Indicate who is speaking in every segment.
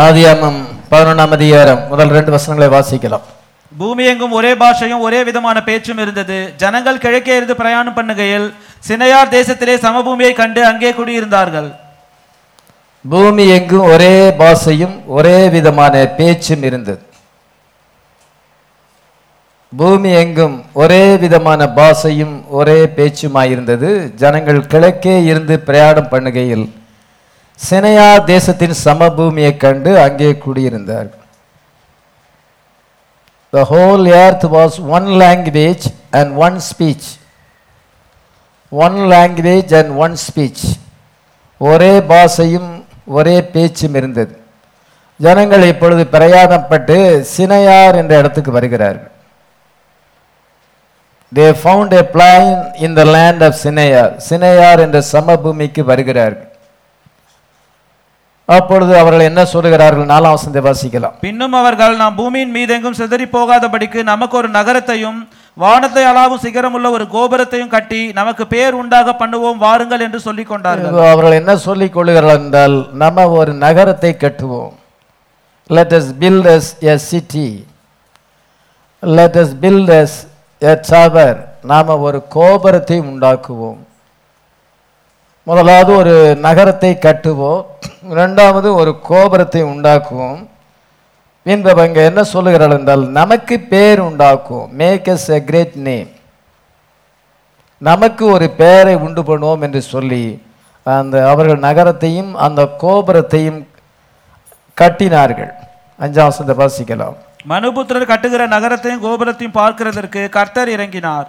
Speaker 1: ஆதியாமம் பதினொன்றாம் அதிகாரம் முதல் ரெண்டு வசனங்களை வாசிக்கலாம்.
Speaker 2: பூமி எங்கும் ஒரே பாஷையும் ஒரே விதமான பேச்சும் இருந்தது. ஜனங்கள் கிழக்கே இருந்து பிரயாணம் பண்ணுகையில் சினையார் தேசத்திலே சமபூமியை கண்டு அங்கே குடியிருந்தார்கள்.
Speaker 1: பூமி எங்கும் ஒரே பாஷையும் ஒரே விதமான பேச்சும் இருந்தது. பூமி எங்கும் ஒரே விதமான பாஷையும் ஒரே பேச்சுமாயிருந்தது. ஜனங்கள் கிழக்கே இருந்து பிரயாணம் பண்ணுகையில் சினையா தேசத்தின் சமபூமியை கண்டு அங்கே குடியிருந்தார்கள் the whole earth was one language and one speech one language and one speech ஒரே பாஷையும் ஒரே பேச்சும் இருந்தது. ஜனங்கள் இப்பொழுது பிரயாணப்பட்டு சினையார் என்ற இடத்துக்கு வருகிறார்கள். They found a plain in the land of Shinar Shinar என்ற சமபூமிக்கு வருகிறார்கள். அப்பொழுது அவர்கள் என்ன சொல்லுகிறார்கள்? நாலாம் வசனத்தை வாசிக்கலாம்.
Speaker 2: பின்னும் அவர்கள் நாம் பூமியின் மீதெங்கும் சிதறி போகாதபடிக்கு நமக்கு ஒரு நகரத்தையும் வானத்தை அளாவும் சிகரமுள்ள ஒரு கோபுரத்தையும் கட்டி நமக்கு பேர் உண்டாக பண்ணுவோம் வாருங்கள் என்று சொல்லிக் கொண்டார்கள்.
Speaker 1: அவர்கள் என்ன சொல்லிக் கொள்கிறார்கள் என்றால் நம்ம ஒரு நகரத்தை கட்டுவோம். Let us build us a city. Let us build us a tower. நாம ஒரு கோபுரத்தை உண்டாக்குவோம். முதலாவது ஒரு நகரத்தை கட்டுவோம். இரண்டாவது ஒரு கோபுரத்தை உண்டாக்குவோம். பின்பு அவங்க என்ன சொல்லுகிறார்கள் என்றால் நமக்கு பேர் உண்டாக்குவோம். Make us a great name. நமக்கு ஒரு பெயரை உண்டு பண்ணுவோம் என்று சொல்லி அந்த அவர்கள் நகரத்தையும் அந்த கோபுரத்தையும் கட்டினார்கள். அஞ்சாம் வசனத்தை வாசிக்கலாம்.
Speaker 2: மனுபுத்திரர் கட்டுகிற நகரத்தையும் கோபுரத்தையும் பார்க்கிறதற்கு கர்த்தர் இறங்கினார்.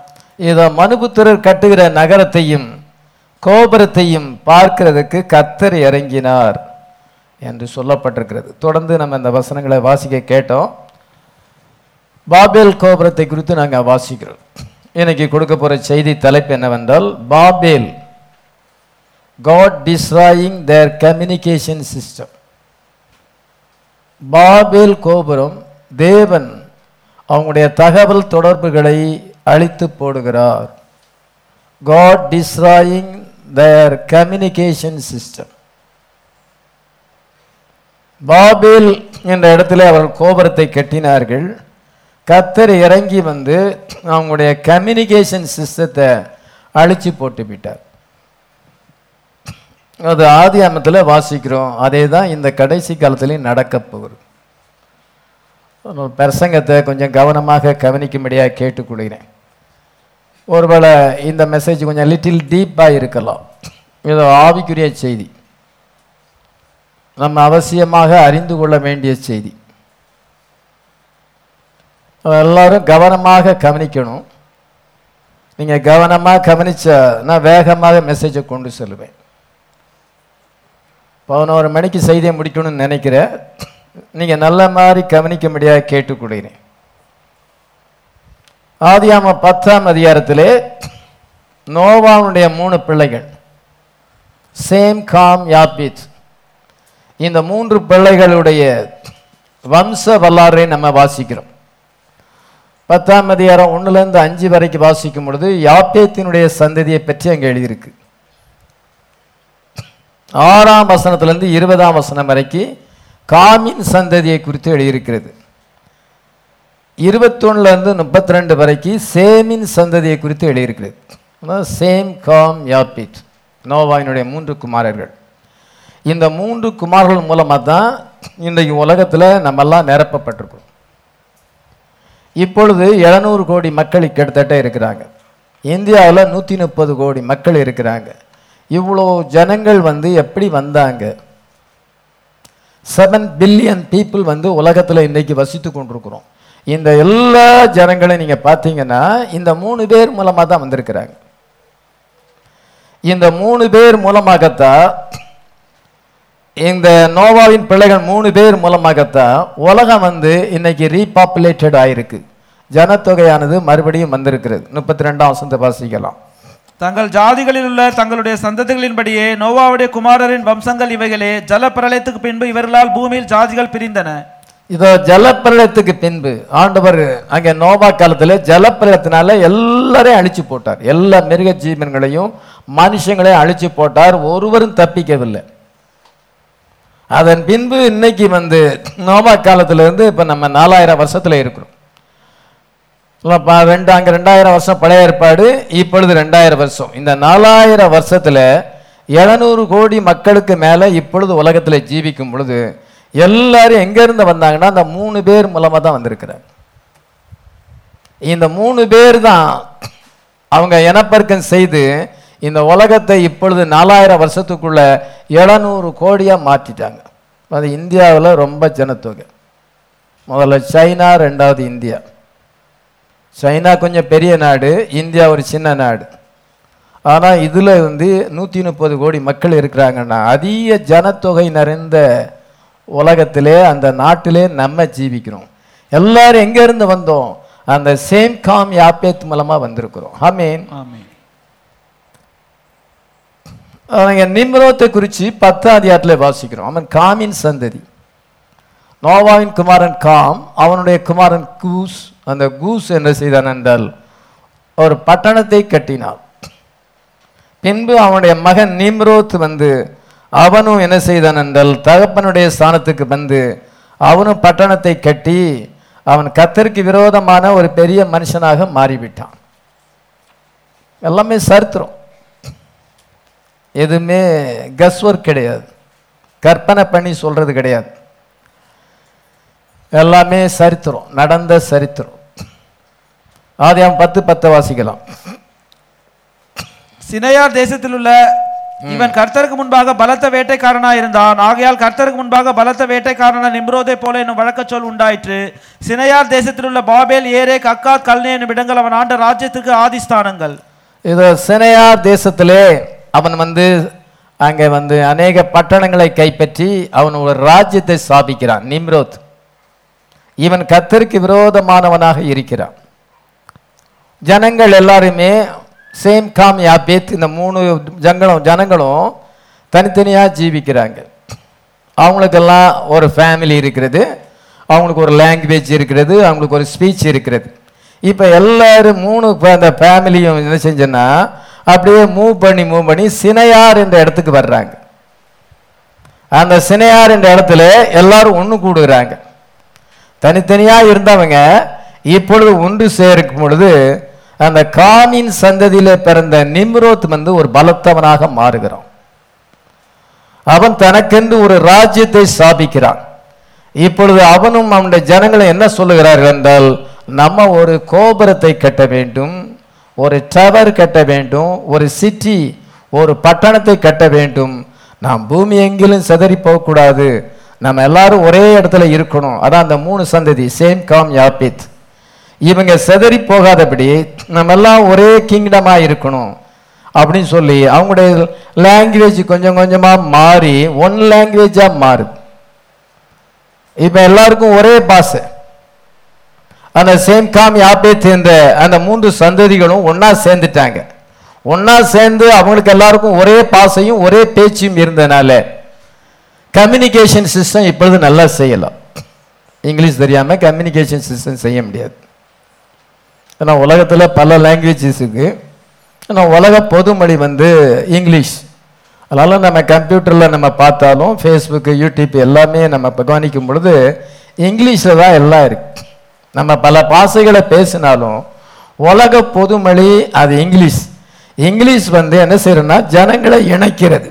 Speaker 1: இதோ மனுபுத்திரர் கட்டுகிற நகரத்தையும் கோபுரத்தையும் பார்க்கிறதுக்கு கத்தர் இறங்கினார் என்று சொல்லப்பட்டிருக்கிறது. தொடர்ந்து நம்ம இந்த வசனங்களை வாசிக்க கேட்டோம். பாபேல் கோபுரத்தை குறித்து நாங்கள் வாசிக்கிறோம். இன்னைக்கு கொடுக்க போகிற செய்தி தலைப்பு என்னவென்றால் Babel God destroying their communication system Babel கோபுரம் தேவன் அவங்களுடைய தகவல் தொடர்புகளை அழித்து போடுகிறார். God destroying their communication system Babel என்ற இடத்துல அவர்கள் கோபுரத்தை கட்டினார்கள். கத்தர் இறங்கி வந்து அவங்களுடைய கம்யூனிகேஷன் சிஸ்டத்தை அழிச்சு போட்டு விட்டார். அது ஆதி அமத்தில் வாசிக்கிறோம். அதே தான் இந்த கடைசி காலத்துலேயும் நடக்க போகுது. பிரசங்கத்தை கொஞ்சம் கவனமாக கவனிக்கும்படியாக கேட்டுக்கொள்கிறேன். ஒருவேளை இந்த மெசேஜ் கொஞ்சம் லிட்டில் டீப்பாக இருக்கலாம். இது ஆவிக்குரிய செய்தி. நம்ம அவசியமாக அறிந்து கொள்ள வேண்டிய செய்தி. எல்லாரும் கவனமாக கவனிக்கணும். நீங்கள் கவனமாக கவனிச்சா நான் வேகமாக மெசேஜை கொண்டு செல்லுவேன். பதினோரு மணிக்கு செய்தியை முடிக்கணும்னு நினைக்கிறேன். நீங்கள் நல்ல மாதிரி கவனிக்க முடியாது கேட்டுக்கொடுகிறேன் ஆதியாம பத்தாம் அதிகாரத்திலே நோவாவுடைய மூணு பிள்ளைகள். சேம் காம் யாபித் இந்த மூன்று பிள்ளைகளுடைய வம்ச வரலாறை நம்ம வாசிக்கிறோம். பத்தாம் அதிகாரம் ஒன்றுலேருந்து அஞ்சு வரைக்கும் வாசிக்கும் பொழுது யாப்பேத்தினுடைய சந்ததியை பற்றி அங்கே எழுதியிருக்கு. ஆறாம் வசனத்திலேருந்து இருபதாம் வசனம் வரைக்கும் காமின் சந்ததியை குறித்து எழுதியிருக்கிறது. இருபத்தொன்னுலேருந்து முப்பத்தி ரெண்டு வரைக்கும் சேமின் சந்ததியை குறித்து எழுதியிருக்கிறது. அதாவது சேம் காம் யாப்பிட் நோவாயினுடைய மூன்று குமாரர்கள். இந்த மூன்று குமார்கள் மூலமாக தான் இன்றைக்கு உலகத்தில் நம்மெல்லாம் நிரப்பப்பட்டிருக்கிறோம். இப்பொழுது எழுநூறு கோடி மக்கள் கிட்டத்தட்ட இருக்கிறாங்க. இந்தியாவில் நூற்றி முப்பது கோடி மக்கள் இருக்கிறாங்க. இவ்வளோ ஜனங்கள் வந்து எப்படி வந்தாங்க? செவன் பில்லியன் பீப்புள் வந்து உலகத்தில் இன்றைக்கி வசித்து கொண்டிருக்கிறோம். இந்த எல்லா ஜனங்களையும் நீங்கள் பார்த்தீங்கன்னா இந்த மூணு பேர் மூலமாக தான் வந்திருக்கிறாங்க. இந்த மூணு பேர் மூலமாகத்தான் இந்த நோவாவின் பிள்ளைகள் மூணு பேர் மூலமாகத்தான் உலகம் வந்து இன்னைக்கு ரீபாப்புலேட்டட் ஆயிருக்கு. ஜனத்தொகையானது மறுபடியும் வந்திருக்கிறது. முப்பத்தி ரெண்டாம் வசந்த வாசிக்கலாம்.
Speaker 2: தங்கள் ஜாதிகளில் உள்ள தங்களுடைய சந்ததிகளின்படியே நோவாவுடைய குமாரரின் வம்சங்கள் இவைகளே. ஜல பிரளயத்துக்கு பின்பு இவர்களால் பூமியில் ஜாதிகள் பிரிந்தன.
Speaker 1: இதோ ஜலப்பிரளயத்துக்கு பின்பு ஆண்டவர் அங்கே நோவா காலத்தில் ஜலப்பிரளயத்தினால எல்லாரையும் அழிச்சு போட்டார். எல்லா மிருக ஜீவன்களையும் மனுஷங்களையும் அழிச்சு போட்டார். ஒருவரும் தப்பிக்கவில்லை. அதன் பின்பு இன்னைக்கு வந்து நோவா காலத்திலேருந்து இருந்து நம்ம நாலாயிரம் வருஷத்தில் இருக்கிறோம். ரெண்டு அங்கே ரெண்டாயிரம் வருஷம் பழைய ஏற்பாடு இப்பொழுது ரெண்டாயிரம் வருஷம். இந்த நாலாயிரம் வருஷத்தில் எழுநூறு கோடி மக்களுக்கு மேலே இப்பொழுது உலகத்தில் ஜீவிக்கும் பொழுது எல்லாரும் எங்கேருந்து வந்தாங்கன்னா அந்த மூணு பேர் மூலமாக தான் வந்திருக்கிறாங்க இந்த மூணு பேர் தான் அவங்க இனப்பெருக்கம் செய்து இந்த உலகத்தை இப்பொழுது நாலாயிரம் வருஷத்துக்குள்ள எழுநூறு கோடியாக மாற்றிட்டாங்க. அது இந்தியாவில் ரொம்ப ஜனத்தொகை. முதல்ல சைனா ரெண்டாவது இந்தியா. சைனா கொஞ்சம் பெரிய நாடு இந்தியா ஒரு சின்ன நாடு. ஆனால் இதில் வந்து நூற்றி முப்பது கோடி மக்கள் இருக்கிறாங்கன்னா அதிக ஜனத்தொகை நிறைந்த உலகத்திலே அந்த நாட்டிலே நம்ம ஜீவிக்கிறோம். எல்லாரும் எங்கேருந்து வந்தோம்? அந்த சேம் காம் யாப்பேத் மூலமாக வந்திருக்கிறோம். ஆமீன். நிம்ரோத்தை குறித்து பத்தாம் அதிகாரத்தில் வாசிக்கிறோம். அவன் காமின் சந்ததி. நோவாவின் குமாரன் காம் அவனுடைய குமாரன் கூஸ். அந்த கூஸ் என்ன செய்தான் என்றால் ஒரு பட்டணத்தை கட்டினான். பின்பு அவனுடைய மகன் நிம்ரோத் வந்து அவனும் என்ன செய்தான் என்றால் தகப்பனுடைய ஸ்தானத்துக்கு வந்து அவனும் பட்டணத்தை கட்டி அவன் கத்தருக்கு விரோதமான ஒரு பெரிய மனுஷனாக மாறிவிட்டான். எல்லாமே சரித்திரம். எதுவுமே கஸ்வொர்க் கிடையாது. கற்பனை பண்ணி சொல்கிறது கிடையாது. எல்லாமே சரித்திரம் நடந்த சரித்திரம். ஆதியாம் பத்து பத்து வாசிக்கலாம்.
Speaker 2: சினையார் தேசத்தில் உள்ள இவன் கர்த்தருக்கு முன்பாக பலத்த வேட்டைக்காரனா இருந்தான் ஆகையால் கர்த்தருக்கு முன்பாக பலத்த வேட்டைக்காரனா நிம்ரோதை போல என்னும் வழக்க சொல் உண்டாயிற்று. சினையார் தேசத்தில் உள்ள பாபேல் ஏரே கக்கா கல்னே என்னும் இடங்கள் அவன் ஆண்ட ராஜ்யத்துக்கு ஆதிஸ்தானங்கள்.
Speaker 1: இது சினையார் தேசத்திலே அவன் வந்து அங்கே வந்து அநேக பட்டணங்களை கைப்பற்றி அவன் ஒரு ராஜ்யத்தை ஸ்தாபிக்கிறான் நிம்ரோத். இவன் கத்தருக்கு விரோதமானவனாக இருக்கிறான். ஜனங்கள் எல்லாருமே சேம் காம் யாபேத் இந்த மூணு ஜங்களும் ஜனங்களும் தனித்தனியாக ஜீவிக்கிறாங்க. அவங்களுக்கெல்லாம் ஒரு ஃபேமிலி இருக்கிறது அவங்களுக்கு ஒரு லாங்குவேஜ் இருக்கிறது அவங்களுக்கு ஒரு ஸ்பீச் இருக்கிறது. இப்போ எல்லோரும் மூணு அந்த ஃபேமிலியும் என்ன செஞ்சோன்னா அப்படியே மூவ் பண்ணி மூவ் பண்ணி சினையார் என்ற இடத்துக்கு வர்றாங்க. அந்த சினையார் என்ற இடத்துல எல்லாரும் ஒன்று கூடுகிறாங்க. தனித்தனியாக இருந்தவங்க இப்பொழுது ஒன்று சேர்க்கும் பொழுது அந்த காமின் சந்ததியில் பிறந்த நிம்ரோத் வந்து ஒரு பலத்தவனாக மாறுகிறான். அவன் தனக்கென்று ஒரு ராஜ்யத்தை ஸ்தாபிக்கிறான். இப்பொழுது அவனும் அவனுடைய ஜனங்களை என்ன சொல்லுகிறார்கள் என்றால் நம்ம ஒரு கோபுரத்தை கட்ட வேண்டும் ஒரு டவர் கட்ட வேண்டும் ஒரு சிட்டி ஒரு பட்டணத்தை கட்ட வேண்டும். நாம் பூமி எங்கிலும் சிதறி போகக்கூடாது. நம்ம எல்லாரும் ஒரே இடத்துல இருக்கணும். அதான் அந்த மூணு சந்ததி சேம் காம் யாபித் இவங்க செதறி போகாதபடி நம்ம எல்லாம் ஒரே கிங்டமா இருக்கணும் அப்படின்னு சொல்லி அவங்களுடைய லாங்குவேஜ் கொஞ்சம் கொஞ்சமா மாறி ஒன் லாங்குவேஜா மாறுது. இப்ப எல்லாருக்கும் ஒரே பாஷை. அந்த சேம் காம் யாபேத் சேர்ந்த அந்த மூன்று சந்ததிகளும் ஒன்றா சேர்ந்துட்டாங்க. ஒன்றா சேர்ந்து அவங்களுக்கு எல்லாருக்கும் ஒரே பாசையும் ஒரே பேச்சும் இருந்தனால கம்யூனிகேஷன் சிஸ்டம் இப்பொழுது நல்லா செய்யலாம். இங்கிலீஷ் தெரியாம கம்யூனிகேஷன் சிஸ்டம் செய்ய முடியாது. ஏன்னா உலகத்தில் பல லாங்குவேஜஸ் இருக்கு. ஆனால் உலக பொதுமொழி வந்து இங்கிலீஷ். அதனால நம்ம கம்ப்யூட்டரில் நம்ம பார்த்தாலும் ஃபேஸ்புக்கு யூடியூப் எல்லாமே நம்ம கவனிக்கும் பொழுது இங்கிலீஷில் தான் எல்லாம் இருக்குது நம்ம பல பாஷைகளை பேசினாலும் உலக பொதுமொழி அது இங்கிலீஷ். இங்கிலீஷ் வந்து என்ன செய்யறதுன்னா ஜனங்களை இணைக்கிறது.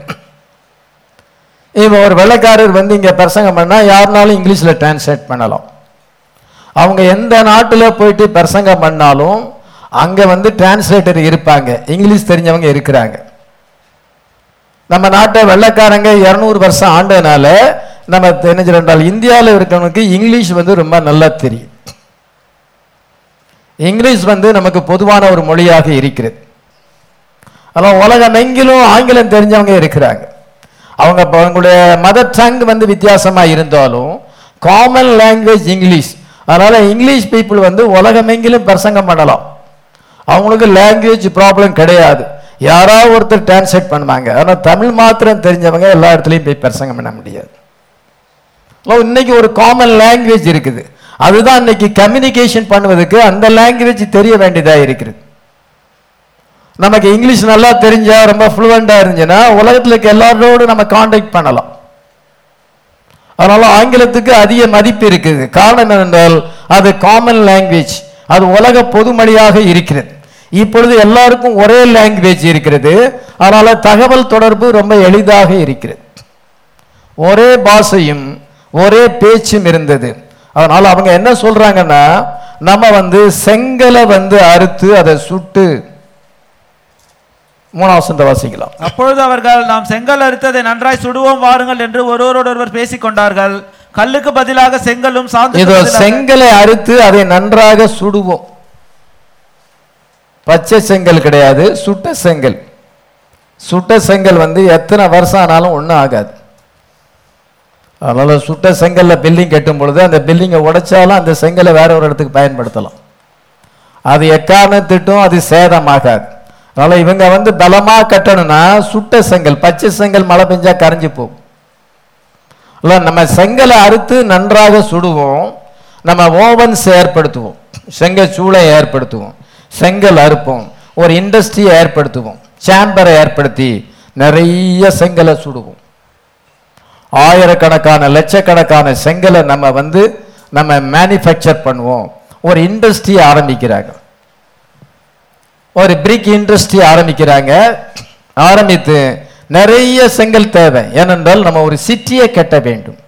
Speaker 1: இப்போ ஒரு வெள்ளக்காரர் வந்து இங்கே பிரசங்கம் பண்ணால் யாருனாலும் இங்கிலீஷில் டிரான்ஸ்லேட் பண்ணலாம். அவங்க எந்த நாட்டில் போயிட்டு பிரசங்கம் பண்ணாலும் அங்கே வந்து டிரான்ஸ்லேட்டர் இருப்பாங்க. இங்கிலீஷ் தெரிஞ்சவங்க இருக்கிறாங்க. நம்ம நாட்டை வெள்ளைக்காரங்க இரநூறு வருஷம் ஆண்டதுனால நம்ம தெரிஞ்சிருந்தால் இந்தியாவில் இருக்கிறவனுக்கு இங்கிலீஷ் வந்து ரொம்ப நல்லா தெரியும். இங்கிலீஷ் வந்து நமக்கு பொதுவான ஒரு மொழியாக இருக்கிறது. ஆனால் உலகம் எங்கிலும் ஆங்கிலம் தெரிஞ்சவங்க இருக்கிறாங்க. அவங்க அவங்களுடைய மதர் டங் வந்து வித்தியாசமாக இருந்தாலும் காமன் லாங்குவேஜ் இங்கிலீஷ். அதனால் இங்கிலீஷ் பீப்புள் வந்து உலகமெங்கிலும் பிரசங்கம் பண்ணலாம். அவங்களுக்கு லாங்குவேஜ் ப்ராப்ளம் கிடையாது. யாராவது ஒருத்தர் டிரான்ஸ்லேட் பண்ணுவாங்க. ஆனால் தமிழ் மாத்திரம் தெரிஞ்சவங்க எல்லா இடத்துலையும் போய் பிரசங்கம் பண்ண முடியாது. இன்னைக்கு ஒரு காமன் லாங்குவேஜ் இருக்குது. அதுதான் இன்னைக்கு கம்யூனிகேஷன் பண்ணுவதற்கு அந்த லாங்குவேஜ் தெரிய வேண்டியதாக இருக்கிறது. நமக்கு இங்கிலீஷ் நல்லா தெரிஞ்சா ரொம்ப ஃப்ளூவெண்டாக இருந்துச்சுன்னா உலகத்தில் இருக்க எல்லாரோடும் நம்ம காண்டாக்ட் பண்ணலாம். அதனால ஆங்கிலத்துக்கு அதிக மதிப்பு இருக்குது. காரணம் என்னென்றால் அது காமன் லாங்குவேஜ் அது உலக பொதுமொழியாக இருக்கிறது. இப்பொழுது எல்லாருக்கும் ஒரே லாங்குவேஜ் இருக்கிறது. அதனால தகவல் தொடர்பு ரொம்ப எளிதாக இருக்கிறது. ஒரே பாஷையும் ஒரே பேச்சும் இருந்தது. அதனால் அவங்க என்ன சொல்கிறாங்கன்னா நம்ம வந்து செங்கலை வந்து அறுத்து அதை சுட்டு மூணாவசந்த வாசிக்கலாம்.
Speaker 2: அப்பொழுது அவர்கள் நாம் செங்கல் அறுத்ததை நன்றாய் சுடுவோம் வாருங்கள் என்று ஒருவரோடொருவர் பேசிக் கொண்டார்கள். கல்லுக்கு பதிலாக செங்கலும் சாந்து
Speaker 1: இதோ செங்கலை அறுத்து அதை நன்றாக சுடுவோம். பச்சை செங்கல் கிடையாது சுட்ட செங்கல். சுட்ட செங்கல் வந்து எத்தனை வருஷம் ஆனாலும் ஒன்றும் ஆகாது. அதனால சுட்ட செங்கல்ல பில்டிங் கட்டும் பொழுது அந்த பில்டிங்கை உடைச்சாலும் அந்த செங்கலை வேற ஒரு இடத்துக்கு பயன்படுத்தலாம். அது எக்காரணத்திட்டும் அது சேதமாகாது. அதனால் இவங்க வந்து பலமாக கட்டணும்னா சுட்ட செங்கல் பச்சை செங்கல் மழை பெஞ்சா கரைஞ்சி போகும். இல்லை நம்ம செங்கலை அறுத்து நன்றாக சுடுவோம். நம்ம ஓவன்ஸ் ஏற்படுத்துவோம். செங்கல் சூளை ஏற்படுத்துவோம். செங்கல் அறுப்போம். ஒரு இண்டஸ்ட்ரியை ஏற்படுத்துவோம். சேம்பரை ஏற்படுத்தி நிறைய செங்கலை சுடுவோம். ஆயிரக்கணக்கான லட்சக்கணக்கான செங்கலை நம்ம வந்து நம்ம மேனுஃபேக்சர் பண்ணுவோம். ஒரு இண்டஸ்ட்ரியை ஆரம்பிக்கிறாங்க. ஒரு பிரிக் இண்டஸ்ட்ரி ஆரம்பிக்கிறாங்க. ஆரம்பித்து நிறைய செங்கல் தேவை. ஏனென்றால் நம்ம ஒரு சிட்டியை கட்ட வேண்டும்.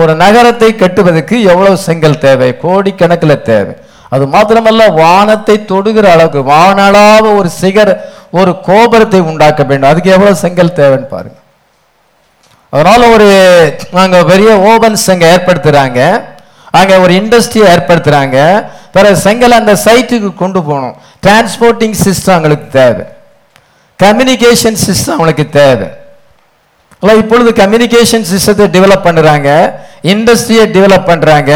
Speaker 1: ஒரு நகரத்தை கட்டுவதற்கு எவ்வளவு செங்கல் தேவை? கோடிக்கணக்கில் தேவை. அது மாத்திரமல்ல வானத்தை தொடுகிற அளவுக்கு வானளாவ ஒரு சிகர ஒரு கோபுரத்தை உண்டாக்க வேண்டும். அதுக்கு எவ்வளவு செங்கல் தேவைன்னு பாருங்க. அதனால ஒரு அங்கே பெரிய ஓபன்ஸ் அங்கே ஏற்படுத்துறாங்க. அங்கே ஒரு இண்டஸ்ட்ரியை ஏற்படுத்துறாங்க. பிறகு செங்கல் அந்த சைட்டுக்கு கொண்டு போகணும். டிரான்ஸ்போர்ட்டிங் சிஸ்டம் அவங்களுக்கு தேவை. கம்யூனிகேஷன் சிஸ்டம் அவங்களுக்கு தேவை. இல்லை இப்பொழுது கம்யூனிகேஷன் சிஸ்டத்தை டெவலப் பண்ணுறாங்க இண்டஸ்ட்ரியை டெவலப் பண்ணுறாங்க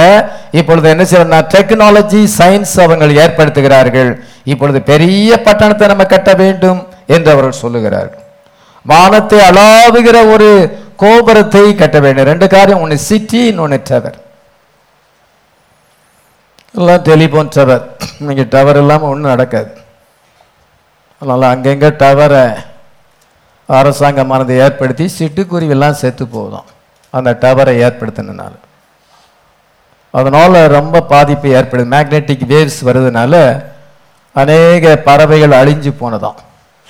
Speaker 1: இப்பொழுது என்ன செய்யறா டெக்னாலஜி சயின்ஸ் அவங்க ஏற்படுத்துகிறார்கள். இப்பொழுது பெரிய பட்டணத்தை நம்ம கட்ட வேண்டும் என்று அவர்கள் சொல்லுகிறார்கள். வானத்தை அளாவுகிற ஒரு கோபுரத்தை கட்ட வேண்டும். ரெண்டு காரியம் ஒன்று சிட்டி இன்னொன்று டவர் எல்லாம் டெலிஃபோன் டவர். இங்கே டவர் இல்லாமல் ஒன்றும் நடக்காது. அதனால் அங்கங்கே டவரை அரசாங்கமானது ஏற்படுத்தி சிட்டுக்குருவிலாம் செத்து போதும். அந்த டவரை ஏற்படுத்தினால அதனால் ரொம்ப பாதிப்பு ஏற்படுது. மேக்னெட்டிக் வேவ்ஸ் வருதுனால அநேக பறவைகள் அழிஞ்சு போனதாம்.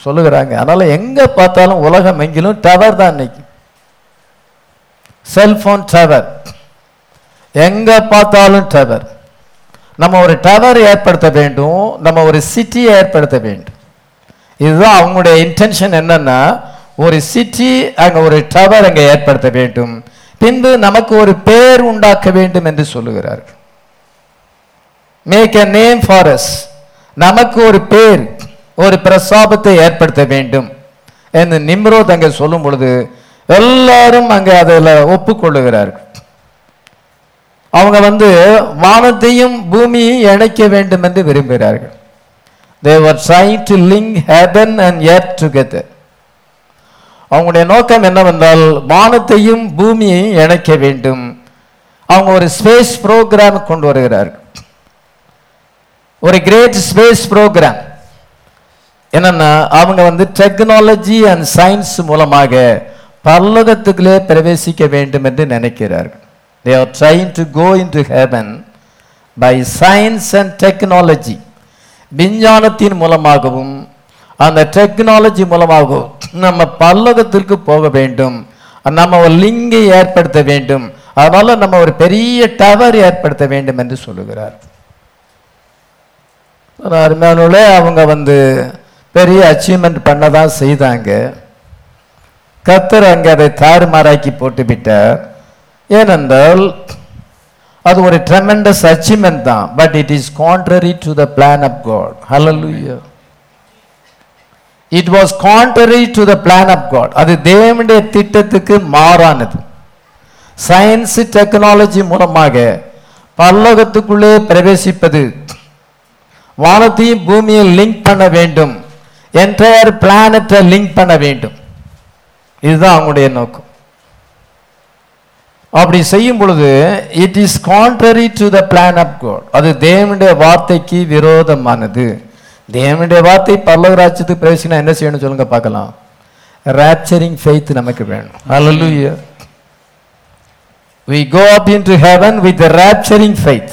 Speaker 1: சொல்லுகிறாங்க. அதனால் எங்கே பார்த்தாலும் உலகம் எங்கிலும் டவர் தான் இன்னைக்கு. Cellphone tower. எங்கே பார்த்தாலும் டவர். நம்ம ஒரு டவர் ஏற்படுத்த வேண்டும் நம்ம ஒரு சிட்டியை ஏற்படுத்த வேண்டும். இதுதான் அவங்களுடைய இன்டென்ஷன் என்னன்னா ஒரு சிட்டி அங்கே ஒரு டவர் அங்கே ஏற்படுத்த வேண்டும். பின்பு நமக்கு ஒரு பேர் உண்டாக்க வேண்டும் என்று சொல்லுகிறார்கள். மேக் எ நேம் ஃபாரஸ் நமக்கு ஒரு பேர் ஒரு பிரசாபத்தை ஏற்படுத்த வேண்டும். என்று நிம்ரோத் அங்கே சொல்லும் பொழுது எல்லாரும் அங்கே அதில் ஒப்புக்கொள்ளுகிறார்கள். அவங்க வந்து வானத்தையும் பூமியையும் இணைக்க வேண்டும் என்று விரும்புகிறார்கள். They were trying to link heaven and earth together. அவங்களுடைய நோக்கம் என்னவென்றால் வானத்தையும் பூமியையும் இணைக்க வேண்டும். அவங்க ஒரு ஸ்பேஸ் ப்ரோக்ராம் கொண்டு வருகிறார்கள். ஒரு கிரேட் ஸ்பேஸ் ப்ரோக்ராம் என்னன்னா அவங்க வந்து டெக்னாலஜி அண்ட் சயின்ஸ் மூலமாக பல்லகத்துக்குள்ளே பிரவேசிக்க வேண்டும் என்று நினைக்கிறார்கள். They are trying to go into heaven by science and technology. விஞ்ஞானத்தின் மூலமாகவும் அந்த டெக்னாலஜி மூலமாகவும் நம்ம பல்லகத்திற்கு போக வேண்டும். நம்ம ஒரு லிங்கை ஏற்படுத்த வேண்டும். அதனால நம்ம ஒரு பெரிய டவர் ஏற்படுத்த வேண்டும் என்று சொல்லுகிறார். அருமையானே அவங்க வந்து பெரிய அச்சீவ்மெண்ட் பண்ண தான் செய்தாங்க. கத்தர் அங்கே அதை தாறுமாறாக்கி போட்டு விட்டார் ஏனென்றால் அது ஒரு ட்ரெமெண்டஸ் அச்சீவ்மெண்ட் தான். But it is contrary to the plan of God hallelujah it was contrary to the plan of God அது தேவனுடைய திட்டத்துக்கு மாறானது. சயின்ஸ் டெக்னாலஜி மூலமாக பல்லோகத்துக்குள்ளே பிரவேசிப்பது வானத்தையும் பூமியை லிங்க் பண்ண வேண்டும். என்டையர் பிளானட்டை லிங்க் பண்ண வேண்டும். இதுதான் அவங்களுடைய நோக்கம். அப்படி செய்யும் பொழுது it is contrary to the plan of God அது தேவனுடைய வார்த்தைக்கு விரோதமானது. தேவனுடைய வார்த்தை பல்லவ ராஜ்யத்துக்கு பிரவேசினா என்ன செய்யணும் சொல்லுங்க பார்க்கலாம். ராப்சரிங் ஃபெய்த் நமக்கு வேணும். ஹalleluya we go up into heaven with a rapturing faith.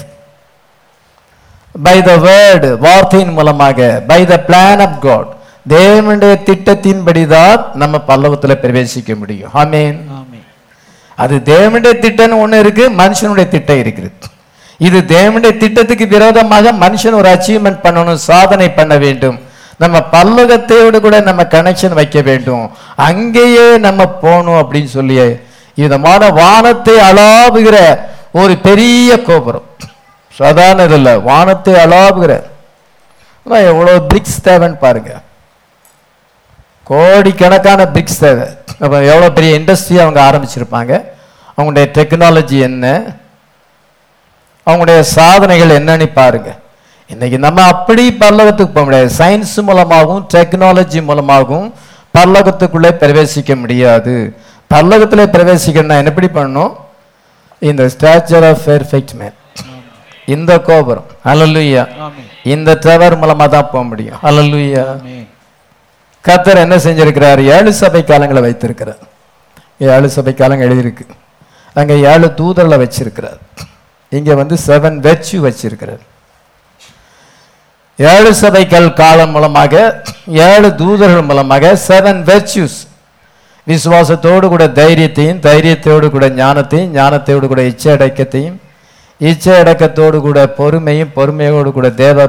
Speaker 1: By the word வார்த்தையின் மூலமாக by the plan of god. தேவனுடைய திட்டத்தின்படிதான் நம்ம பல்லவத்துல பிரவேசிக்க முடியும். ஆமென் அது தேவனுடைய திட்டம்னு ஒன்று இருக்கு மனுஷனுடைய திட்டம் இருக்குது இது தேவனுடைய திட்டத்துக்கு விரோதமாக மனுஷன் ஒரு அச்சீவ்மெண்ட் பண்ணணும் சாதனை பண்ண வேண்டும். நம்ம பல்லகத்தையோடு கூட நம்ம கனெக்ஷன் வைக்க வேண்டும். அங்கேயே நம்ம போகணும் அப்படின்னு சொல்லி விதமான வானத்தை அளாவுகிற ஒரு பெரிய கோபுரம். சாதாரண இதில் வானத்தை அளாவுகிற. எவ்வளோ பிரிக்ஸ் தேவைன்னு பாருங்கள் கோடிக்கணக்கான பிரிக்ஸ் தேவை. அப்போ எவ்வளோ பெரிய இண்டஸ்ட்ரி அவங்க ஆரம்பிச்சிருப்பாங்க? அவங்களுடைய டெக்னாலஜி என்ன? அவங்களுடைய சாதனைகள் என்னன்னு பாருங்க. இன்னைக்கு நம்ம அப்படி பல்லவத்துக்கு போக முடியாது. சயின்ஸ் மூலமாகவும் டெக்னாலஜி மூலமாகவும் பல்லவத்துக்குள்ளே பிரவேசிக்க முடியாது. பல்லவத்தில் பிரவேசிக்கணும்னா என்ன எப்படி பண்ணணும்? இந்த ஸ்டாச்சர் ஆஃப் பெர்ஃபெக்ட் மேன் இந்த கோபுரம். ஹalleluya
Speaker 2: ஆமென்
Speaker 1: இந்த டவர் மூலமா தான் போக முடியும். ஹalleluya கத்தர் என்ன செஞ்சிருக்கிறார்? ஏழு சபை காலங்களை வைத்திருக்கிறார். ஏழு சபை காலங்கள் எழுதியிருக்கு. அங்க ஏழு தூதர்களை வச்சிருக்கிறார். இங்க வந்து செவன் வெச்சு வச்சிருக்கிறார். ஏழு சபைகள் காலம் மூலமாக ஏழு தூதர்கள் மூலமாக செவன் வெர்ச்சுஸ் விசுவாசத்தோடு கூட தைரியத்தையும் தைரியத்தோடு கூட ஞானத்தையும் ஞானத்தோடு கூட இச்சை அடக்கத்தையும் இச்சை அடக்கத்தோடு கூட பொறுமையும் பொறுமையோடு கூட தேவ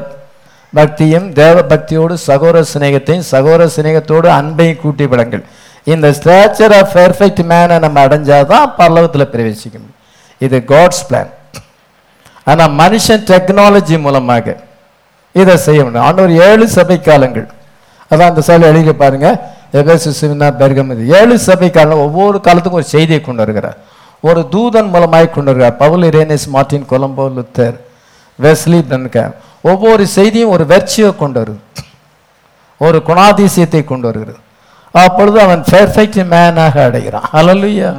Speaker 1: பக்தியும் தேவ பக்தியோடு சகோர சிநேகத்தையும் சகோர சிநேகத்தோடு அன்பையும் கூட்டி விடுங்கள். இந்த ஸ்ட்ராச்சர் ஆஃப் பெர்ஃபெக்ட் மேனை நம்ம அடைஞ்சாதான் பல்லவத்தில் பிரவேசிக்க முடியும் இது காட்ஸ் பிளான் ஆனால் மனுஷன் டெக்னாலஜி மூலமாக இதை செய்ய முடியும். ஆண்டவர் ஏழு சபை காலங்கள் அதான் அந்த சைடில் எழுதி பாருங்க. எபேசுனா பெர்கமது ஏழு சபை காலம் ஒவ்வொரு காலத்துக்கும் ஒரு செய்தியை கொண்டு வருகிறார். ஒரு தூதன் மூலமாய் கொண்டு வருகிறார். Paul Irenaeus Martin Columba Luther Wesley Branham ஒவ்வொரு செய்தியும் ஒரு வெர்ச்சியை கொண்டு வருது. ஒரு குணாதிசயத்தை கொண்டு வருகிறது. அப்பொழுது அவன் பெர்ஃபெக்ட் மேனாக அடைகிறான்.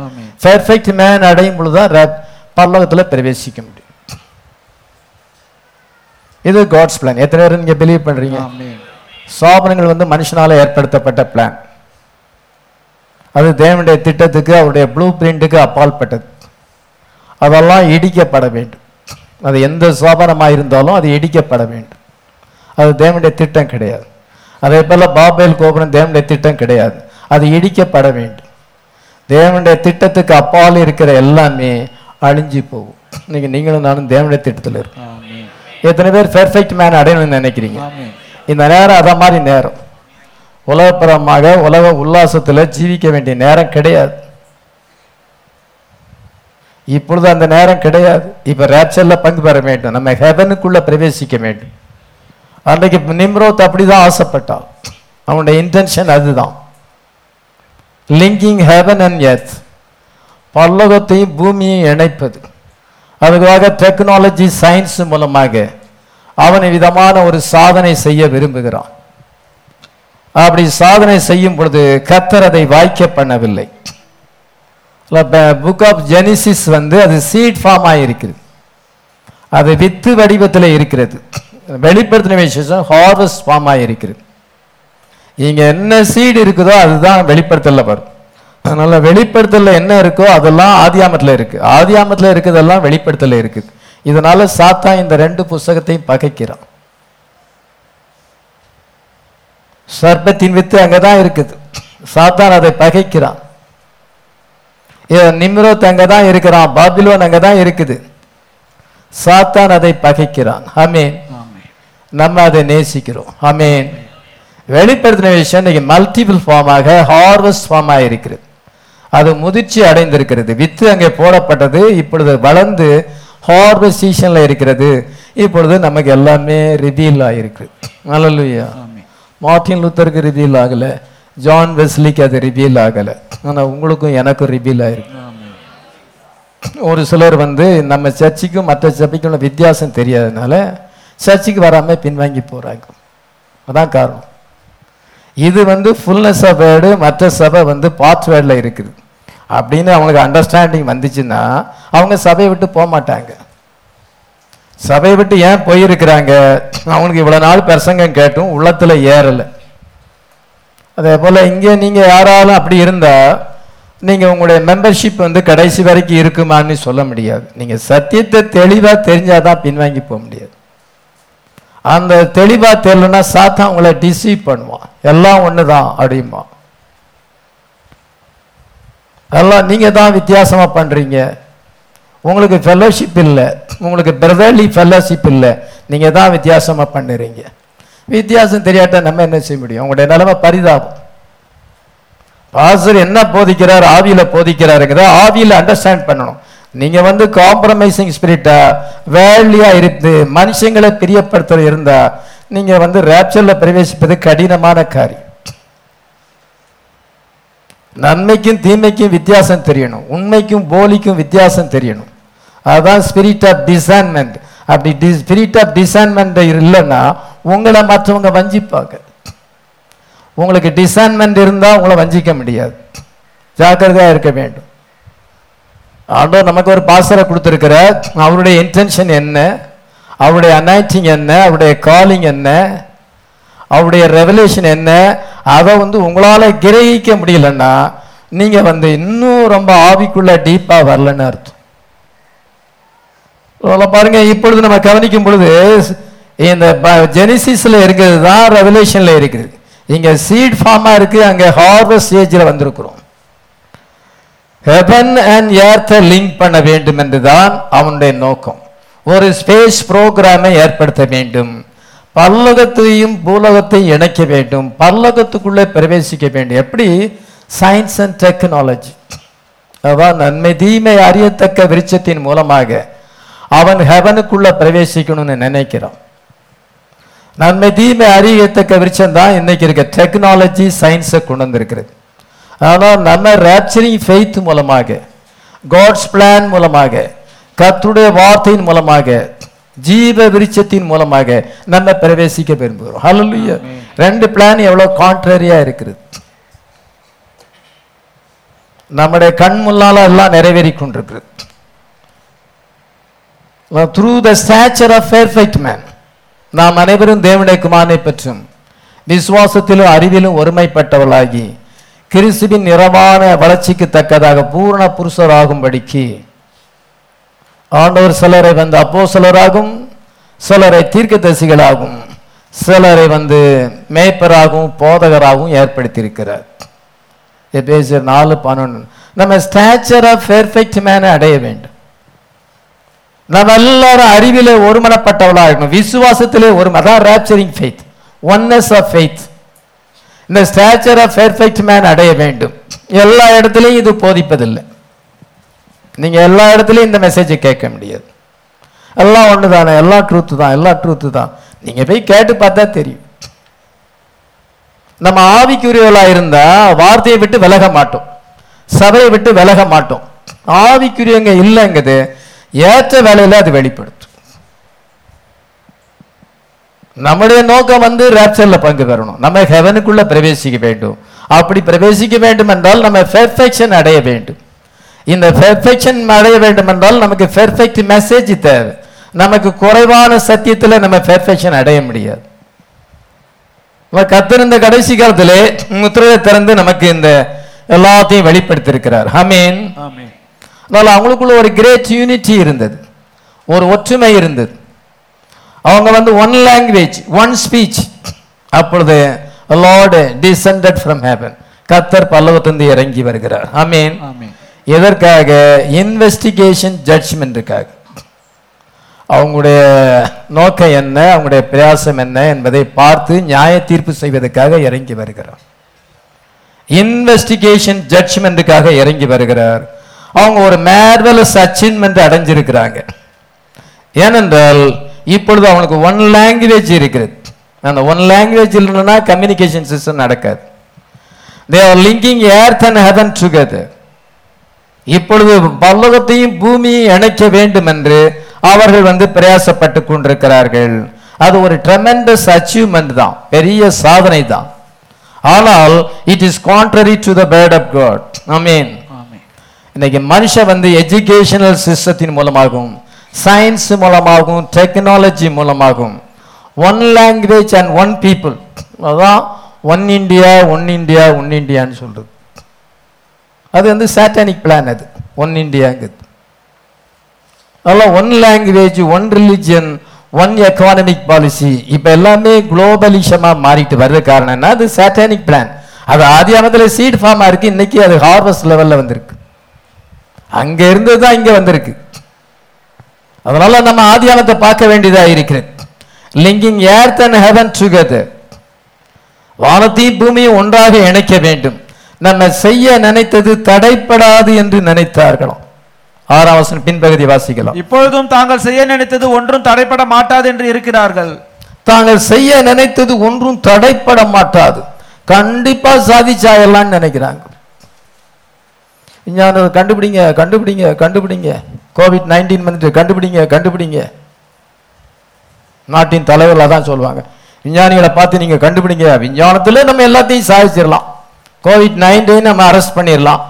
Speaker 2: ஆமென்.
Speaker 1: பெர்ஃபெக்ட் மேன் அடையும் பொழுது தான் பல்லவத்தில் பிரவேசிக்க முடியும். இது காட்ஸ் பிளான் எத்தனை பேர் நீங்க பிலீவ் பண்றீங்க?
Speaker 2: ஆமென்
Speaker 1: சாபனங்கள் வந்து மனுஷனால ஏற்படுத்தப்பட்ட பிளான் அது தேவனுடைய திட்டத்துக்கு அவருடைய ப்ளூ பிரிண்ட்டுக்கு அப்பாற்பட்டது அதெல்லாம் இடிக்கப்பட வேண்டும். அது எந்த சோபனமாக இருந்தாலும் அது இடிக்கப்பட வேண்டும். அது தேவனுடைய திட்டம் கிடையாது. அதே போல பாபேல் கோபுரம் தேவனுடைய திட்டம் கிடையாது. அது இடிக்கப்பட வேண்டும். தேவனுடைய திட்டத்துக்கு அப்பால் இருக்கிற எல்லாமே அழிஞ்சு போகும். இன்னைக்கு நீங்களும் நானும் தேவனுடைய திட்டத்தில் இருக்கோம். எத்தனை பேர் பெர்ஃபெக்ட் மேன் அடையணும்னு நினைக்கிறீங்க? இந்த நேரம் அத மாதிரி நேரம். உலகப்புறமாக உலக உல்லாசத்துல ஜீவிக்க வேண்டிய நேரம் கிடையாது. இப்பொழுது அந்த நேரம் கிடையாது. இப்ப ரேப்சர்ல பங்கு பெற வேண்டும். நம்ம ஹெவனுக்குள்ள பிரவேசிக்க வேண்டும். அன்றைக்கு நிம்ரோத் அப்படிதான் ஆசைப்பட்டான். அவனுடைய இன்டென்ஷன் அதுதான். லிங்கிங் ஹெவன் அண்ட் எர்த் பல்லவத்தையும் பூமியையும் இணைப்பது. அதுக்காக டெக்னாலஜி சயின்ஸ் மூலமாக அவன் விதமான ஒரு சாதனை செய்ய விரும்புகிறான். அப்படி சாதனை செய்யும் பொழுது கத்தர் அதை வாய்க்க பண்ணவில்லை. புக் ஆஃப் ஜெனிசிஸ் வந்து அது சீட் ஃபார்ம் ஆகிருக்குது அது வித்து வடிவத்தில் இருக்கிறது. வெளிப்படுத்தின விசேஷம் ஹார்வெஸ்ட் ஃபார்ம் ஆகிருக்கிறது இங்கே என்ன சீடு இருக்குதோ அதுதான் வெளிப்படுத்தல வரும் அதனால் வெளிப்படுத்தல என்ன இருக்கோ அதெல்லாம் ஆதியாமத்தில் இருக்கு. ஆதியாமத்தில் இருக்கிறதெல்லாம் வெளிப்படுத்தல இருக்குது இதனால சாத்தா இந்த ரெண்டு புஸ்தகத்தையும் பகைக்கிறான். சர்ப்பத்தின் வித்து அங்கே தான் இருக்குது. சாத்தான் அதை பகைக்கிறான். நிம்ரோத் அங்கதான் இருக்கிறான் பாபிலோன் அங்கதான் இருக்குது. சாத்தான் அதை பகைக்கிறான். ஆமென். நம்ம அதை நேசிக்கிறோம். ஆமென். வெளிப்படுத்தின விஷயம் இன்னைக்கு மல்டிபிள் ஃபார்மாக ஹார்வெஸ்ட் ஃபார்மாக இருக்கிறது. அது முதிர்ச்சி அடைந்திருக்கிறது. வித்து அங்கே போடப்பட்டது இப்பொழுது வளர்ந்து ஹார்வெஸ்ட் சீசன்ல இருக்கிறது. இப்பொழுது நமக்கு எல்லாமே ரிவீல் ஆகிருக்கு நல்லலுயா
Speaker 2: ஆமென்.
Speaker 1: மார்ட்டின் லூத்தருக்கு ரிவீல் ஆகல. ஜான் வெஸ்லிக்கு அது ரிவீல் ஆகல. ஆனா உங்களுக்கும் எனக்கும் ரிவீல் ஆயிருக்கு. ஒரு சிலர் வந்து நம்ம சர்ச்சுக்கும் மற்ற சபைக்கும் உள்ள வித்தியாசம் தெரியாதனால சர்ச்சுக்கு வராம பின்வாங்கி போறாங்க. அதான் காரணம். இது வந்து ஃபுல்னஸ் ஆஃப் வேர்டு மற்ற சபை வந்து பார்ட் வேர்டில் இருக்குது. அப்படின்னு அவங்களுக்கு அண்டர்ஸ்டாண்டிங் வந்துச்சுன்னா அவங்க சபையை விட்டு போக மாட்டாங்க. சபையை விட்டு ஏன் போயிருக்கிறாங்க? அவங்களுக்கு இவ்வளவு நாள் பிரசங்கம் கேட்டும் உள்ளத்துல ஏறல. அதே போல் இங்கே நீங்கள் யாராலும் அப்படி இருந்தால் நீங்கள் உங்களுடைய மெம்பர்ஷிப் வந்து கடைசி வரைக்கும் இருக்குமான்னு சொல்ல முடியாது. நீங்கள் சத்தியத்தை தெளிவாக தெரிஞ்சால் தான் பின்வாங்கி போக முடியாது. அந்த தெளிவாக தெரியலன்னா சாத்தான் உங்களை டிசீவ் பண்ணுவான். எல்லாம் ஒன்று தான் அப்படிமா எல்லாம் நீங்கள் தான் வித்தியாசமாக பண்ணுறீங்க உங்களுக்கு ஃபெல்லோஷிப் இல்லை. உங்களுக்கு பிரதர்லி ஃபெல்லோஷிப் இல்லை. நீங்கள் தான் வித்தியாசமாக பண்ணுறீங்க. வித்தியாசம் தெரியாட்டா நம்ம என்ன செய்ய முடியும்? உங்களுடைய நிலைமை பரிதாபம். பாசர் என்ன போதிக்கிறார்? ஆவியில் போதிக்கிறாருங்கிறத ஆவியில் அண்டர்ஸ்டாண்ட் பண்ணணும். நீங்க வந்து காம்ப்ரமைசிங் ஸ்பிரிட்டா வேல்லியாக இருந்து மனுஷங்களை பிரியப்படுத்துற இருந்தா நீங்க வந்து ரேப்சர்ல பிரவேசிப்பது கடினமான காரியம். நன்மைக்கும் தீமைக்கும் வித்தியாசம் தெரியணும். உண்மைக்கும் போலிக்கும் வித்தியாசம் தெரியணும். அதுதான் ஸ்பிரிட் ஆஃப் டிசைன்மெண்ட் அப்படி ஸ்பிரிட் ஆஃப் டிசைன்மெண்ட் இல்லைன்னா உங்களை மற்றவங்க வஞ்சிப்பாங்க. உங்களுக்கு டிசைன்மெண்ட் இருந்தால் உங்களை வஞ்சிக்க முடியாது. ஜாக்கிரதையாக இருக்க வேண்டும். ஆண்டவர் நமக்கு ஒரு பாசரை கொடுத்துருக்கிற அவருடைய இன்டென்ஷன் என்ன? அவருடைய அனாய்ச்சிங் என்ன? அவருடைய காலிங் என்ன? அவருடைய ரெவலேஷன் என்ன? அதை வந்து உங்களால் கிரகிக்க முடியலன்னா நீங்கள் வந்து இன்னும் ரொம்ப ஆவிக்குள்ளே டீப்பாக வரலன்னு அர்த்தம். அதெல்லாம் பாருங்க இப்பொழுது நம்ம கவனிக்கும் பொழுது இந்த ஜெனிசிஸ்ல இருக்கிறது தான் ரெவலேஷன்ல இருக்குது. இங்க சீட் ஃபார்மா இருக்கு அங்க ஹார்வெஸ்ட் ஸ்டேஜில் வந்திருக்கிறோம். ஹெவன் அண்ட் ஏர்த்தை லிங்க் பண்ண வேண்டும் என்றுதான் அவனுடைய நோக்கம். ஒரு ஸ்பேஸ் ப்ரோக்ராமை ஏற்படுத்த வேண்டும். பல்லகத்தையும் பூலகத்தையும் இணைக்க வேண்டும். பல்லகத்துக்குள்ளே பிரவேசிக்க வேண்டும். எப்படி? சயின்ஸ் அண்ட் டெக்னாலஜி அதான் நன்மை தீமை அறியத்தக்க விருட்சத்தின் மூலமாக. அவன் ஹெவனுக்குள்ள பிரவேசிக்கணும்னு நினைக்கிறான். நன்மை தீமை அறியத்தக்க விருட்சம் தான் இன்னைக்கு இருக்க. டெக்னாலஜி சயின்ஸை கொண்டு வந்திருக்கிறது. ஆனால் நம்ம ரேப்சரிங் ஃபெய்த் மூலமாக காட்ஸ் பிளான் மூலமாக கர்த்தருடைய வார்த்தையின் மூலமாக ஜீவ விருட்சத்தின் மூலமாக நம்ம பிரவேசிக்க விரும்புகிறோம். ஹalleluya ரெண்டு பிளான் எவ்வளவு கான்ட்ரரியா இருக்கிறது நம்முடைய கண் முன்னால எல்லாம் நிறைவேறி கொண்டிருக்கிறது. Through the stature of perfect man நாம் அனைவரும் தேவனுடைய குமாரனை பெற்றும் விசுவாசத்திலும் அறிவிலும் ஒருமைப்பட்டவளாகி கிறிஸ்துவின் நிறமான வளர்ச்சிக்கு தக்கதாக பூரண புருஷராகும்படிக்கு ஆண்டவர் சிலரை வந்து அப்போ சிலராகும் சிலரை தீர்க்கதரிசிகளாகும் சிலரை வந்து மேய்ப்பராகவும் போதகராகவும் ஏற்படுத்தியிருக்கிறார். எபேசியர் நாலு பன்னெண்டு நம்ம ஸ்டாச்சர் ஆஃப் பெர்ஃபெக்ட் மேனை அடைய வேண்டும். நம்ம எல்லாரும் அறிவிலே ஒருமனப்பட்டவளாக இருக்கணும் விசுவாசத்திலே ஒரு அதான் rapturing faith oneness of faith இந்த ஸ்டேச்சர் ஆஃப் பெர்ஃபெக்ட் மேன் அடைய வேண்டும். எல்லா இடத்துலையும் இது போதிப்பதில்லை. நீங்க எல்லா இடத்துலையும் இந்த மெசேஜை கேட்க முடியாது. எல்லாம் ஒன்று தானே எல்லா ட்ரூத்து தான். எல்லா ட்ரூத்து தான். நீங்க போய் கேட்டு பார்த்தா தெரியும். நம்ம ஆவிக்குரியவர்களாக இருந்தா வார்த்தையை விட்டு விலக மாட்டோம். சபையை விட்டு விலக மாட்டோம். ஆவிக்குரியவங்க இல்லைங்கிறது ஏற்ற வேலையில் அது வெளிப்படுத்தும். நம்முடைய நோக்கம் வந்து ரேப்சரில் பங்கு பெறணும். நம்ம ஹெவனுக்குள்ள பிரவேசிக்க வேண்டும். அப்படி பிரவேசிக்க வேண்டும் என்றால் நம்ம பெர்ஃபெக்ஷன் அடைய வேண்டும். இந்த பெர்ஃபெக்ஷன் அடைய வேண்டும் என்றால் நமக்கு பெர்ஃபெக்ட் மெசேஜ் தேவை. நமக்கு குறைவான சத்தியத்தில் நம்ம பெர்ஃபெக்ஷன் அடைய முடியாது. கத்திருந்த கடைசி காலத்திலே முத்திரையை திறந்து நமக்கு இந்த எல்லாத்தையும் வெளிப்படுத்தியிருக்கிறார். ஹமீன்
Speaker 2: ஆமென்
Speaker 1: அதனால அவங்களுக்குள்ள ஒரு கிரேட் யூனிட்டி இருந்தது. ஒரு ஒற்றுமை இருந்தது. அவங்க வந்து ஒன் லாங்குவேஜ் ஒன் ஸ்பீச் அப்பொழுது லார்டு டிசெண்டட் ஃப்ரம் ஹேவன் கத்தர் பல்லவத்திலிருந்து இறங்கி வருகிறார். ஆமீன்
Speaker 2: ஆமென்
Speaker 1: எதற்காக? இன்வெஸ்டிகேஷன் ஜட்ஜ்மெண்ட்டுக்காக அவங்களுடைய நோக்கம் என்ன? அவங்களுடைய பிரயாசம் என்ன என்பதை பார்த்து நியாய தீர்ப்பு செய்வதற்காக இறங்கி வருகிறார். இன்வெஸ்டிகேஷன் ஜட்ஜ்மெண்ட்டுக்காக இறங்கி வருகிறார். அவங்க ஒரு மேர்வலஸ் அச்சீவ்மெண்ட் அடைஞ்சிருக்கிறாங்க. ஏனென்றால் இப்பொழுது அவனுக்கு ஒன் லாங்குவேஜ் இருக்கிறது. அந்த ஒன் லாங்குவேஜ் இல்லைன்னா கம்யூனிகேஷன் சிஸ்டம் நடக்காது. They are linking earth and heaven together இப்பொழுது பல்லவத்தையும் பூமியை இணைக்க வேண்டும் என்று அவர்கள் வந்து பிரயாசப்பட்டு கொண்டிருக்கிறார்கள். அது ஒரு ட்ரெமெண்டஸ் அச்சீவ்மெண்ட் தான். பெரிய சாதனை தான். ஆனால் it is contrary to the word of God I mean
Speaker 2: இன்றைக்கி
Speaker 1: இன்னைக்கு மனுஷன் வந்து எஜுகேஷனல் சிஸ்டத்தின் மூலமாகும் சயின்ஸ் மூலமாகும் டெக்னாலஜி மூலமாகும். One language and one people அதான் one India one India one இண்டியான்னு சொல்றது. அது வந்து சாட்டானிக் பிளான் அது. ஒன் இண்டியாங்கிறது அதெல்லாம் one language one religion one economic policy இப்போ எல்லாமே குளோபலிஷமாக மாறிட்டு வர்ற காரணம் என்ன அது சாட்டானிக் பிளான் அது ஆதியானத்தில் சீட் ஃபார்மாக இருக்குது இன்னைக்கு அது ஹார்வெஸ்ட் லெவலில் வந்திருக்கு. அங்க இருந்து தான் இங்க வந்திருக்கு. அதனால நம்ம ஆதியானத்தை பார்க்க வேண்டியதா இருக்கிறது. Linking earth and heaven together வானத்தையும் பூமியும் ஒன்றாக இணைக்க வேண்டும். நம்ம செய்ய நினைத்தது தடைப்படாது என்று நினைத்தார்களாம். ஆறாம் வசனம் பின்பகுதி வாசிக்கலாம்.
Speaker 2: இப்பொழுதும் தாங்கள் செய்ய நினைத்தது ஒன்றும் தடைப்பட மாட்டாது என்று இருக்கிறார்கள்.
Speaker 1: தாங்கள் செய்ய நினைத்தது ஒன்றும் தடைப்பட மாட்டாது. கண்டிப்பா சாதிச்சாயலாம்னு நினைக்கிறாங்க. விஞ்ஞானம் கண்டுபிடிங்க கண்டுபிடிங்க கண்டுபிடிங்க. கோவிட் நைன்டீன் வந்துட்டு கண்டுபிடிங்க கண்டுபிடிங்க. நாட்டின் தலைவரில் தான் சொல்லுவாங்க. விஞ்ஞானிகளை பார்த்து நீங்கள் கண்டுபிடிங்க. விஞ்ஞானத்தில் நம்ம எல்லாத்தையும் சாதிச்சிடலாம். கோவிட் நைன்டீன் நம்ம அரெஸ்ட் பண்ணிடலாம்.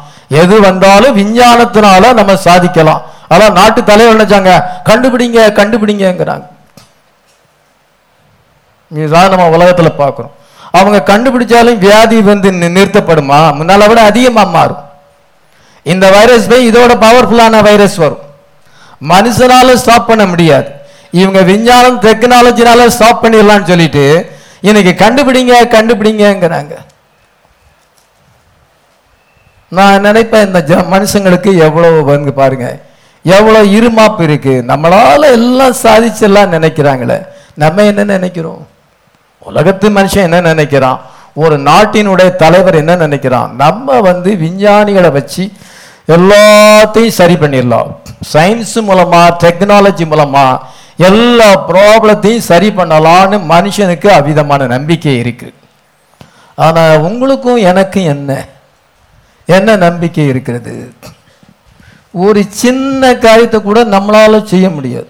Speaker 1: எது வந்தாலும் விஞ்ஞானத்தினால நம்ம சாதிக்கலாம். அதான் நாட்டு தலைவர் நினைச்சாங்க கண்டுபிடிங்க கண்டுபிடிங்கங்கிறாங்க. இதுதான் நம்ம உலகத்தில் பார்க்குறோம். அவங்க கண்டுபிடிச்சாலும் வியாதி வந்து நிறுத்தப்படுமா? முன்னால விட அதிகமாக மாறும். இந்த வைரஸ் போய் இதோட பவர்ஃபுல்லான வைரஸ் வரும். மனுஷனால ஸ்டாப் பண்ண முடியாது. இவங்க விஞ்ஞானம் டெக்னாலஜினால ஸ்டாப் பண்ணிடலாம்னு சொல்லிட்டு இன்னைக்கு கண்டுபிடிங்க கண்டுபிடிங்கங்கிறாங்க. நான் நினைப்பேன் இந்த ஜ மனுஷங்களுக்கு எவ்வளவு வந்து பாருங்க. எவ்வளவு இருமாப்பு இருக்கு. நம்மளால எல்லாம் சாதிச்செல்லாம் நினைக்கிறாங்களே. நம்ம என்ன நினைக்கிறோம்? உலகத்து மனுஷன் என்ன நினைக்கிறான்? ஒரு நாட்டினுடைய தலைவர் என்ன நினைக்கிறான்? நம்ம வந்து விஞ்ஞானிகளை வச்சு எல்லாத்தையும் சரி பண்ணிடலாம். சயின்ஸ் மூலமா டெக்னாலஜி மூலமா எல்லா ப்ராப்ளத்தையும் சரி பண்ணலாம்னு மனுஷனுக்கு அவ்விதமான நம்பிக்கை இருக்கு. ஆனா உங்களுக்கும் எனக்கும் என்ன? என்ன நம்பிக்கை இருக்கிறது? ஒரு சின்ன காரியத்தை கூட நம்மளால செய்ய முடியாது.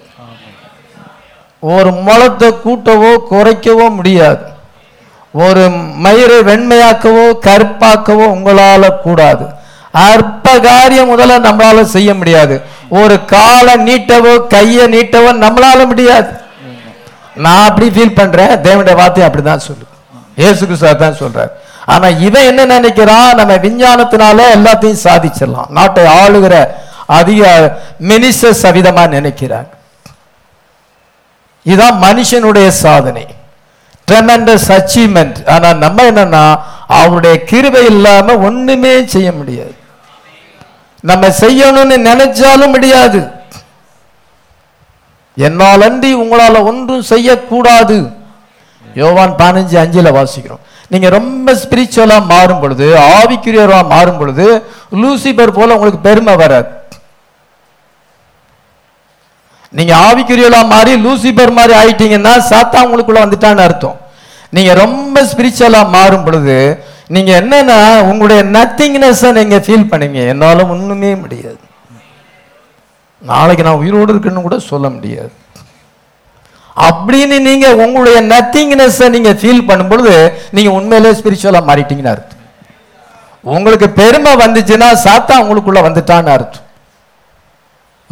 Speaker 1: ஒரு மலத்தை கூட்டவோ குறைக்கவோ முடியாது. ஒரு மயிரை வெண்மையாக்கவோ கருப்பாக்கவோ உங்களால கூடாது. அற்ப காரியம் முதல்ல நம்மளால செய்ய முடியாது. ஒரு காலை நீட்டவோ கையை நீட்டவோ நம்மளால முடியாது. நான் அப்படி ஃபீல் பண்றேன். தேவனுடைய வார்த்தை அப்படிதான் சொல்லு. இயேசு கிறிஸ்துவ தான் சொல்றாரு. ஆனா இவன் என்ன நினைக்கிறான்? நம்ம விஞ்ஞானத்தினால எல்லாத்தையும் சாதிச்சிடலாம். நாட்டை ஆளுகிற அதிக மினிஸ்டர்ஸ் சவிதமா நினைக்கிறாங்க இதான் மனுஷனுடைய சாதனை. ட்ரெமெண்டஸ் அச்சீவ்மெண்ட் ஆனா நம்ம என்னன்னா அவருடைய கிருபை இல்லாம ஒண்ணுமே செய்ய முடியாது. நம்ம செய்யணும்னு நினைச்சாலும் முடியாது. என்னாலன்றி உங்களால ஒன்றும் செய்யக்கூடாது. யோவான் பதினஞ்சு அஞ்சில் வாசிக்கிறோம். நீங்க ரொம்ப ஸ்பிரிச்சுவலா மாறும் பொழுது ஆவிக்குரியவரா மாறும் பொழுது லூசிபர் போல உங்களுக்கு பெருமை வராது. நீங்க ஆவிக்குரியலா மாறி லூசிபர் மாதிரி ஆயிட்டீங்கன்னா சாத்தா உங்களுக்குள்ள வந்துட்டான்னு அர்த்தம். நீங்க ரொம்ப ஸ்பிரிச்சுவலா மாறும் பொழுது நீங்க என்னன்னா உங்களுடைய நத்திங்னஸ் நீங்க ஃபீல் பண்ணுவீங்க. என்னால ஒண்ணுமே முடியாது. நாளைக்கு நான் உயிரோடு இருக்குன்னு கூட சொல்ல முடியாது. அப்படின்னு நீங்க உங்களுடைய நத்திங்னஸ் நீங்க ஃபீல் பண்ணும் பொழுது நீங்க உண்மையிலே ஸ்பிரிச்சுவலா மாறிட்டீங்கன்னு அர்த்தம். உங்களுக்கு பெருமை வந்துச்சுன்னா சாத்தா உங்களுக்குள்ள வந்துட்டான்னு அர்த்தம்.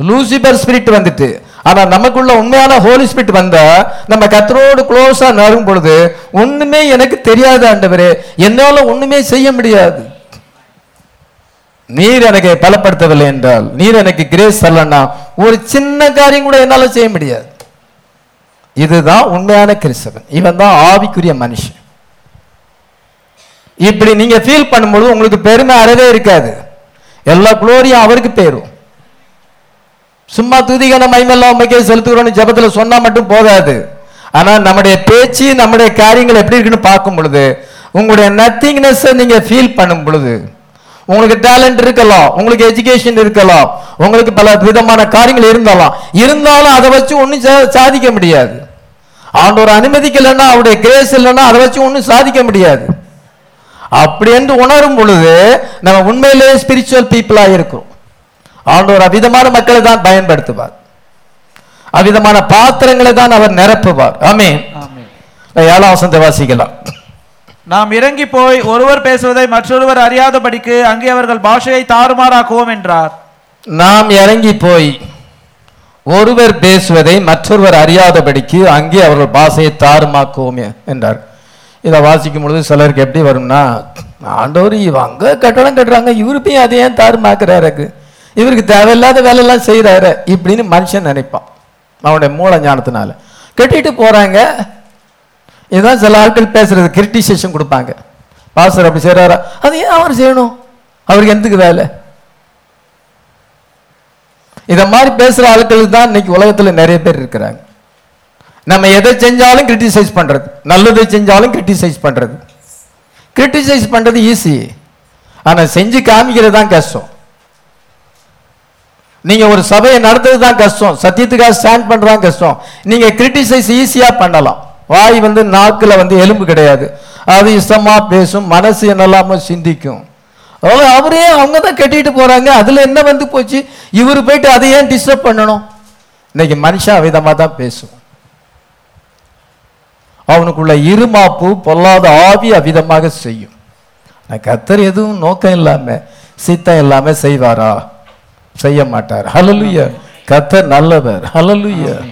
Speaker 1: லூசிபர் ஸ்பிரிட் வந்துட்டு ஆனா நமக்குள்ள உண்மையான ஹோலி ஸ்பிரிட் வந்தா நம்ம கத்தரோடு க்ளோஸா நறும் பொழுது ஒண்ணுமே எனக்கு தெரியாது ஆண்டவரே. என்னால ஒண்ணுமே செய்ய முடியாது. நீர் எனக்கு பலப்படுத்தவில்லை என்றால் நீர் எனக்கு கிரேஸ் தரலன்னா ஒரு சின்ன காரியம் கூட என்னால செய்ய முடியாது. இதுதான் உண்மையான கிறிஸ்தவன். இவன் தான் ஆவிக்குரிய மனுஷன். இப்படி நீங்க ஃபீல் பண்ணும்போது உங்களுக்கு பெருமை அறவே இருக்காது. எல்லா குளோரியும் அவருக்கு பேரும். சும்மா துதிகன மைமெல்லாம் உண்மைக்கே செலுத்துகிறோம்னு ஜபத்தில் சொன்னால் மட்டும் போதாது. ஆனால் நம்முடைய பேச்சு நம்முடைய காரியங்கள் எப்படி இருக்குன்னு பார்க்கும் பொழுது உங்களுடைய நத்திங்னஸ் நீங்கள் ஃபீல் பண்ணும் பொழுது உங்களுக்கு டேலண்ட் இருக்கலாம் உங்களுக்கு எஜுகேஷன் இருக்கலாம் உங்களுக்கு பல விதமான காரியங்கள் இருந்தாலும் இருந்தாலும் அதை வச்சு ஒன்றும் சாதிக்க முடியாது. ஆண்டவர் அனுமதிக்கலைன்னா அவருடைய கிரேஸ் இல்லைன்னா அதை வச்சு ஒன்றும் சாதிக்க முடியாது. அப்படி என்று உணரும் பொழுது நம்ம உண்மையிலேயே ஸ்பிரிச்சுவல் பீப்புளாக இருக்கிறோம். ஆண்டவர் அவ்விதமான மக்களை தான் பயன்படுத்துவார். அவ்விதமான பாத்திரங்களை தான் அவர் நிரப்புவார். ஆமே ஏழாம் வசந்த வாசிக்கலாம்
Speaker 2: நாம் இறங்கி போய் ஒருவர் பேசுவதை மற்றொருவர் அறியாதபடிக்கு அங்கே அவர்கள் பாஷையை தாறுமாறாக்குவோம் என்றார்.
Speaker 1: நாம் இறங்கி போய் ஒருவர் பேசுவதை மற்றொருவர் அறியாதபடிக்கு அங்கே அவர்கள் பாஷையை தாறுமாக்குவோம் என்றார். இதை வாசிக்கும் பொழுது சிலருக்கு எப்படி வரும்னா ஆண்டவர் இவ அங்க கட்டடம் கட்டுறாங்க இவருப்பையும் அதை ஏன் தாறுமாக்குறாரு. இவருக்கு தேவையில்லாத வேலையெல்லாம் செய்கிறாரு இப்படின்னு மனுஷன் நினைப்பான். அவனுடைய மூல ஞானத்தினால. கட்டிட்டு போறாங்க. இதுதான் சில ஆட்கள் பேசுறது கிரிட்டிசேஷன் கொடுப்பாங்க. பாஸ்டர் அப்படி செய்கிறாரா அது ஏன் அவர் செய்யணும்? அவருக்கு எந்தக்கு வேலை? இதை மாதிரி பேசுற ஆட்களுக்கு தான் இன்னைக்கு உலகத்தில் நிறைய பேர் இருக்கிறாங்க. நம்ம எதை செஞ்சாலும் கிரிட்டிசைஸ் பண்றது. நல்லதை செஞ்சாலும் கிரிட்டிசைஸ் பண்றது. கிரிட்டிசைஸ் பண்றது ஈஸி ஆனா செஞ்சு காமிக்கிறது தான் கஷ்டம். நீங்க ஒரு சபையை நடத்துறது தான் கஷ்டம். சத்தியத்துக்காக ஸ்டாண்ட் பண்றது கஷ்டம். நீங்க கிரிட்டிசைஸ் ஈஸியா பண்ணலாம். வாய் வந்து நாக்கில் வந்து எலும்பு கிடையாது. அது இஷ்டமா பேசும் மனசு என்னெல்லாமோ சிந்திக்கும். அவரே அவங்க தான் கட்டிட்டு போறாங்க. அதுல என்ன வந்து போச்சு? இவர் போயிட்டு அதை ஏன் டிஸ்டர்ப் பண்ணணும்? இன்னைக்கு மனுஷன் விதமா தான் பேசும். அவனுக்குள்ள இருமாப்பு பொல்லாத ஆவி அவிதமாக செய்யும். நான் கத்தர் எதுவும் நோக்கம் இல்லாம சித்தம் இல்லாம செய்வாரா? செய்ய மாட்டார். ஹலலுய கத்தர் நல்லவர். ஹலலுய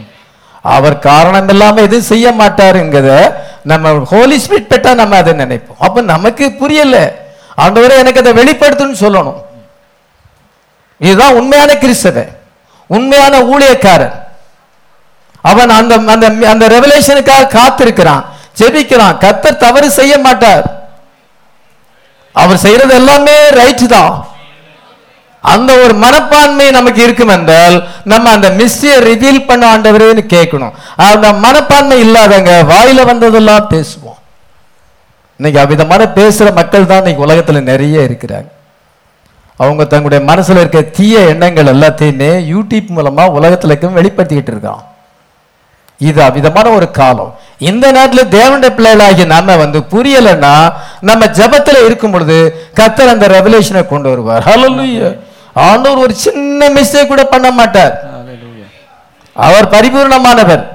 Speaker 1: அவர் காரணம் இல்லாம எதுவும் செய்ய மாட்டாருங்கிறத நம்ம ஹோலி ஸ்பிரிட் பெற்றா நம்ம அதை நினைப்போம். அப்ப நமக்கு புரியல. ஆண்டவரே எனக்கு அதை வெளிப்படுத்துன்னு சொல்லணும். இதுதான் உண்மையான கிறிஸ்தவன். உண்மையான ஊழியக்காரன். அவன் அந்த அந்த அந்த ரெவலேஷனுக்காக காத்திருக்கிறான். ஜெபிக்கிறான். கத்தர் தவறு செய்ய மாட்டார். அவர் செய்யறது எல்லாமே ரைட் தான். அந்த ஒரு மனப்பான்மை நமக்கு இருக்கும் என்றால் நம்ம அந்த மிஸ்டியை ரிவீல் பண்ண ஆண்டவரேன்னு கேட்கணும். அந்த மனப்பான்மை இல்லாதவங்க வாயில வந்ததெல்லாம் பேசுவோம். இன்னைக்கு அவ்விதமான பேசுற மக்கள் தான் இன்னைக்கு உலகத்துல நிறைய இருக்கிறாங்க. அவங்க தங்களுடைய மனசுல இருக்க தீய எண்ணங்கள் எல்லாத்தையுமே யூடியூப் மூலமா உலகத்துலக்கும் இருக்க வெளிப்படுத்திக்கிட்டு இருக்கான். இது அவ்விதமான ஒரு காலம். இந்த நேரத்தில் தேவனுடைய பிள்ளைகளாகிய நாம வந்து புரியலைன்னா நம்ம ஜெபத்துல இருக்கும் பொழுது கத்தர் அந்த ரெவலேஷனை கொண்டு வருவார். ஹalleluya ஆண்டவர் ஒரு சின்ன மிஸ்டேக் கூட பண்ண மாட்டார். அவர் பரிபூர்ணமானவர்.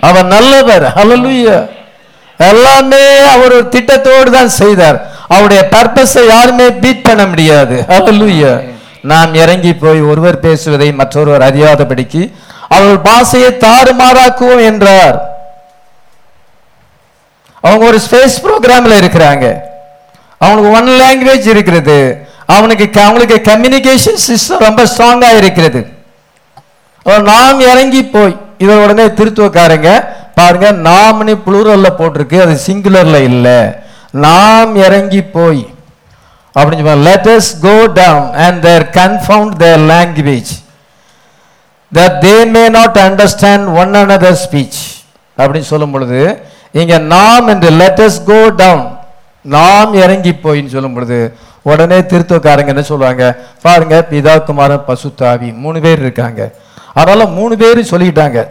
Speaker 1: அவர் நல்லவர். ஹalleluya. எல்லாமே அவர் ஒரு திட்டத்தோடு தான் செய்தார். அவருடைய பர்பஸை யாருமே பீட் பண்ண முடியாது. ஹalleluya. நாம் இறங்கி போய் ஒருவர் பேசுவதை மற்றொருவர் அறியாதபடிக்கு அவர்கள் பாஷையை தாறுமாறாக்குவோம் என்றார். அவங்க ஒரு ஸ்பேஸ் ப்ரோக்ராம்ல இருக்கிறாங்க. அவங்களுக்கு ஒன் லாங்குவேஜ் இருக்கிறது. அவனுக்கு அவங்களுக்கு கம்யூனிகேஷன் சிஸ்டம் ரொம்ப ஸ்ட்ராங்காக இருக்கிறது. நாம் இறங்கி போய் இதை உடனே திருத்துவக்காரங்க பாருங்க நாம்னு புளூரலில் போட்டிருக்கு அது சிங்குலரில் இல்லை. நாம் இறங்கி போய் அப்படின்னு சொல்லுவாங்க go down and there and there confound their they may not understand one understand one speech அப்படின்னு சொல்லும் பொழுது இங்கே நாம் என்று லெட்டஸ் கோ டவுன் நாம் இறங்கி போயின்னு சொல்லும் பொழுது உடனே திருத்துவக்காரங்க என்ன சொல்லுவாங்க பாருங்க பிதா குமாரன் பசுத்தாவி மூணு பேர் இருக்காங்க. அதனால மூணு பேரும் சொல்லிட்டாங்க.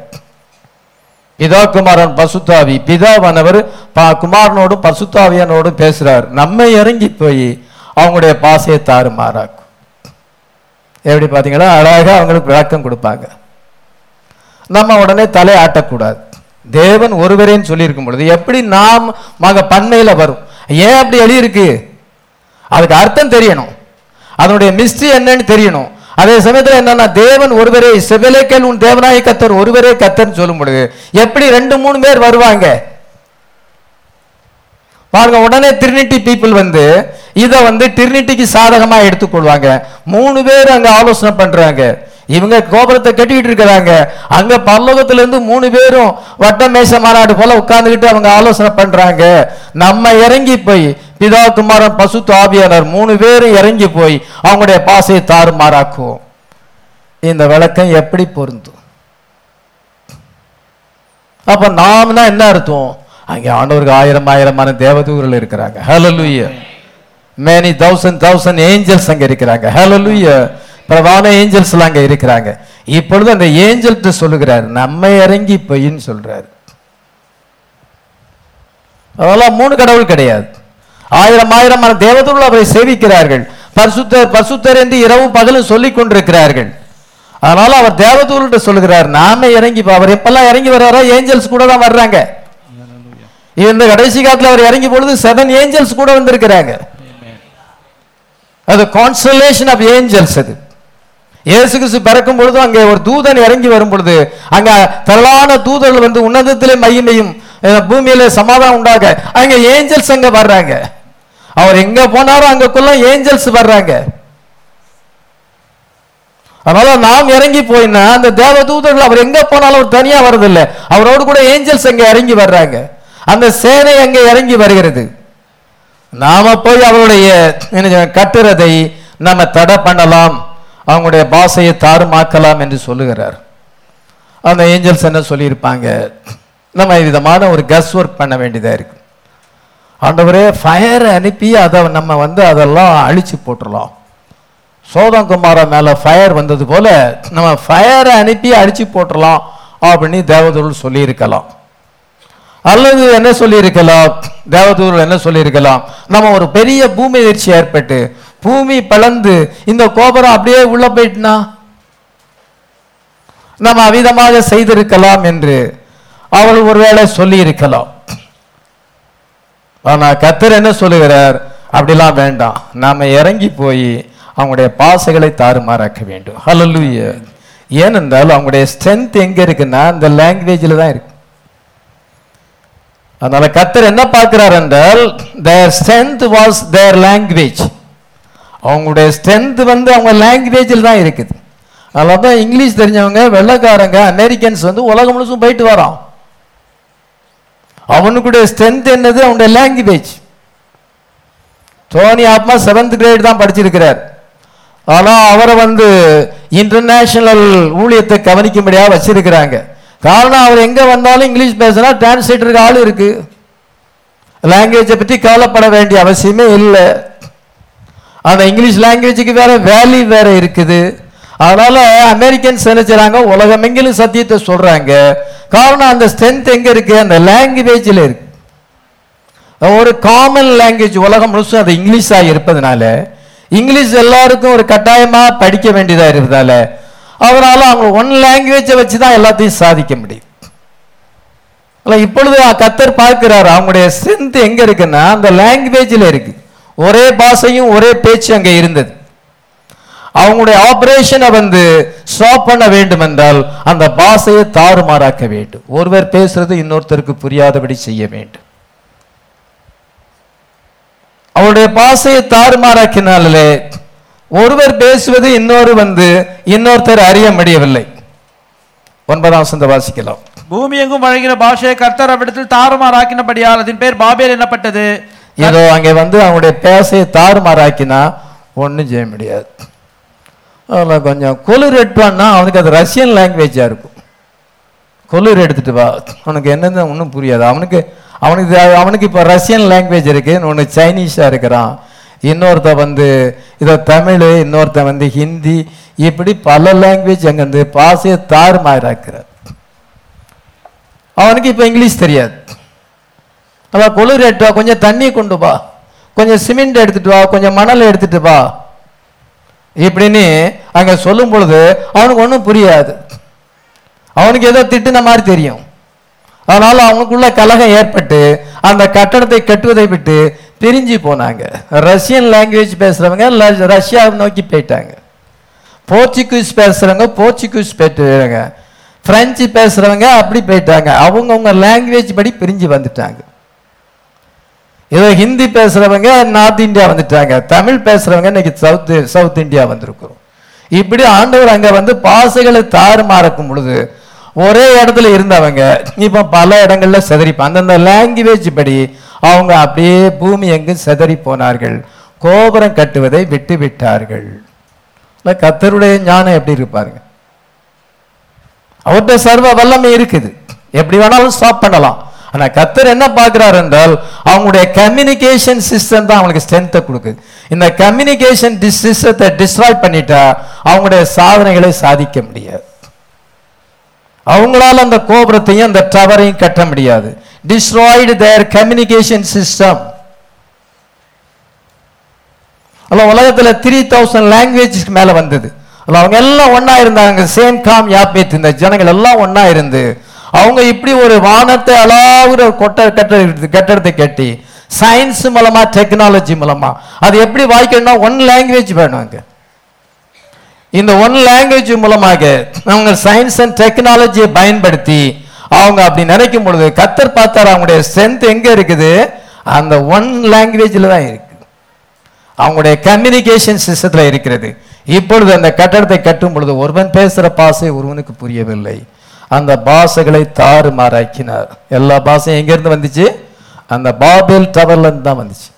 Speaker 1: பிதா குமாரன் பசுத்தாவி பிதாவானவர் பா- குமாரனோடும் பசுத்தாவியனோடும் பேசுறாரு. நம்ம இறங்கி போய் அவங்களுடைய பாசையை தாறுமாறாக்கும். எப்படி பார்த்தீங்கன்னா அழகாக அவங்களுக்கு விளக்கம் கொடுப்பாங்க. நம்ம உடனே தலை ஆட்டக்கூடாது. தேவன் ஒருவரேன்னு சொல்லியிருக்கும் பொழுது எப்படி நாம் மக பன்மையில வரும்? ஏன் அப்படி எழுதியிருக்கு? அதுக்கு அர்த்தம் தெரியணும். அதனுடைய மிஸ்ட்ரி என்னன்னு தெரியணும். அதே சமயத்தில் என்னன்னா தேவன் ஒருவரே செவலேக்கல் உன் தேவனாய கத்தர் ஒருவரே கத்தர்னு சொல்லும் பொழுது எப்படி ரெண்டு மூணு பேர் வருவாங்க? பாருங்க உடனே திருநிட்டி பீப்புள் வந்து இதை வந்து திருநிட்டிக்கு சாதகமாக எடுத்துக்கொள்வாங்க மூணு பேர் அங்கே ஆலோசனை பண்றாங்க. இவங்க கோபுரத்தை கட்டிக்கிட்டு இருக்கிறாங்க. அங்க பல்லோகத்துல இருந்து மூணு பேரும் வட்ட மேச மாநாடு போல உட்கார்ந்துக்கிட்டு அவங்க ஆலோசனை பண்றாங்க. நம்ம இறங்கி போய் பிதா குமாரன் பசு தாவியாளர் மூணு பேரும் இறங்கி போய் அவங்களுடைய பாசையை தாறுமாறாக்குவோம் இந்த விளக்கம் எப்படி பொருந்தும்? அப்ப தான் என்ன அர்த்தம்? அங்கே ஆண்டவருக்கு ஆயிரம் ஆயிரமான தேவதூர்கள் இருக்கிறாங்க. Hallelujah many thousand thousand angels அங்க இருக்கிறாங்க. ஹலலுய பிரதான ஏஞ்சல்ஸ் அங்க இருக்கிறாங்க. இப்பொழுது அந்த ஏஞ்சல்கிட்ட சொல்லுகிறார் நம்ம இறங்கி பொய்ன்னு சொல்றாரு. அதெல்லாம் மூணு கடவுள் கிடையாது. ஆயிரம் ஆயிரமான தேவதூர்கள் அவரை சேவிக்கிறார்கள். பரிசுத்தர் பரிசுத்தர் என்று இரவும் பகலும் சொல்லிக் கொண்டிருக்கிறார்கள். அதனால அவர் தேவதூர்கிட்ட சொல்லுகிறார் நாம இறங்கி அவர் எப்பெல்லாம் இறங்கி வர்றாரோ ஏஞ்சல்ஸ் கூட தான் வர்றாங்க. இந்த கடைசி காலத்துல அவர் இறங்கி பொழுது செவன் ஏஞ்சல்ஸ் கூட வந்திருக்கிறாங்க. அது கான்ஸ்டலேஷன் ஆஃப் ஏஞ்சல்ஸ் அது. இயேசு கிறிஸ்து பிறக்கும் பொழுது அங்கே ஒரு தூதன் இறங்கி வரும் பொழுது அங்க திரளான தூதர்கள் வந்து உன்னதத்திலே மகிமையும் அஹ், பூமியிலே சமாதானம் உண்டாக அங்க ஏஞ்சல்ஸ் அங்க வர்றாங்க. அவர் எங்க போனாரோ அங்கக்குள்ள ஏஞ்சல்ஸ் வர்றாங்க. அதனால நாம் இறங்கி போயினா அந்த தேவதூதர்கள் அவர் எங்க போனாலும் அவர் தனியா வர்றதில்ல. அவரோடு கூட ஏஞ்சல்ஸ் அங்க இறங்கி வர்றாங்க. அந்த சேனை அங்க இறங்கி வருகிறது. நாம போய் அவருடைய கட்டுறதை நம்ம தடை பண்ணலாம். அவங்களுடைய பாஷையை தாறுமாக்கலாம் என்று சொல்லுகிறார். அந்த ஏஞ்சல்ஸ் என்ன சொல்லியிருப்பாங்க? நம்ம விதமான ஒரு கஸ் ஒர்க் பண்ண வேண்டியதா இருக்கு. ஆண்டவரே ஃபயரை அனுப்பி அதை நம்ம வந்து அதெல்லாம் அழிச்சு போட்டுடலாம் சோதம் மேலே ஃபயர் வந்தது போல நம்ம ஃபயரை அனுப்பி அழிச்சு போட்டுடலாம் அப்படின்னு தேவதூர்கள் சொல்லியிருக்கலாம். அல்லது என்ன சொல்லியிருக்கலாம்? தேவதூர்கள் என்ன சொல்லியிருக்கலாம்? நம்ம ஒரு பெரிய பூமி எதிர்ச்சி ஏற்பட்டு பூமி பிளந்து இந்த கோபுரம் அப்படியே உள்ள போயிட்டுனா? நம்ம அவிதமாக செய்திருக்கலாம் என்று அவள் ஒருவேளை சொல்லியிருக்கலாம். ஆனால் கத்தர் என்ன சொல்லுகிறார்? அப்படிலாம் வேண்டாம். நாம் இறங்கி போய் அவங்களுடைய பாசைகளை தாறுமாறாக்க வேண்டும். ஹalleluya ஏனென்றால் அவங்களுடைய ஸ்ட்ரென்த் எங்க இருக்குன்னா அந்த லாங்குவேஜில் தான் இருக்கு. அதனால கத்தர் என்ன பார்க்கிறார் என்றால் their strength was their language அவங்களுடைய ஸ்ட்ரென்த் வந்து அவங்க லாங்குவேஜில் தான் இருக்குது. அதனால தான் இங்கிலீஷ் தெரிஞ்சவங்க வெள்ளைக்காரங்க அமெரிக்கன்ஸ் வந்து உலகம் முழுசும் போயிட்டு வரோம் அவனுக்குடைய ஸ்ட்ரென்த் என்னது? அவனுடைய லாங்குவேஜ் டோனி ஆத்மா செவன்த் கிரேட் தான் படிச்சிருக்கிறார். ஆனால் அவரை வந்து இன்டர்நேஷனல் ஊழியத்தை கவனிக்கும்படியாக வச்சிருக்கிறாங்க. காரணம் அவர் எங்கே வந்தாலும் இங்கிலீஷ் பேசினா டிரான்ஸ்லேட்டருக்கு ஆள் இருக்கு. லாங்குவேஜை பற்றி கவலைப்பட வேண்டிய அவசியமே இல்லை. அந்த இங்கிலீஷ் லாங்குவேஜுக்கு வேற வேல்யூ வேற இருக்குது. அதனால அமெரிக்கன்ஸ் என்ன செய்றாங்க? உலகமெங்கிலும் சத்தியத்தை சொல்றாங்க. காரணம் அந்த ஸ்ட்ரென்த் எங்க இருக்கு? அந்த லாங்குவேஜில் இருக்கு. ஒரு காமன் லாங்குவேஜ் உலகம் முழுசும் அது இங்கிலீஷா இருப்பதனால இங்கிலீஷ் எல்லாருக்கும் ஒரு கட்டாயமா படிக்க வேண்டியதா இருப்பதால அவரால் அவங்க ஒன் லாங்குவேஜை வச்சு தான் எல்லாத்தையும் சாதிக்க முடியும். ஆனா இப்பொழுது கத்தர் பார்க்கிறார் அவங்களுடைய ஸ்ட்ரென்த் எங்க இருக்குன்னா அந்த லாங்குவேஜில் இருக்கு. ஒரே பாஷையும் ஒரே பேச்சு அங்கே இருந்தது. அவங்களுடைய ஆபரேஷனை வந்து ஸ்டாப் பண்ண வேண்டும் என்றால் அந்த பாஷையை தாறுமாறாக்க வேண்டும். ஒருவர் பேசுறது இன்னொருத்தருக்கு புரியாதபடி செய்ய வேண்டும். அவருடைய பாஷையை தாறுமாறாக்கினாலே ஒருவர் பேசுவது இன்னொரு வந்து இன்னொருத்தர் அறிய முடியவில்லை. ஒன்பதாம் வசந்த வாசிக்கலாம்.
Speaker 2: பூமி எங்கும் வழங்கின பாஷையை கர்த்தர் அவ்விடத்தில் தாறுமாறாக்கினபடியால் அதன் பேர் பாபேல் என்னப்பட்டது?
Speaker 1: ஏதோ அங்கே வந்து அவங்களுடைய பேசையை தாறுமாறாக்கினா ஒன்றும் செய்ய முடியாது. அதில் கொஞ்சம் குளிர் எடுப்பான்னா அவனுக்கு அது ரஷ்யன் லாங்குவேஜாக இருக்கும். குளிர் எடுத்துட்டு வா. அவனுக்கு என்னென்ன ஒன்றும் புரியாது. அவனுக்கு அவனுக்கு அவனுக்கு இப்போ ரஷ்யன் லாங்குவேஜ் இருக்குது ஒன்று சைனீஸாக இருக்கிறான். இன்னொருத்த வந்து இதோ தமிழ் இன்னொருத்த வந்து ஹிந்தி இப்படி பல லாங்குவேஜ் அங்கேருந்து பாசையை தாறுமாறாக்கிறார். அவனுக்கு இப்போ இங்கிலீஷ் தெரியாது. அதான் குளிர் எடுத்து வா கொஞ்சம் தண்ணி கொண்டு வா. கொஞ்சம் சிமெண்ட் எடுத்துகிட்டு வா. கொஞ்சம் மணல் எடுத்துகிட்டு வா. இப்படின்னு அங்கே சொல்லும் பொழுது அவனுக்கு ஒன்றும் புரியாது. அவனுக்கு ஏதோ திட்டுன மாதிரி தெரியும். அதனால அவனுக்குள்ள கலகம் ஏற்பட்டு அந்த கட்டடத்தை கட்டுவதை விட்டு பிரிஞ்சு போனாங்க. ரஷ்யன் லாங்குவேஜ் பேசுறவங்க ரஷ்யாவை நோக்கி போயிட்டாங்க. போர்ச்சுகீஸ் பேசுறவங்க போர்ச்சுகீஸ் போயிட்டு பிரெஞ்சு பேசுறவங்க அப்படி போயிட்டாங்க. அவங்கவுங்க லாங்குவேஜ் படி பிரிஞ்சு வந்துட்டாங்க. ஏதோ ஹிந்தி பேசுறவங்க நார்த் இந்தியா வந்துட்டாங்க. தமிழ் பேசுறவங்க இன்னைக்கு சவுத் சவுத் இந்தியா வந்திருக்கிறோம். இப்படி ஆண்டவர் அங்க வந்து பாசைகளை தாறுமாறக்கும் பொழுது ஒரே இடத்துல இருந்தவங்க இப்ப பல இடங்கள்ல செதறிப்ப அந்தந்த லாங்குவேஜ் படி அவங்க அப்படியே பூமி எங்கும் செதறி போனார்கள். கோபுரம் கட்டுவதை விட்டு விட்டார்கள். கத்தருடைய ஞானம் எப்படி இருப்பாருங்க அவர்கிட்ட சர்வ வல்லமை இருக்குது. எப்படி வேணாலும் ஸ்டாப் பண்ணலாம். ஆனால் கத்தர் என்ன பார்க்கிறார் என்றால் அவங்களுடைய கம்யூனிகேஷன் சிஸ்டம் தான் அவங்களுக்கு ஸ்ட்ரென்த்தை கொடுக்குது இந்த கம்யூனிகேஷன் சிஸ்டத்தை டிஸ்ட்ராய் பண்ணிட்டா அவங்களுடைய சாதனைகளை சாதிக்க முடியாது. அவங்களால அந்த கோபுரத்தையும் அந்த டவரையும் கட்ட முடியாது. டிஸ்ட்ராய்டு தேர் கம்யூனிகேஷன் சிஸ்டம் அல்ல உலகத்தில் த்ரீ தௌசண்ட் லாங்குவேஜஸ்க்கு மேலே வந்தது. அதில் அவங்க எல்லாம் ஒன்றா இருந்தாங்க. சேம் காம் யாப்பேத் இந்த ஜனங்கள் எல்லாம் ஒன்றா இருந்து அவங்க இப்படி ஒரு வானத்தை அளாவுற கொட்ட கட்ட கட்டடத்தை கட்டி சயின்ஸ் மூலமா டெக்னாலஜி மூலமா அது எப்படி வாய்க்கணும்னா ஒன் லாங்குவேஜ் வேணும் அங்கே. இந்த ஒன் லாங்குவேஜ் மூலமாக அவங்க சயின்ஸ் அண்ட் டெக்னாலஜியை பயன்படுத்தி அவங்க அப்படி நினைக்கும் பொழுது கத்தர் பார்த்தார் அவங்களுடைய ஸ்ட்ரென்த் எங்க இருக்குது? அந்த ஒன் லாங்குவேஜில் தான் இருக்கு. அவங்களுடைய கம்யூனிகேஷன் சிஸ்டத்தில் இருக்கிறது. இப்பொழுது அந்த கட்டடத்தை கட்டும் பொழுது ஒருவன் பேசுகிற பாசை ஒருவனுக்கு புரியவில்லை. அந்த பாஷைகளை தாறுமாறாக்கினார். எல்லா பாஷையும் எங்கேருந்து வந்துச்சு? அந்த பாபேல் டவர்ல இருந்து தான் வந்துச்சு.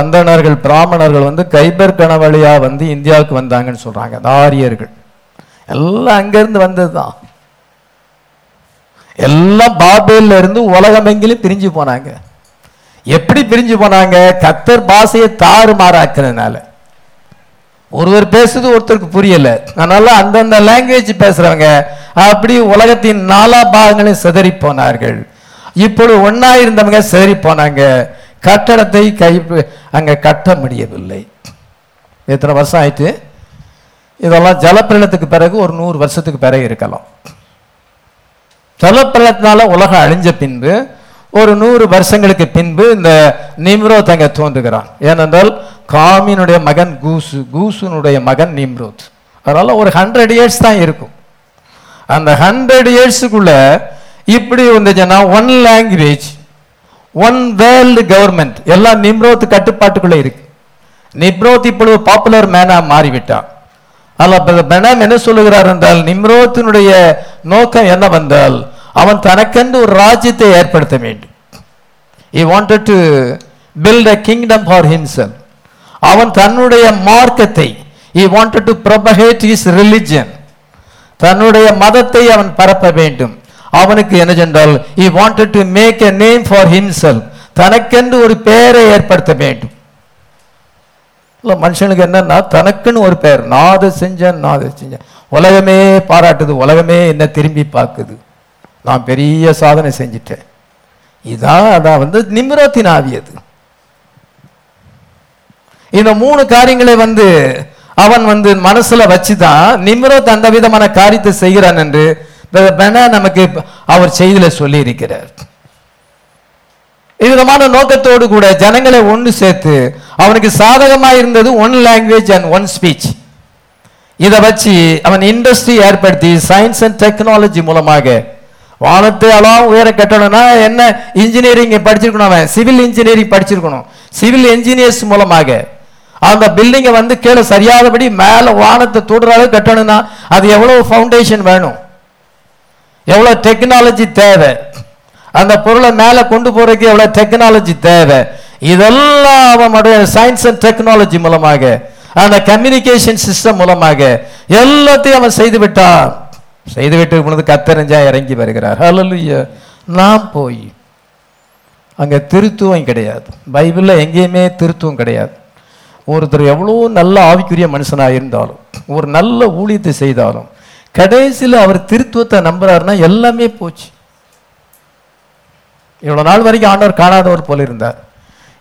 Speaker 1: அந்தணர்கள் பிராமணர்கள் வந்து கைபர் கணவழியாக வந்து இந்தியாவுக்கு வந்தாங்கன்னு சொல்கிறாங்க அந்த ஆரியர்கள். எல்லாம் அங்கேருந்து வந்தது தான். எல்லாம் பாபேல இருந்து உலகமெங்கிலும் பிரிஞ்சு போனாங்க. எப்படி பிரிஞ்சு போனாங்க? கத்தர் பாஷையை தாறுமாறாக்குறதுனால ஒருவர் பேசுறது ஒருத்தருக்கு புரியல. அதனால அந்தந்த லாங்குவேஜ் பேசுறவங்க அப்படி உலகத்தின் நாலா பாகங்களையும் சிதறி போனார்கள். இப்பொழுது ஒன்னா இருந்தவங்க சிதறி போனாங்க. கட்டடத்தை கை அங்க கட்ட முடியவில்லை. எத்தனை வருஷம் ஆயிட்டு? இதெல்லாம் ஜலப்பிரளத்துக்கு பிறகு ஒரு நூறு வருஷத்துக்கு பிறகு இருக்கலாம். ஜலப்பிரளத்தினால உலகம் அழிஞ்ச பின்பு ஒரு நூறு வருஷங்களுக்கு பின்பு இந்த நிம்ரோ தங்க தோன்றுகிறான். ஏனென்றால் காமினுடைய மகன் கூசு கூசுனுடைய மகன் நிம்ரோத். அதனால ஒரு ஹண்ட்ரட் இயர்ஸ் தான் இருக்கும். அந்த ஹண்ட்ரட் இயர்ஸுக்குள்ள இப்படி வந்துச்சுன்னா one language one world government எல்லாம் நிம்ரோத் கட்டுப்பாட்டுக்குள்ள இருக்கு. நிம்ரோத் இப்பொழுது பாப்புலர் மேனா மாறிவிட்டான். அதில் பெனாம் என்ன சொல்லுகிறார் என்றால் நிம்ரோத்தினுடைய நோக்கம் என்ன வந்தால் அவன் தனக்கென்று ஒரு ராஜ்யத்தை ஏற்படுத்த வேண்டும். He wanted to build a kingdom for himself அவன் தன்னுடைய மார்க்கத்தை he wanted to propagate his religion. தன்னுடைய மதத்தை அவன் பரப்ப வேண்டும். அவனுக்கு என்ன சென்றால் he wanted to make a name for himself. தனக்கென்று ஒரு பெயரை ஏற்படுத்த வேண்டும். மனுஷனுக்கு என்னன்னா தனக்குன்னு ஒரு பெயர். நான் அதை செஞ்சேன் நான் அதை செஞ்சேன். உலகமே பாராட்டுது உலகமே என்ன திரும்பி பார்க்குது. நான் பெரிய சாதனை செஞ்சிட்டேன். இதான் அதான் வந்து நிம்ரோத்தின் ஆவியது. இந்த மூணு காரியங்களை வந்து அவன் வந்து மனசுல வச்சுதான் நிம்ரோத் அந்த விதமான காரியத்தை செய்கிறான் என்று பெனா நமக்கு அவர் செய்தியில சொல்லி இருக்கிறார் விதமான நோக்கத்தோடு கூட ஜனங்களை ஒன்று சேர்த்து அவனுக்கு சாதகமா இருந்தது one language and one speech இதை வச்சு அவன் இண்டஸ்ட்ரி ஏற்படுத்தி சயின்ஸ் அண்ட் டெக்னாலஜி மூலமாக வானத்தை அளவு உயர கட்டணும்னா என்ன இன்ஜினியரிங் படிச்சிருக்கணும் அவன் சிவில் இன்ஜினியரிங் படிச்சிருக்கணும். சிவில் இன்ஜினியர்ஸ் மூலமாக அந்த பில்டிங்கை வந்து கீழே சரியாதபடி மேலே வானத்தை தொடுற அளவு கட்டணும்னா அது எவ்வளோ ஃபவுண்டேஷன் வேணும்? எவ்வளோ டெக்னாலஜி தேவை? அந்த பொருளை மேலே கொண்டு போகிறதுக்கு எவ்வளோ டெக்னாலஜி தேவை? இதெல்லாம் அவன் சயின்ஸ் அண்ட் டெக்னாலஜி மூலமாக அந்த கம்யூனிகேஷன் சிஸ்டம் மூலமாக எல்லாத்தையும் அவன் செய்து விட்டான். செய்து விட்டு பொழுது கத்தறிஞ்சா இறங்கி வருகிறார். ஹalleluya நான் போய் அங்கே திருத்துவம் கிடையாது. பைபிளில் எங்கேயுமே திருத்துவம் கிடையாது. ஒருத்தர் எவ்வளோ நல்ல ஆவிக்குரிய மனுஷனாக இருந்தாலும் ஒரு நல்ல ஊழியத்தை செய்தாலும் கடைசியில் அவர் திருத்துவத்தை நம்புறாருன்னா எல்லாமே போச்சு. இவ்வளோ நாள் வரைக்கும் ஆண்டவர் காணாதவர் போல இருந்தார்.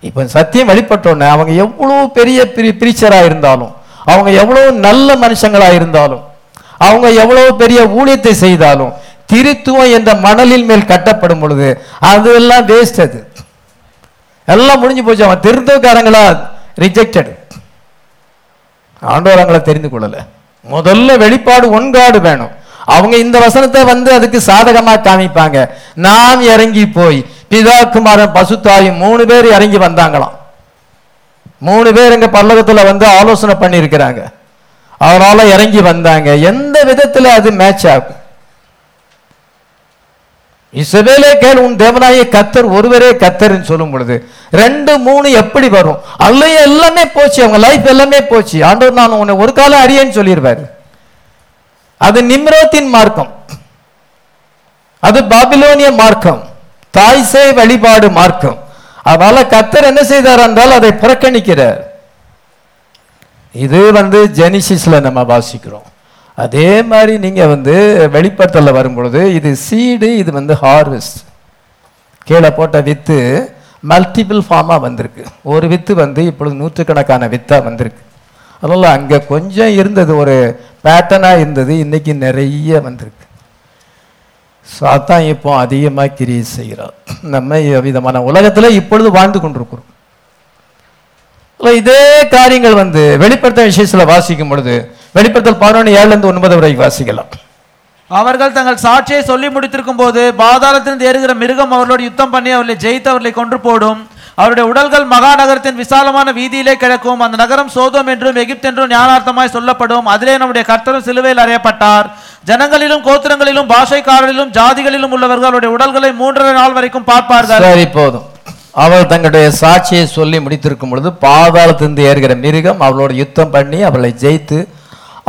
Speaker 1: இப்போ சத்தியம் வெளிப்பட்டோன்னே அவங்க எவ்வளோ பெரிய பிரி பிரீச்சராக இருந்தாலும் அவங்க எவ்வளோ நல்ல மனுஷங்களாக இருந்தாலும் அவங்க எவ்வளோ பெரிய ஊழியத்தை செய்தாலும் திருத்துவம் என்ற மணலின் மேல் கட்டப்படும் பொழுது அதெல்லாம் வேஸ்ட் அது. எல்லாம் முடிஞ்சு போச்சு. அவன் திருத்தக்காரங்களா ரிஜெக்டட் ஆண்டவர் அவங்கள தெரிந்து கொள்ளல. முதல்ல வெளிப்பாடு ஒன்காடு வேணும். அவங்க இந்த வசனத்தை வந்து அதுக்கு சாதகமா காமிப்பாங்க. நாம் இறங்கி போய் பிதா குமாரன் பசுத்தாயும் மூணு பேர் இறங்கி வந்தாங்களாம். மூணு பேர் எங்க பல்லகத்துல வந்து ஆலோசனை பண்ணி இருக்கிறாங்க இறங்கி வந்தாங்க. எந்த விதத்துல அது மேட்ச் ஆகும்? இசவேலே கேள் உன் தேவனாய கத்தர் ஒருவரே கத்தர்ன்னு சொல்லும் பொழுது ரெண்டு மூணு எப்படி வரும்? அல்லையே எல்லாமே போச்சு அவங்க லைஃப் எல்லாமே போச்சு. ஆண்டவர் நான் உன்னை ஒரு காலம் அறியேன்னு சொல்லிடுவாரு அது நிம்ரோத்தின் மார்க்கம். அது பாபிலோனிய மார்க்கம். தாய்சே வழிபாடு மார்க்கம். அதனால கத்தர் என்ன செய்தார் என்றால் அதை புறக்கணிக்கிறார். இது வந்து ஜெனிசிஸ்ல நம்ம வாசிக்கிறோம். அதே மாதிரி நீங்க வந்து வெளிப்படுத்தல வரும்பொழுது இது சீடு இது வந்து ஹார்வெஸ்ட் கீழே போட்ட வித்து மல்டிபிள் ஃபார்மாக வந்திருக்கு. ஒரு வித்து வந்து இப்பொழுது நூற்றுக்கணக்கான வித்தாக வந்திருக்கு. அதனால் அங்கே கொஞ்சம் இருந்தது ஒரு பேட்டர்னாக இருந்தது இன்றைக்கி நிறைய வந்திருக்கு. சாத்தான் இப்போ அதிகமாக கிரியேட் செய்கிறார் நம்ம விதமான உலகத்தில் இப்பொழுது வாழ்ந்து கொண்டிருக்கிறோம். இதே காரியங்கள் வந்து வெளிப்படுத்த விஷயத்தில் வாசிக்கும் பொழுது வெளிப்படுத்தல் பதினொன்று ஏழுலேருந்து ஒன்பது வரை வாசிக்கலாம்.
Speaker 2: அவர்கள் தங்கள் சாட்சியை சொல்லி முடித்திருக்கும் போது பாதாளத்திலிருந்து ஏறுகிற மிருகம் அவர்களோடு யுத்தம் பண்ணி அவர்களை ஜெயித்து அவர்களை கொன்று போடும். அவருடைய உடல்கள் மகா நகரத்தின் விசாலமான வீதியிலே கிடக்கும். அந்த நகரம் சோதம் என்றும் எகிப்து என்றும் ஞானார்த்தமாய் சொல்லப்படும். அதிலே நம்முடைய கர்த்தரும் சிலுவையில் அறையப்பட்டார். ஜனங்களிலும் கோத்திரங்களிலும் பாஷைக்காரரிலும் ஜாதிகளிலும் உள்ளவர்கள் அவருடைய உடல்களை மூன்றரை நாள் வரைக்கும் பார்ப்பார்கள்.
Speaker 1: சரி போதும். அவள் தங்களுடைய சாட்சியை சொல்லி முடித்திருக்கும் பொழுது பாதாளத்திலிருந்து ஏறுகிற மிருகம் அவளோட யுத்தம் பண்ணி அவளை ஜெயித்து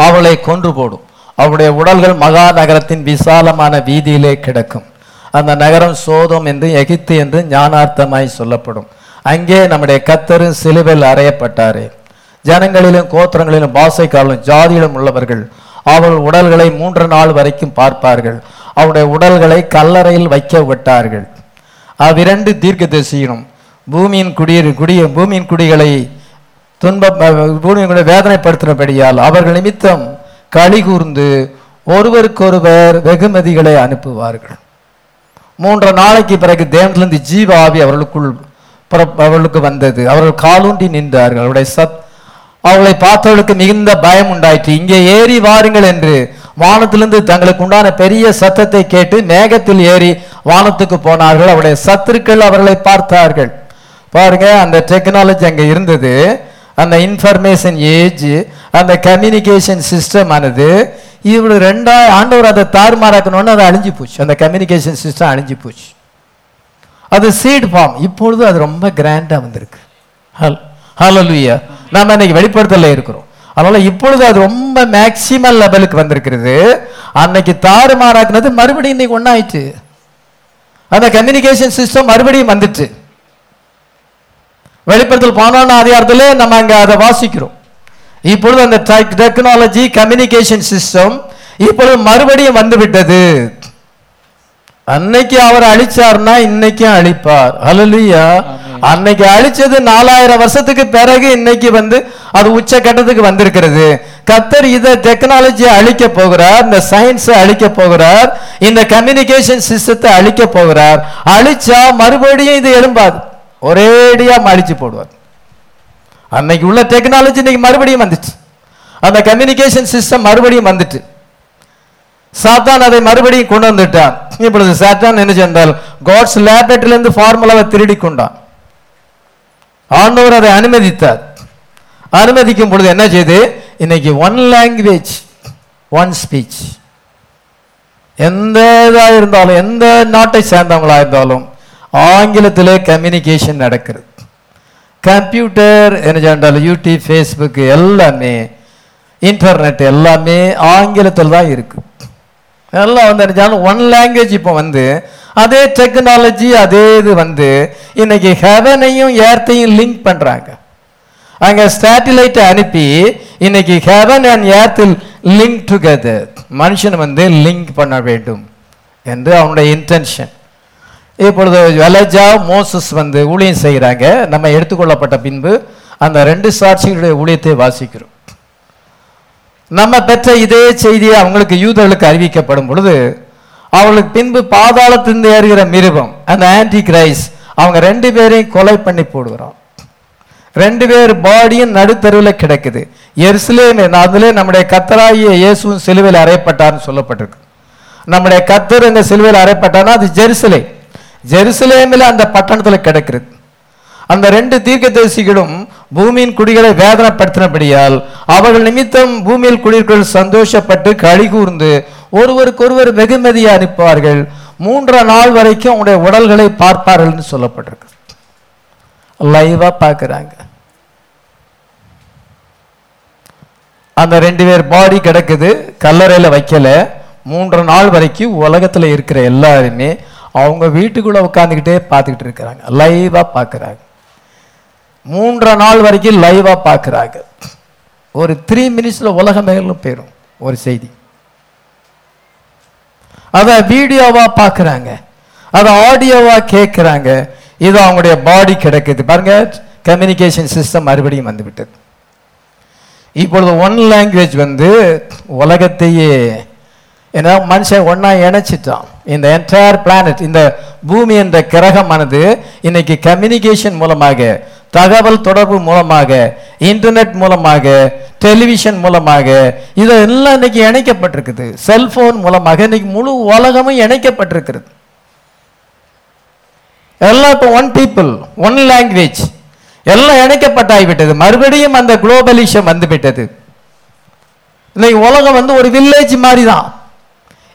Speaker 1: அவளை கொன்று போடும். அவருடைய உடல்கள் மகா நகரத்தின் விசாலமான வீதியிலே கிடக்கும். அந்த நகரம் சோதம் என்று எகிப்து என்று ஞானார்த்தமாய் சொல்லப்படும். அங்கே நம்முடைய கத்தரும் சிலுவையில் அறையப்பட்டாரே. ஜனங்களிலும் கோத்திரங்களிலும் பாசைக்காலும் ஜாதியிலும் உள்ளவர்கள் அவள் உடல்களை மூன்று நாள் வரைக்கும் பார்ப்பார்கள். அவருடைய உடல்களை கல்லறையில் வைக்க விட்டார்கள். அவ்விரண்டு தீர்க்கதரிசியினும் பூமியின் குடியிரு குடிய பூமியின் குடிகளை துன்ப பூமியின் குடியை வேதனைப்படுத்தினபடியால் அவர்கள் நிமித்தம் களி கூர்ந்து ஒருவருக்கொருவர் வெகுமதிகளை அனுப்புவார்கள். மூன்று நாளைக்கு பிறகு தேவனிலிருந்து ஜீவ ஆவி அவர்களுக்குள் அவர்களுக்கு வந்தது. அவர்கள் காலூண்டி நின்றார்கள். அவருடைய சத் அவளை பார்த்தவர்களுக்கு மிகுந்த பயம் உண்டாயிற்று. இங்கே ஏறி வாருங்கள் என்று வானத்திலிருந்து தங்களுக்கு உண்டான பெரிய சத்தத்தை கேட்டு மேகத்தில் ஏறி வானத்துக்கு போனார்கள். அவருடைய சத்துருக்கள் அவர்களை பார்த்தார்கள். பாருங்க அந்த டெக்னாலஜி அங்கே இருந்தது. அந்த இன்ஃபர்மேஷன் ஏஜ் அந்த கம்யூனிகேஷன் சிஸ்டம் ஆனது இவ்வளவு ரெண்டாயிரம் ஆண்டவர் அதை தாறுமாறாக்கணும்னு அது அழிஞ்சு போச்சு. அந்த கம்யூனிகேஷன் சிஸ்டம் அழிஞ்சு போச்சு. அது சீட் ஃபார்ம் இப்பொழுது அது ரொம்ப கிராண்டா வந்திருக்கு. ஹல் ஹalleluya நாம இன்னைக்கு வெளிப்படுத்தல இருக்கிறோம். அதனால இப்பொழுது அது ரொம்ப மேக்சிமல் லெவலுக்கு வந்திருக்கிறது. அன்னைக்கு தாறுமாறாக்குனது மறுபடியும் இன்னைக்கு ஒண்ணாயிடுச்சு அந்த கம்யூனிகேஷன் சிஸ்டம் மறுபடியும் வந்துச்சு வெளிப்படுத்தல் பதினொன்றாம் அதிகாரத்துல நம்ம அங்க அதை வாசிக்கிறோம். இப்பொழுது அந்த டெக்னாலஜி கம்யூனிகேஷன் சிஸ்டம் இப்பொழுது மறுபடியும் வந்து விட்டது அன்னைக்கு அவர் அழிச்சார்னா இன்னைக்கும் அழிப்பார். ஹalleluya அன்னைக்கு அழிச்சது நாலாயிரம் வருஷத்துக்கு பிறகு இன்னைக்கு வந்து அது உச்ச கட்டத்துக்கு வந்திருக்கிறது. கத்தர் இத டெக்னாலஜியை அழிக்க போகிறார் இந்த சயின்ஸை அழிக்க போகிறார் இந்த கம்யூனிகேஷன் சிஸ்டத்தை அழிக்க போகிறார். அழிச்சா மறுபடியும் இது எழும்பாது. ஒரேடியாக அழிச்சு போடுவார். அன்னைக்கு உள்ள டெக்னாலஜி இன்னைக்கு மறுபடியும் வந்துச்சு. அந்த கம்யூனிகேஷன் சிஸ்டம் மறுபடியும் வந்துட்டு. சாத்தான் அதை மறுபடியும் கொண்டு வந்துட்டான். இப்பொழுது சாத்தான் என்ன சென்றால் காட்ஸ் லேபரேட்டரிலிருந்து ஃபார்முலாவை திருடி கொண்டான். ஆண்டவர் அதை அனுமதித்தார். அனுமதிக்கும் பொழுது என்ன செய்து இன்னைக்கு ஒன் லாங்குவேஜ் ஒன் ஸ்பீச் எந்த இதாக இருந்தாலும் எந்த நாட்டை சேர்ந்தவங்களா இருந்தாலும் ஆங்கிலத்தில் கம்யூனிகேஷன் நடக்கிறது. கம்ப்யூட்டர் என்ன சொன்னால் யூடியூப் ஃபேஸ்புக்கு எல்லாமே இன்டர்நெட் எல்லாமே ஆங்கிலத்தில் தான் இருக்கு. எல்லாம் வந்து நினைச்சாலும் ஒன் லாங்குவேஜ் இப்போ வந்து அதே டெக்னாலஜி அதே இது வந்து இன்னைக்கு ஹெவனையும் ஏர்த்தையும் லிங்க் பண்ணுறாங்க அங்கே சேட்டிலைட்டை அனுப்பி இன்னைக்கு ஹெவன் அண்ட் ஏர்த்தில் லிங்க் டுகெதர் மனுஷன் வந்து லிங்க் பண்ண வேண்டும். என்று அவனுடைய இன்டென்ஷன் இப்பொழுது வெலஜா மோசஸ் வந்து ஊழியம் செய்கிறாங்க. நம்ம எடுத்துக்கொள்ளப்பட்ட பின்பு அந்த ரெண்டு சாட்சிகளுடைய ஊழியத்தை வாசிக்கிறோம். நம்ம பெற்ற இதே செய்தியை அவங்களுக்கு யூதர்களுக்கு அறிவிக்கப்படும் பொழுது அவளுக்கு பின்பு பாதாளத்திலிருந்து ஏறுகிற மிருகம் அந்த ஆன்டி கிரைஸ் அவங்க ரெண்டு பேரையும் கொலை பண்ணி போடுகிறோம் ரெண்டு பேர் பாடியும் நடுத்தருவில் கிடக்குது. எருசலேம் அதிலே நம்முடைய கத்தராகிய இயேசுவும் சிலுவையில் அறையப்பட்டார்னு சொல்லப்பட்டிருக்கு. நம்முடைய கத்தர் இந்த சிலுவையில் அறையப்பட்டார்னா அது ஜெருசலேம். ஜெருசலேமில் அந்த பட்டணத்தில் கிடக்கிறது. அந்த ரெண்டு தீர்க்கதரிசிகளும் பூமியின் குடிகளை வேதனைப்படுத்தினபடியால் அவர்கள் நிமித்தம் பூமியில் குடியிருக்கிற சந்தோஷப்பட்டு கழி கூர்ந்து ஒருவருக்கொருவர் வெகுமதியை அனுப்புவார்கள் மூன்று நாள் வரைக்கும் அவங்களுடைய உடல்களை பார்ப்பார்கள்னு சொல்லப்பட்டிருக்கு. லைவா பார்க்குறாங்க. அந்த ரெண்டு பேர் பாடி கிடக்குது கல்லறையில் வைக்கல. மூன்று நாள் வரைக்கும் உலகத்தில் இருக்கிற எல்லாருமே அவங்க வீட்டுக்குள்ளே உட்காந்துக்கிட்டே பார்த்துக்கிட்டு இருக்கிறாங்க. லைவாக பார்க்குறாங்க. மூன்றரை நாள் வரைக்கும் லைவாக பார்க்குறாங்க. ஒரு த்ரீ மினிட்ஸில் உலகம் மேலும் போயிடும் ஒரு செய்தி. அதை வீடியோவாக பார்க்குறாங்க. அதை ஆடியோவாக கேட்குறாங்க. இது அவங்களுடைய பாடி கிடைக்குது. பாருங்க கம்யூனிகேஷன் சிஸ்டம் மறுபடியும் வந்துவிட்டது. இப்பொழுது ஒன் லாங்குவேஜ் வந்து உலகத்தையே ஏன்னா மனுஷன் ஒன்றா இணைச்சிட்டான். இந்த என்டையர் பிளானட் இந்த பூமி என்ற கிரகமானது இன்னைக்கு கம்யூனிகேஷன் மூலமாக தகவல் தொடர்பு மூலமாக இன்டர்நெட் மூலமாக டெலிவிஷன் மூலமாக இதெல்லாம் இன்னைக்கு இணைக்கப்பட்டிருக்குது. செல்போன் மூலமாக இன்னைக்கு முழு உலகமும் இணைக்கப்பட்டிருக்கிறது. எல்லாம் இப்போ ஒன் பீப்புள் ஒன் லாங்குவேஜ் எல்லாம் இணைக்கப்பட்டாகிவிட்டது மறுபடியும் அந்த குளோபலிஷம் வந்துவிட்டது. இன்னைக்கு உலகம் வந்து ஒரு வில்லேஜ் மாதிரி தான்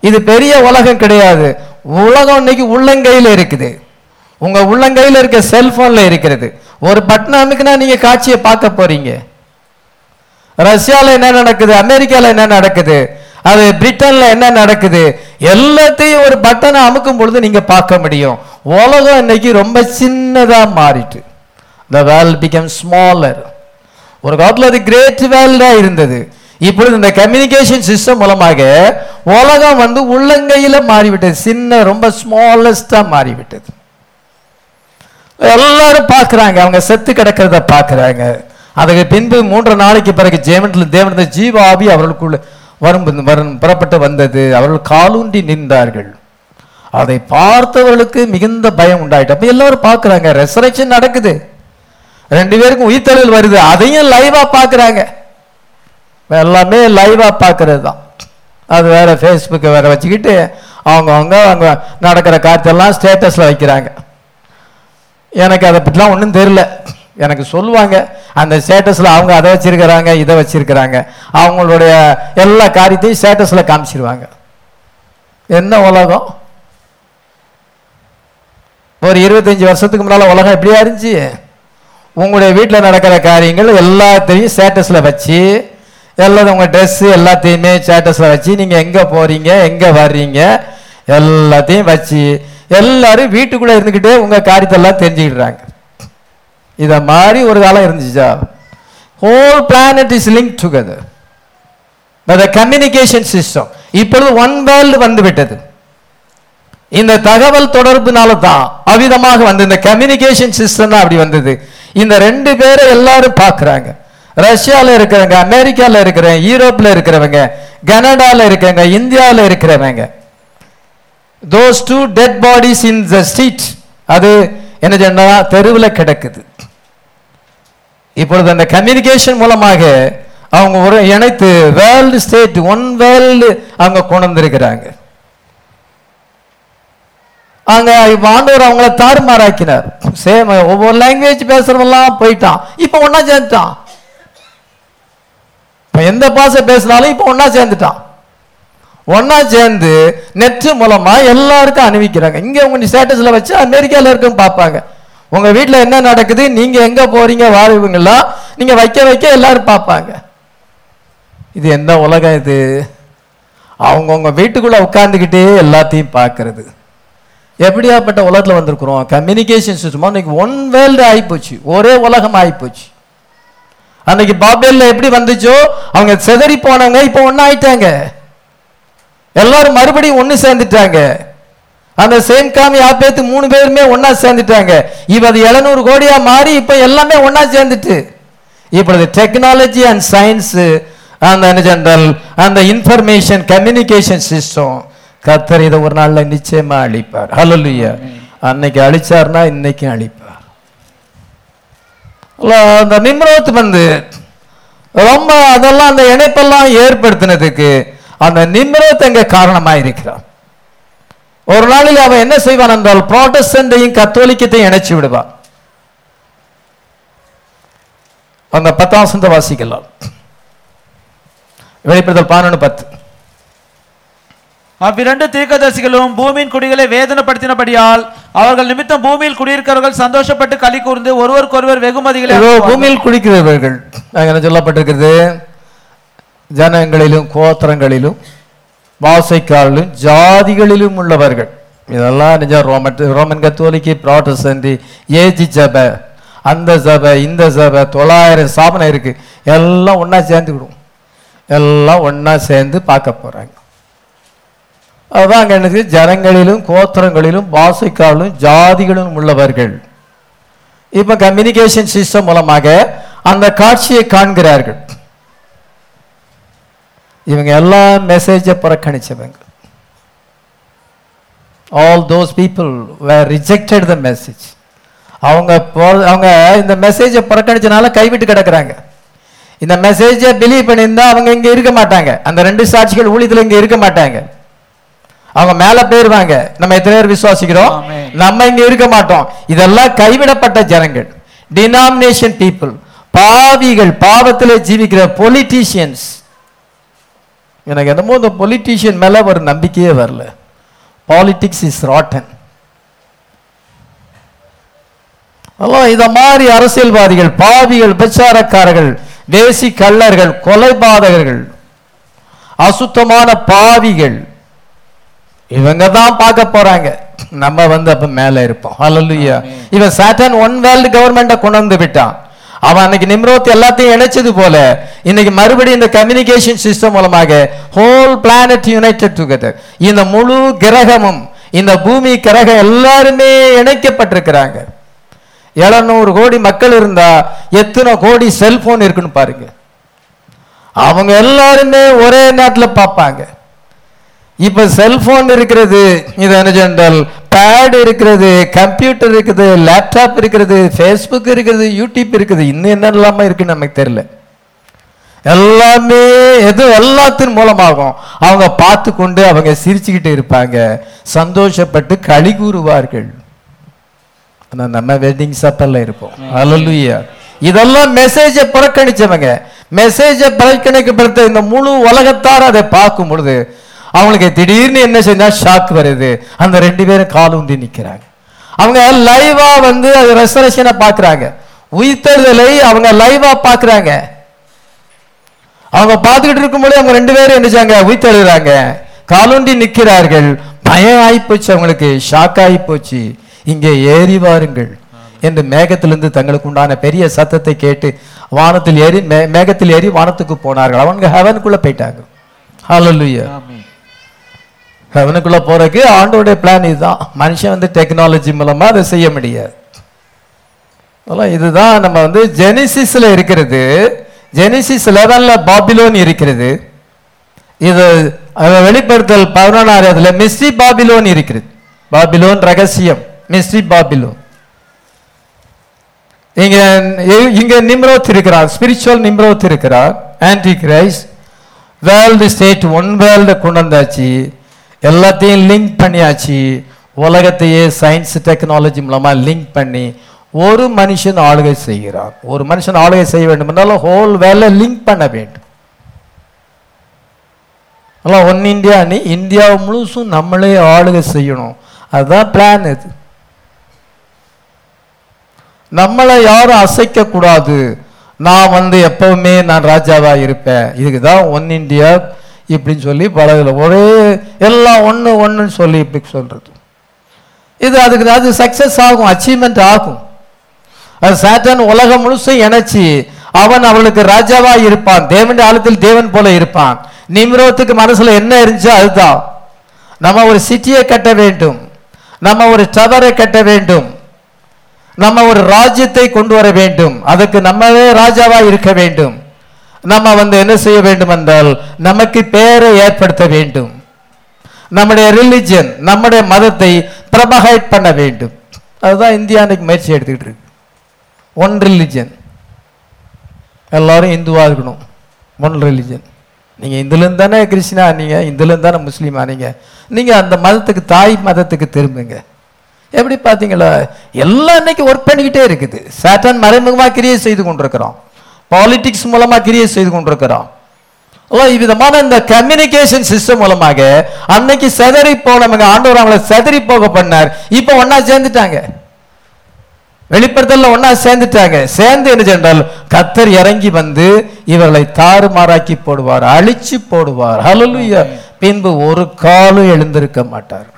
Speaker 1: இது பெரிய உலகம் கிடையாது. உலகம் இன்னைக்கு உள்ளங்கையில் இருக்குது. உங்க உள்ளங்கையில் இருக்க செல்போன்ல இருக்கிறது. ஒரு பட்டன் அமைக்குனா நீங்க காட்சியை பார்க்க போறீங்க. ரஷ்யால என்ன நடக்குது? அமெரிக்கால என்ன நடக்குது? அது பிரிட்டன்ல என்ன நடக்குது? எல்லாத்தையும் ஒரு பட்டனை அமுக்கும் பொழுது நீங்க பார்க்க முடியும். உலகம் இன்னைக்கு ரொம்ப சின்னதா மாறிட்டு. த வேல் பிகம் ஸ்மாலர் ஒரு காலத்தில் அது கிரேட் வேல்டா இருந்தது. இப்பொழுது இந்த கம்யூனிகேஷன் சிஸ்டம் மூலமாக உலகம் வந்து உள்ளங்கையில் மாறிவிட்டது. சின்ன ரொம்ப ஸ்மாலஸ்டாக மாறிவிட்டது. எல்லாரும் பார்க்குறாங்க. அவங்க செத்து கிடக்கிறத பார்க்குறாங்க. அதுக்கு பின்பு மூன்று நாளைக்கு பிறகு ஜெயமண்டில் தேவனது ஜீவ அவர்களுக்குள்ள வரும் வரும் புறப்பட்டு வந்தது. அவர்கள் காலூன்றி நின்றார்கள். அதை பார்த்தவர்களுக்கு மிகுந்த பயம் உண்டாயிட்டு. அப்போ எல்லாரும் பார்க்குறாங்க. ரெசரக்ஷன் நடக்குது. ரெண்டு பேருக்கும் உயிர்த்தெழுதல் வருது. அதையும் லைவாக பார்க்குறாங்க. எல்லாமே லைவாக பார்க்கறது தான் அது வேற ஃபேஸ்புக்கை வேற வச்சுக்கிட்டு அவங்கவுங்க அவங்க நடக்கிற காற்றெல்லாம் ஸ்டேட்டஸில் வைக்கிறாங்க. எனக்கு அதை பற்றிலாம் ஒன்றும் தெரியல. எனக்கு சொல்லுவாங்க அந்த ஸ்டேட்டஸில் அவங்க அதை வச்சிருக்கிறாங்க இதை வச்சிருக்கிறாங்க. அவங்களுடைய எல்லா காரியத்தையும் ஸ்டேட்டஸில் காமிச்சிருவாங்க. என்ன உலகம்? ஒரு இருபத்தஞ்சி வருஷத்துக்கு முன்னால் உலகம் எப்படியா இருந்துச்சு? உங்களுடைய வீட்டில் நடக்கிற காரியங்கள் எல்லாத்தையும் ஸ்டேட்டஸில் வச்சு எல்லாம் உங்கள் ட்ரெஸ்ஸு எல்லாத்தையுமே ஸ்டேட்டஸில் வச்சு நீங்கள் எங்கே போகிறீங்க எங்கே வர்றீங்க எல்லாத்தையும் வச்சு எல்லாரும் வீட்டுக்குள்ளே இருந்துக்கிட்டே உங்கள் காரியத்தெல்லாம் தெரிஞ்சுக்கிடுறாங்க. இதை மாதிரி ஒரு காலம் இருந்துச்சா whole planet is link together the communication system இப்பொழுது ஒன் வேர்ல்டு வந்து விட்டது. இந்த தகவல் தொடர்புனால தான் அவிதமாக வந்து இந்த கம்யூனிகேஷன் சிஸ்டம் தான் அப்படி வந்தது. இந்த ரெண்டு பேரை எல்லாரும் பார்க்குறாங்க. ரஷ்யாவில் இருக்கிறவங்க அமெரிக்காவில் இருக்கிறவங்க யூரோப்பில் இருக்கிறவங்க கனடாவில் இருக்கிறவங்க இந்தியாவில் இருக்கிறவங்க. Those two dead bodies in the street அது என்ன சொன்னா தெருவில் கிடக்குது. இப்பொழுது அந்த கம்யூனிகேஷன் மூலமாக அவங்க ஒரு இணைத்து வேர்ல்டு ஸ்டேட் ஒன் வேர்ல்டு அவங்க கொண்டு வந்திருக்கிறாங்க. அங்க ஆண்டவர் அவங்கள தாறுமாறாக்கினார். சேம் ஒவ்வொரு லாங்குவேஜ் பேசுறவெல்லாம் போயிட்டான். இப்ப ஒன்னா சேர்ந்துட்டான். இப்போ எந்த பாஷை பேசினாலும் இப்போ ஒன்றா சேர்ந்துட்டான். ஒன்றா சேர்ந்து நெட்டு மூலமாக எல்லாருக்கும் அணிவிக்கிறாங்க. இங்கே உங்க ஸ்டேட்டஸில் வச்சு அமெரிக்காவில் இருக்கும் பார்ப்பாங்க. உங்கள் வீட்டில் என்ன நடக்குது? நீங்கள் எங்கே போகிறீங்க வாழ்வுங்களா நீங்கள் வைக்க வைக்க எல்லாரும் பார்ப்பாங்க. இது என்ன உலகம் இது? அவங்கவுங்க வீட்டுக்குள்ளே உட்காந்துக்கிட்டே எல்லாத்தையும் பார்க்கறது. எப்படியாப்பட்ட உலகத்தில் வந்திருக்கிறோம்? கம்யூனிகேஷன் சிஸ்டம் இன்னைக்கு ஒன் வேர்ல்டு ஆகிப்போச்சு ஒரே உலகம் ஆகிப்போச்சு அன்னைக்கு பாபேல்ல எப்படி வந்துச்சோ அவங்க செதறி போனவங்க இப்போ ஒண்ணா ஆயிட்டாங்க எல்லாரும் மறுபடியும் ஒண்ணு சேர்ந்துட்டாங்க. அந்த சேம் காமி ஆப்பேத்து மூணு பேருமே ஒண்ணா சேர்ந்துட்டாங்க. இப்ப அது எழுநூறு கோடியா மாறி இப்ப எல்லாமே ஒண்ணா சேர்ந்துட்டு. இப்பொழுது டெக்னாலஜி அண்ட் சயின்ஸ் அந்த ஜெனரல் அந்த இன்ஃபர்மேஷன் கம்யூனிகேஷன் சிஸ்டம் கத்தர் இதை ஒரு நாள்ல நிச்சயமா அழிப்பார். ஹalleluya அன்னைக்கு அழிச்சார்னா இன்னைக்கும் அழிப்பார். அந்த நிம்ரோத் வந்து ரொம்ப அதெல்லாம் அந்த இணைப்பெல்லாம் ஏற்படுத்தினதுக்கு அந்த நிம்ரோத் எங்க காரணமா இருக்கிறான் ஒரு நாளில் அவன் என்ன செய்வான் என்றால் புரோட்டஸ்டன்டையும் கத்தோலிக்கத்தையும் இணைச்சு விடுவான். அந்த பத்தாம் சந்த வாசிக்கலாம் வெளிப்படுத்தல் பதினொன்று பத்து.
Speaker 2: அவ்விரண்டு தீர்க்கதரிசிகளும் பூமியின் குடிகளை வேதனைப்படுத்தினபடியால் அவர்கள் நிமித்தம் பூமியில் குடியிருக்கிறவர்கள் சந்தோஷப்பட்டு களி கூர்ந்து ஒருவருக்கொருவர் வெகுமதிகளை.
Speaker 1: பூமியில் குடிக்கிறவர்கள். அங்க என்ன சொல்லப்பட்டிருக்கிறது? ஜனங்களிலும் கோத்திரங்களிலும் வாசைக்காரிலும் ஜாதிகளிலும் உள்ளவர்கள். இதெல்லாம் நிஜம் Roman Roman Catholic Protestant AG சபை அந்த சபை இந்த சபை தொள்ளாயிரம் ஸ்தாபனம் இருக்கு. எல்லாம் ஒண்ணா சேர்ந்துக்கிடும். எல்லாம் ஒண்ணா சேர்ந்து பார்க்க போறாங்க. அதுதான் எனக்கு ஜனங்களிலும் கோத்திரங்களிலும் பாசைக்காலும் ஜாதிகளிலும் உள்ளவர்கள். இப்போ கம்யூனிகேஷன் சிஸ்டம் மூலமாக அந்த காட்சியை காண்கிறார்கள். இவங்க எல்லா மெசேஜை புறக்கணிச்சவங்க. All those people were rejected the message அவங்க அவங்க இந்த மெசேஜை புறக்கணிச்சனால கைவிட்டு கிடக்குறாங்க. இந்த மெசேஜை பிலீவ் பண்ணியிருந்தா அவங்க இங்கே இருக்க மாட்டாங்க. அந்த ரெண்டு சாட்சிகள் ஊழியத்தில் இங்கே இருக்க மாட்டாங்க. அவங்க மேல போயிருவாங்க. நம்ம எத்தனை பேர் விசுவாசிக்கிறோம். நம்ம இங்க இருக்க மாட்டோம். இதெல்லாம் கைவிடப்பட்ட ஜனங்கள். டினாமினேஷன் பீப்புள் பாவிகள் பாவத்திலே ஜீவிக்கிற பொலிட்டீஷியன்ஸ் எனக்கு என்னமோ இந்த பொலிட்டீஷியன் மேல ஒரு நம்பிக்கையே வரல. பாலிடிக்ஸ் இஸ் ராட்டன் இத மாதிரி அரசியல்வாதிகள் பாவிகள் பிரச்சாரக்காரர்கள் தேசி கள்ளர்கள் கொலைபாதகர்கள் அசுத்தமான பாவிகள் இவங்க தான் பார்க்க போறாங்க. நம்ம வந்து அப்ப மேல இருப்போம். ஹalleluya இவன் சாட்டன் ஒன் வேர்ல்டு கவர்மெண்ட்டை கொண்டு வந்து விட்டான். அவன் அன்னைக்கு நிம்ரோத் எல்லாத்தையும் இணைச்சது போல இன்னைக்கு மறுபடியும் இந்த கம்யூனிகேஷன் சிஸ்டம் மூலமாக ஹோல் பிளானட் யுனைடெட் டுகெதர் இந்த முழு கிரகமும் இந்த பூமி கிரகம் எல்லாருமே இணைக்கப்பட்டிருக்கிறாங்க. எழுநூறு கோடி மக்கள் இருந்தா எத்தனை கோடி செல்போன் இருக்குன்னு பாருங்க. அவங்க எல்லாருமே ஒரே நேரத்தில் பார்ப்பாங்க. இப்ப செல்போன் இருக்கிறது இது என்ன சொன்னால் பேட் இருக்கிறது கம்ப்யூட்டர் இருக்குது லேப்டாப் இருக்கிறது ஃபேஸ்புக் இருக்குது யூடியூப் இருக்குது. இன்னும் என்ன இல்லாம இருக்குன்னு நமக்கு தெரியல. எல்லாமே எது எல்லாத்தின் மூலமாகும். அவங்க பார்த்து கொண்டு அவங்க சிரிச்சுக்கிட்டு இருப்பாங்க. சந்தோஷப்பட்டு களி கூறுவார்கள். நம்ம வெட்டிங் சப்பல்ல இருப்போம். அல்லலுயா இதெல்லாம் மெசேஜை புறக்கணிச்சவங்க. மெசேஜை புறக்கணிக்கப்படுத்த இந்த முழு உலகத்தார் அதை பார்க்கும் பொழுது அவங்களுக்கு திடீர்னு என்ன செஞ்சா ஷாக் வருது. அந்த ரெண்டு பேரும் கால் உந்தி நிக்கிறாங்க. அவங்க லைவா வந்து அது ரெசரேஷனை பார்க்குறாங்க உயிர்த்தெழுதலை அவங்க லைவா பார்க்குறாங்க அவங்க பார்த்துக்கிட்டு இருக்கும்போது அவங்க ரெண்டு பேரும் என்ன செஞ்சாங்க உயிர்த்தெழுகிறாங்க. காலூண்டி நிற்கிறார்கள் பயம் ஆகிப்போச்சு அவங்களுக்கு. ஷாக் ஆகிப்போச்சு இங்கே ஏறி வாருங்கள். என்று மேகத்திலிருந்து தங்களுக்கு உண்டான பெரிய சத்தத்தை கேட்டு வானத்தில் ஏறி மே- மேகத்தில் ஏறி வானத்துக்கு போனார்கள். அவங்க ஹெவனுக்குள்ள போயிட்டாங்க. ஹலோ
Speaker 2: ஆமென்.
Speaker 1: ஹெவனுக்குள்ள போறதுக்கு ஆண்டோடைய பிளான் இதுதான். மனுஷன் வந்து டெக்னாலஜி மூலமா அதை செய்ய முடியாது. அதெல்லாம் இதுதான் நம்ம வந்து ஜெனிசிஸ்ல இருக்கிறது. ஜெனிசிஸ் லெவன்ல பாபிலோன் இருக்கிறது. இது அஹ், வெளிப்படுத்தல் பதினொன்றாயிரத்துல மிஸ்ரி பாபிலோன் இருக்கிறது. பாபிலோன் ரகசியம் மிஸ்ரி பாபிலோன். இங்க இங்க நிம்ரோத் இருக்கிறார் ஸ்பிரிச்சுவல் நிம்ரோத் இருக்கிறார். Antichrist world state one world கொண்டு வந்தாச்சு. எல்லாத்தையும் லிங்க் பண்ணியாச்சு. உலகத்தையே சயின்ஸ் டெக்னாலஜி மூலமா லிங்க் பண்ணி ஒரு மனுஷன் ஆளுகை செய்கிறார். ஒரு மனுஷன் ஆளுகை செய்ய வேண்டும் என்றாலும் ஹோல் வேலை லிங்க் பண்ண வேண்டும். அதெல்லாம் ஒன் இந்தியா நீ இந்தியா முழுசும் நம்மளே ஆளுகை செய்யணும். அதுதான் பிளான் இது. நம்மளை யாரும் அசைக்க கூடாது நான் வந்து எப்பவுமே நான் ராஜாவா இருப்பேன். இதுக்கு தான் ஒன் இந்தியா இப்படின்னு சொல்லி பழகல ஒரே எல்லாம் ஒன்று ஒன்றுன்னு சொல்லி இப்படி சொல்கிறது இது அதுக்கு அது சக்ஸஸ் ஆகும் அச்சீவ்மெண்ட் ஆகும். அது சாட்டன் உலகம் முழுசும் இணைச்சி அவன் அவளுக்கு ராஜாவா இருப்பான். தேவன் ஆழத்தில் தேவன் போல இருப்பான். நிம்ரோத்துக்கு மனசுல என்ன இருந்துச்சோ அதுதான். நம்ம ஒரு சிட்டியை கட்ட வேண்டும். நம்ம ஒரு டவரை கட்ட வேண்டும். நம்ம ஒரு ராஜ்யத்தை கொண்டு வர வேண்டும். அதுக்கு நம்மவே ராஜாவா இருக்க வேண்டும். நம்ம வந்து என்ன செய்ய வேண்டும் என்றால் நமக்கு பேரை ஏற்படுத்த வேண்டும். நம்முடைய ரிலிஜன் நம்முடைய மதத்தை பிரபகேட் பண்ண வேண்டும். அதுதான் இந்தியா இன்னைக்கு முயற்சி எடுத்துக்கிட்டு இருக்கு. ஒன் ரிலிஜன் எல்லாரும் இந்துவாக இருக்கணும். ஒன் ரிலிஜன் நீங்கள் இந்துலேருந்து தானே கிறிஸ்டினா ஆனீங்க இந்துலேருந்து தானே முஸ்லீம் ஆனீங்க. நீங்கள் அந்த மதத்துக்கு தாய் மதத்துக்கு திரும்புங்க. எப்படி பார்த்தீங்களா? எல்லாம் இன்னைக்கு ஒர்க் பண்ணிக்கிட்டே இருக்குது. சாத்தான் மறைமுகமாக கிரியை செய்து கொண்டிருக்கிறோம். பாலிடிக்ஸ் மூலமா கிரியை செய்து கொண்டிருக்கிறோம் ஓ இவ்விதமான இந்த கம்யூனிகேஷன் சிஸ்டம் மூலமாக அன்னைக்கு செதறி போனவங்க ஆண்டவர் அவங்கள செதறி போக பண்ணார். இப்போ ஒன்னா சேர்ந்துட்டாங்க. வெளிப்படுத்தல ஒன்னா சேர்ந்துட்டாங்க. சேர்ந்து என்ன சென்றால் கத்தர் இறங்கி வந்து இவர்களை தாறுமாறாக்கி போடுவார் அழிச்சு போடுவார். அலலுயா பின்பு ஒரு காலும் எழுந்திருக்க மாட்டார்.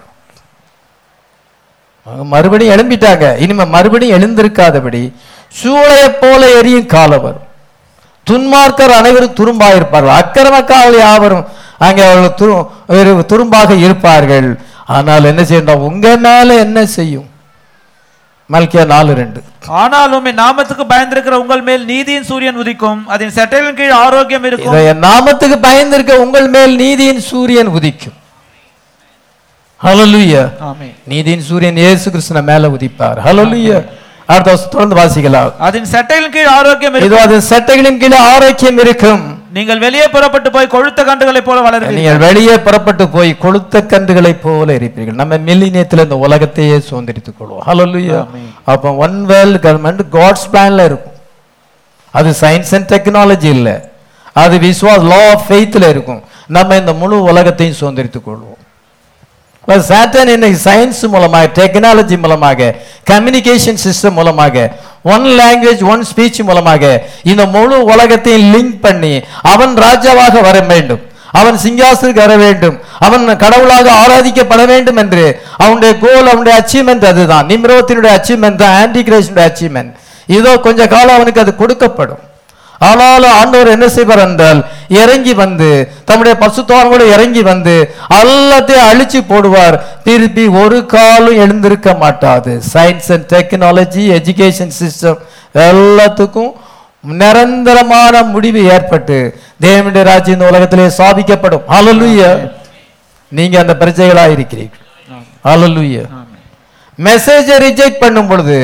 Speaker 1: அவங்க மறுபடியும் எழும்பிட்டாங்க. இனிமே மறுபடியும் எழுந்திருக்காதபடி சூளையை போல எரியும் காலம் வரும். துன்மார்க்கர் அனைவரும் துரும்பாயிருப்பார்கள். அக்கிரமக்காவல் யாவரும் அங்கே அவர்கள் துரு துரும்பாக இருப்பார்கள். ஆனால் என்ன செய்யணும்? உங்க மேல என்ன செய்யும்? மல்கியா நாலு ரெண்டு.
Speaker 2: ஆனாலும் என் நாமத்துக்கு பயந்திருக்கிற உங்கள் மேல் நீதியின் சூரியன் உதிக்கும். அதன் செட்டையின் கீழ் ஆரோக்கியம் இருக்கும்.
Speaker 1: என் நாமத்துக்கு பயந்திருக்க உங்கள் மேல் நீதியின் சூரியன் உதிக்கும்.
Speaker 2: ஆமென்
Speaker 1: நீதியின் சூரியன் இயேசு கிறிஸ்துன மேல உதிப்பார். ஹalleluya அடுத்த வருஷம் தொடர்ந்து வாசிக்கலாம்.
Speaker 2: அதன் செட்டையின் கீழ் ஆரோக்கியம்
Speaker 1: இதோ
Speaker 2: இருக்கும்.
Speaker 1: அது சட்டைகளின் கீழே ஆரோக்கியம் இருக்கும்.
Speaker 2: நீங்கள் வெளியே புறப்பட்டு போய் கொழுத்த கன்றுகளைப் போல வளருவீர்கள்.
Speaker 1: நீங்கள் வெளியே புறப்பட்டு போய் கொளுத்த கன்றுகளைப் போல இருப்பீர்கள். நம்ம மில்லினியத்தில் இந்த உலகத்தையே சுதந்திரித்துக் கொள்வோம். ஹalleluya அப்போ ஒன் வேர்ல்ட் கவர்மெண்ட் காட்ஸ் பிளான்ல இருக்கும். அது சயின்ஸ் அண்ட் டெக்னாலஜி இல்ல. அது விஸ்வாஸ் லா ஆஃப் ஃபெய்த்தில் இருக்கும். நம்ம இந்த முழு உலகத்தையும் சுதந்திரித்துக் கொள்வோம். சாட்டன் இன்னைக்கு சயின்ஸ் மூலமாக டெக்னாலஜி மூலமாக கம்யூனிகேஷன் சிஸ்டம் மூலமாக ஒன் லாங்குவேஜ் ஒன் ஸ்பீச் மூலமாக இந்த முழு உலகத்தையும் லிங்க் பண்ணி அவன் ராஜாவாக வர வேண்டும். அவன் சிங்காசனுக்கு வர வேண்டும். அவன் கடவுளாக ஆராதிக்கப்பட வேண்டும் என்று அவனுடைய கோல் அவனுடைய அச்சீவ்மெண்ட் அதுதான். நிம்ரோத்தினுடைய அச்சீவ்மெண்ட் தான் ஆன்டி கிரேஷனுடைய அச்சீவ்மெண்ட் இதோ கொஞ்ச காலம் அவனுக்கு அது கொடுக்கப்படும். ஆனாலும் ஆண்டவர் என்ன செய்வார் என்றால் இறங்கி வந்து தம்முடைய பசுத்தோரோடு இறங்கி வந்து எல்லாத்தையும் அழிச்சு போடுவார். திருப்பி ஒரு காலும் எழுந்திருக்க மாட்டாது. Science and technology education system எல்லாத்துக்கும் நிரந்தரமான முடிவு ஏற்பட்டு தேவனுடைய ராஜ்யம் இந்த உலகத்திலே சாதிக்கப்படும் ஹalleluya நீங்க அந்த பிரஜைகளா இருக்கிறீர்கள். ஹalleluya மெசேஜை ரிஜெக்ட் பண்ணும் பொழுது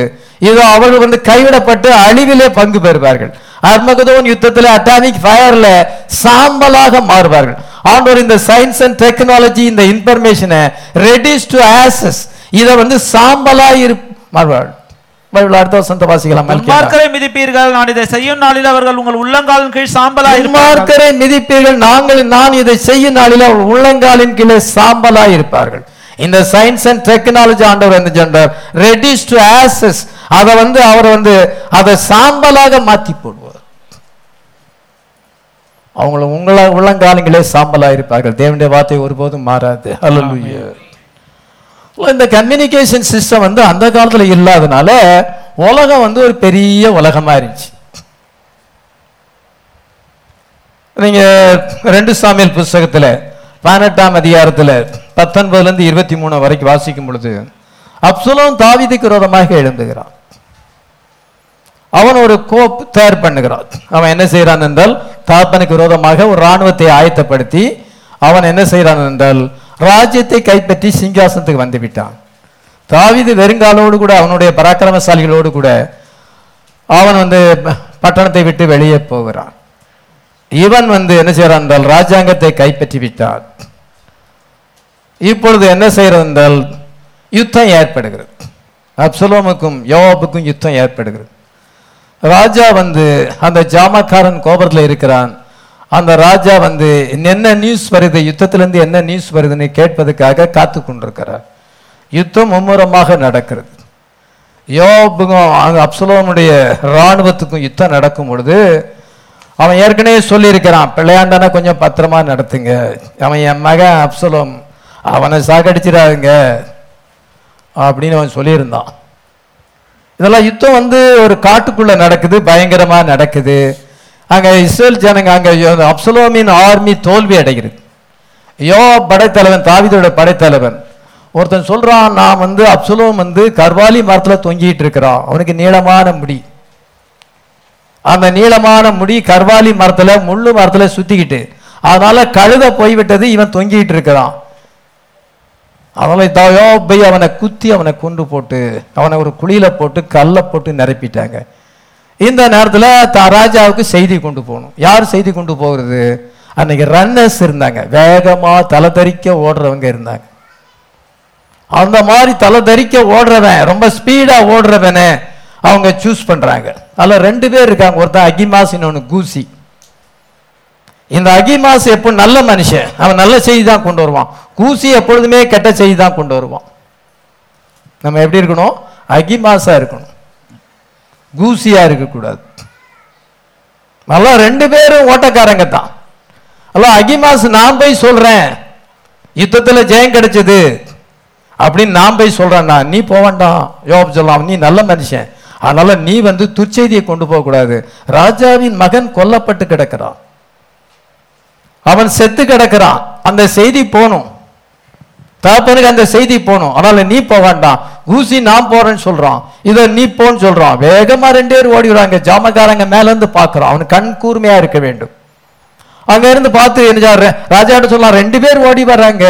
Speaker 1: இதோ அவர்கள் வந்து கைவிடப்பட்டு அழிவிலே பங்கு பெறுவார்கள். அர்மகதோன் யுத்தத்தில் அட்டாமிக் ஃபயர்ல சாம்பலாக மாறுவார்கள். ஆண்டவர் இந்த சயின்ஸ் அண்ட் டெக்னாலஜி இந்த இன்ஃபர்மேஷனை ரெடியூஸ் டு ஆசஸ். இதை வந்து சாம்பலா இரு மாறுவார்கள். பைபிள் அடுத்த வாசிக்கலாம்
Speaker 2: துன்மார்க்கரை மிதிப்பீர்கள் நான் இதை செய்யும் நாளில் அவர்கள் உங்கள் உள்ளங்காலின் கீழ் சாம்பலா
Speaker 1: துன்மார்க்கரை மிதிப்பீர்கள் நாங்கள் நான் இதை செய்யும் நாளில் உள்ளங்காலின் கீழே சாம்பலா இருப்பார்கள். இந்த சயின்ஸ் அண்ட் டெக்னாலஜி ஆண்டவர் என்ன சொன்னார் ரெடியூஸ் டு ஆசஸ். அதை வந்து அவர் வந்து அதை சாம்பலாக மாத்தி போடுவார் அவங்கள உங்கள உள்ளங்காலங்களே சாம்பலா இருப்பார்கள் தேவனுடைய வார்த்தை ஒருபோதும் மாறாது. ஹalleluya இந்த கம்யூனிகேஷன் சிஸ்டம் வந்து அந்த காலத்துல இல்லாதனால உலகம் வந்து ஒரு பெரிய உலகமா இருந்துச்சு. நீங்க ரெண்டு சாமியல் புஸ்தகத்துல பதினெட்டாம் அதிகாரத்துல பத்தொன்பதுல இருந்து இருபத்தி மூணு வரைக்கும் வாசிக்கும் பொழுது அப்சுலோம் தாவீதுக்கு விரோதமாக எழுந்துகிறான். அவன் ஒரு கோப் தயார் பண்ணுகிறான். அவன் என்ன செய்கிறான் என்றால் தாப்பனுக்கு விரோதமாக ஒரு ராணுவத்தை ஆயத்தப்படுத்தி அவன் என்ன செய்கிறான் என்றால் ராஜ்யத்தை கைப்பற்றி சிங்காசனத்துக்கு வந்து விட்டான். தாவீது வெறுங்காலோடு கூட அவனுடைய பராக்கிரமசாலிகளோடு கூட அவன் வந்து ப- பட்டணத்தை விட்டு வெளியே போகிறான். இவன் வந்து என்ன செய்கிறான் என்றால் ராஜாங்கத்தை கைப்பற்றி விட்டான். இப்பொழுது என்ன செய்கிறது என்றால் யுத்தம் ஏற்படுகிறது. அப்சலோமுக்கும் யோவாபுக்கும் யுத்தம் ஏற்படுகிறது. ராஜா வந்து அந்த ஜாமக்காரன் கோபுரத்தில் இருக்கிறான். அந்த ராஜா வந்து என்ன நியூஸ் வருது? யுத்தத்திலேருந்து என்ன நியூஸ் வருதுன்னு கேட்பதுக்காக காத்து கொண்டிருக்கிறார். யுத்தம் மும்முரமாக நடக்கிறது. யோபுக்கும் அங்கே அப்சலோனுடைய இராணுவத்துக்கும் யுத்தம் நடக்கும் பொழுது அவன் ஏற்கனவே சொல்லியிருக்கிறான் பிள்ளையாண்டனா கொஞ்சம் பத்திரமா நடத்துங்க. அவன் என் மகன் அப்சலோம் அவனை சாகடிச்சிடாதுங்க. அப்படின்னு அவன் சொல்லியிருந்தான். இதெல்லாம் யுத்தம் வந்து ஒரு காட்டுக்குள்ள நடக்குது பயங்கரமா நடக்குது. அங்க இஸ்ரேல் ஜனங்க அங்க அப்சலோமின் ஆர்மி தோல்வி அடைகிறது. யோ படைத்தலைவன் தாவிதோட படைத்தலைவன் ஒருத்தன் சொல்றான் நான் வந்து அப்சலோம் வந்து கர்வாலி மரத்துல தொங்கிட்டு இருக்கிறான். அவனுக்கு நீளமான முடி. அந்த நீளமான முடி கர்வாலி மரத்துல முள்ளு மரத்துல சுத்திக்கிட்டு அதனால கழுத போய்விட்டது இவன் தொங்கிட்டு இருக்கிறான். அதனால போய் அவனை குத்தி அவனை கொண்டு போட்டு அவனை ஒரு குழியில போட்டு கல்லை போட்டு நிரப்பிட்டாங்க. இந்த நேரத்தில் த- ராஜாவுக்கு செய்தி கொண்டு போகணும். யார் செய்தி கொண்டு போகிறது அன்னைக்கு ரன்னர்ஸ் இருந்தாங்க. வேகமாக தலை தரிக்க ஓடுறவங்க இருந்தாங்க. அந்த மாதிரி தலை தரிக்க ஓடுறவன் ரொம்ப ஸ்பீடாக ஓடுறவனை அவங்க சூஸ் பண்ணுறாங்க அதில் ரெண்டு பேர் இருக்காங்க. ஒருத்தன் அகிமாஸ் ஒன்று கூசி. இந்த அகிமாஸ் எப்போ நல்ல மனுஷன். அவன் நல்ல செய்தி தான் கொண்டு வருவான். கூசி எப்பொழுதுமே கெட்ட செய்தி தான் கொண்டு வருவான். நம்ம எப்படி இருக்கணும்? அகிமாஸாக இருக்கணும். கூசியா இருக்கக்கூடாது. நல்லா ரெண்டு பேரும் ஓட்டக்காரங்க தான். அல்ல அகிமாஸ் நான் போய் சொல்றேன். யுத்தத்தில் ஜெயம் கிடைச்சது. அப்படின்னு நான் போய் சொல்றேன்னா நீ போவேண்டாம் வேண்டாம் சொல்லலாம் நீ நல்ல மனுஷன். அதனால நீ வந்து துச்செய்தியை கொண்டு போகக்கூடாது. ராஜாவின் மகன் கொல்லப்பட்டு கிடக்கிறான். அவன் செத்து கிடக்கிறான். அந்த செய்தி போகணும். தகப்பனுக்கு அந்த செய்தி போகணும். அதனால நீ போக வேண்டாம். ஊசி நான் போறேன்னு சொல்றான். இதை நீ போன்னு சொல்றான். வேகமா ரெண்டு பேர் ஓடிடுறாங்க ஜாமக்காரங்க மேல இருந்து பாக்குறான் அவன் கண் கூர்மையா இருக்க வேண்டும். அங்க இருந்து பார்த்து என்ன ராஜா சொல்லலாம் ரெண்டு பேர் ஓடி வர்றாங்க.